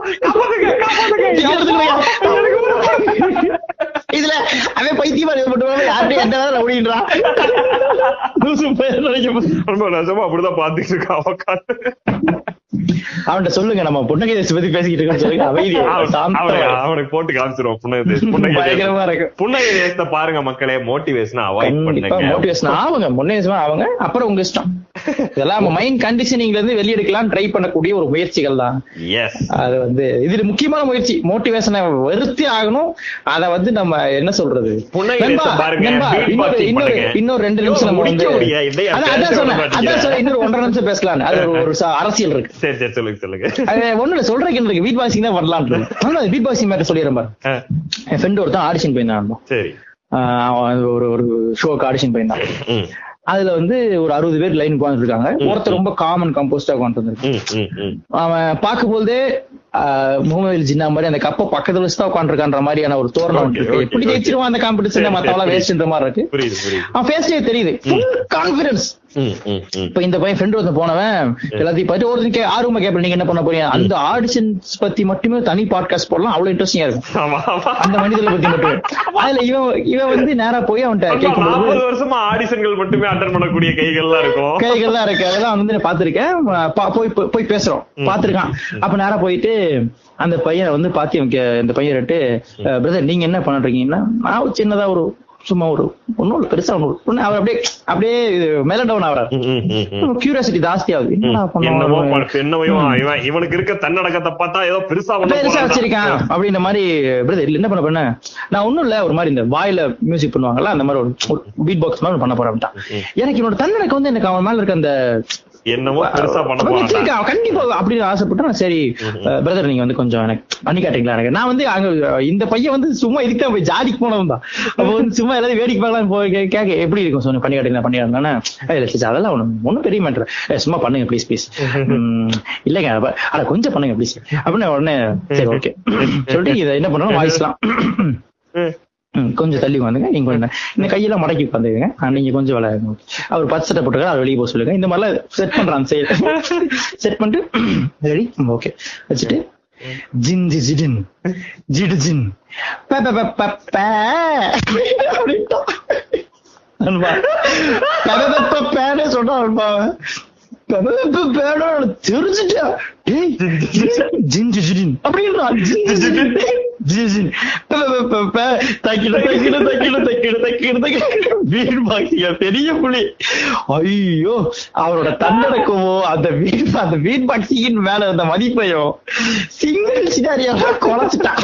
இதுல அவன் பைத்தியமா ஏற்பட்டு யார்கிட்ட போது. நண்பா, நிஜமா அப்படிதான் பாத்துட்டு இருக்கான் உட்கார்ந்து. அவன்கிட்ட சொல்லுங்க நம்ம புன்னகை தேசத்தை பத்தி பேசிக்கிட்டு இருக்கோம் சொல்லுங்க. அமைதி. அவனுக்கு போட்டு காமிச்சிருவோம் புன்னகை. பயங்கரமா இருக்கு புன்னகை தேசத்தை பாருங்க மக்களே மோட்டிவேஷன் அவாய்ட் பண்ணுங்க. மோட்டிவேஷன் ஆவுங்க முன்னேசமா ஆவுங்க. அப்புறம் உங்க இஷ்டம். இதெல்லாம் நம்ம மைண்ட் கண்டிஷனிங்ல இருந்து வெளியெடுக்கலாம் ட்ரை பண்ணக்கூடிய ஒரு முயற்சிகள் தான். எஸ் அது வந்து இது முக்கியமான முயற்சி. மோட்டிவேஷனை வெறுத்தி ஆகணும். அத வந்து நம்ம என்ன சொல்றது? இன்னொரு ரெண்டு நிமிஷம் இன்னொரு ஒன்றரை நிமிஷம் பேசலாம் அது ஒரு- [LAUGHS] அரசியல் இருக்கு. சரி சரி சொல்லுங்க சொல்லுங்க. ஒண்ணு இல்ல சொல்றதுக்கு என்ன இருக்கு? பீட் பாக்ஸிங் தான் வரலாம் பீட் பாக்ஸிங் மேட்டர் சொல்லிடுறேன் பாரு. என் ஃப்ரெண்ட் ஒருத்தன் ஆடிஷன் போயிருந்தான் சரி. ஒரு ஒரு ஷோக்கு ஆடிஷன் போயிருந்தான். அதுல வந்து ஒரு அறுபது பேர் லைன் உட்கார்ந்து இருக்காங்க. ஒருத்தர் ரொம்ப காமன் கம்போஸ்டா உட்காந்து இருந்திருக்கு ம், ம், ம். அவன் பார்க்கும்போதே ஆஹ், முகமது ஜின்னா மாதிரி அந்த கப்பை பக்கத்துல வச்சு தான் உட்காந்துருக்கான்ற மாதிரியான ஒரு தோரணம் இருக்கு எப்படி. ஜெயிச்சிருவான் அந்த காம்படிஷன் சரி, வேஸ்ட்ன்ற மாதிரி இருக்கு. அவன் ஃபேஸ்லயே தெரியுது. Full confidence. இப்ப இந்த பையன் ஃப்ரெண்ட் ஒருத்தன் போனவன் எல்லாத்தையும் பார்த்து ஒரு கே ஆர்வமா கேட்பேன் நீங்க என்ன பண்ண போறீங்க? அந்த ஆடிஷன்ஸ் பத்தி மட்டுமே தனி பாட்காஸ்ட் போடலாம். அவ்வளவு இன்ட்ரெஸ்டிங்கா இருக்கும். அந்த மனிதர்களை பத்தி மட்டுமே. அதுல இவன் இவன் வந்து நேரா போய் அவன்கிட்ட ஆமா, கேட்கும்போது நாற்பது வருஷமா ஆடிஷன்கள் மட்டுமே அட்டன் பண்ணக்கூடிய கைகள்லாம் இருக்கும். கைகள் தான் இருக்கு. அதெல்லாம் வந்து நான் பாத்திருக்கேன் போய்- போய் பேசுறோம். பாத்திருக்கான் அப்ப நேரா போயிட்டு அந்த பையனை வந்து பாத்தி இந்த பையன்ட்டு பிரதர் நீங்க என்ன பண்ணிருக்கீங்கன்னா நான் ஒரு சின்னதா ஒரு சும்மா ஒரு ஒன்னும் இல்ல பெருசா ஒண்ணு ஒண்ணு அவர் அப்படியே அப்படியே மேல டவுன் ஆகிறார். கியூரியாசிட்டி ஜாஸ்தி ஆகுது. இவனுக்கு இருக்க தன்னடக்கத்தை பார்த்தா ஏதோ பெருசா பெருசா. வச்சிருக்கான் அப்படின்ற மாதிரி பிரதர் இல்ல என்ன பண்ண பண்ண நான் ஒண்ணும் இல்ல ஒரு மாதிரி இந்த வாயில மியூசிக் பண்ணுவாங்கல்ல அந்த மாதிரி ஒரு பீட் பாக்ஸ் மாதிரி பண்ண போறேன் எனக்கு என்னோட தன்னடக்கம் வந்து எனக்கு அவன் மேல இருக்க அந்த என்னமோ பெருசா பண்ண. கண்டிப்பா அப்படின்னு ஆசைப்பட்டு நான் சரி பிரதர் நீங்க வந்து கொஞ்சம் எனக்கு பண்ணி காட்டுங்களா எனக்கு? நான் வந்து அங்க இந்த பையன் வந்து சும்மா இதுக்கு தான் போய் ஜாலிக்கு போனவன் தான். அப்போ வந்து சும்மா எல்லாரும் வேடிக்கை பார்க்கலாம் போய் கேட்க எப்படி இருக்கும்? சொன்ன பண்ணி காட்டுங்களா பண்ணி காட்டுங்களா அதெல்லாம் ஒண்ணும் ஒண்ணும் பெரிய மேட்டர் சும்மா பண்ணுங்க ப்ளீஸ் ப்ளீஸ் இல்லைங்க அட கொஞ்சம் பண்ணுங்க ப்ளீஸ் அப்படின்னு உடனே சரி ஓகே சொல்லிட்டு இதை என்ன பண்ணணும்? வாய்ஸ்லாம். கொஞ்சம் தள்ளி உட்காந்துங்க. நீங்க கொஞ்சம் இந்த கையெல்லாம் மடக்கி உட்காந்துங்க நீங்க கொஞ்சம் விளையாடுங்க. அவர் பத்து சட்டை போட்டுக்க அவர் வெளியே போக சொல்லுங்க. இந்த மாதிரிலாம் செட் பண்றான் செயல். செட் பண்ணிட்டு [CLEARS THROAT] ரெடி ஓகே வச்சுட்டு ஜின் ஜி ஜிடின் ஜிடு ஜின். ப தெரிஞ்சுட்டா. பெரிய புலி. ஐயோ அவரோட தன்னடக்கமோ அந்த வீட் அந்த வீட் பாக்ஸிங்கின் மேல இருந்த மதிப்பையோ சிங்கிள் சினாரியாவா குறைச்சிட்டான்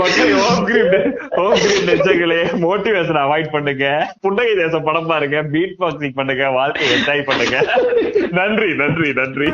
மக்கள் ஹோம் கிரீம் ஹோம் கிரீம் நெஞ்சங்களே மோட்டிவேஷன் அவாய்ட் பண்ணுங்க. புன்னகை தேசம் படம் பாருங்க பீட் பாக்ஸிங் பண்ணுங்க வாழ்க்கை என்ஜாய் பண்ணுங்க. நன்றி நன்றி நன்றி.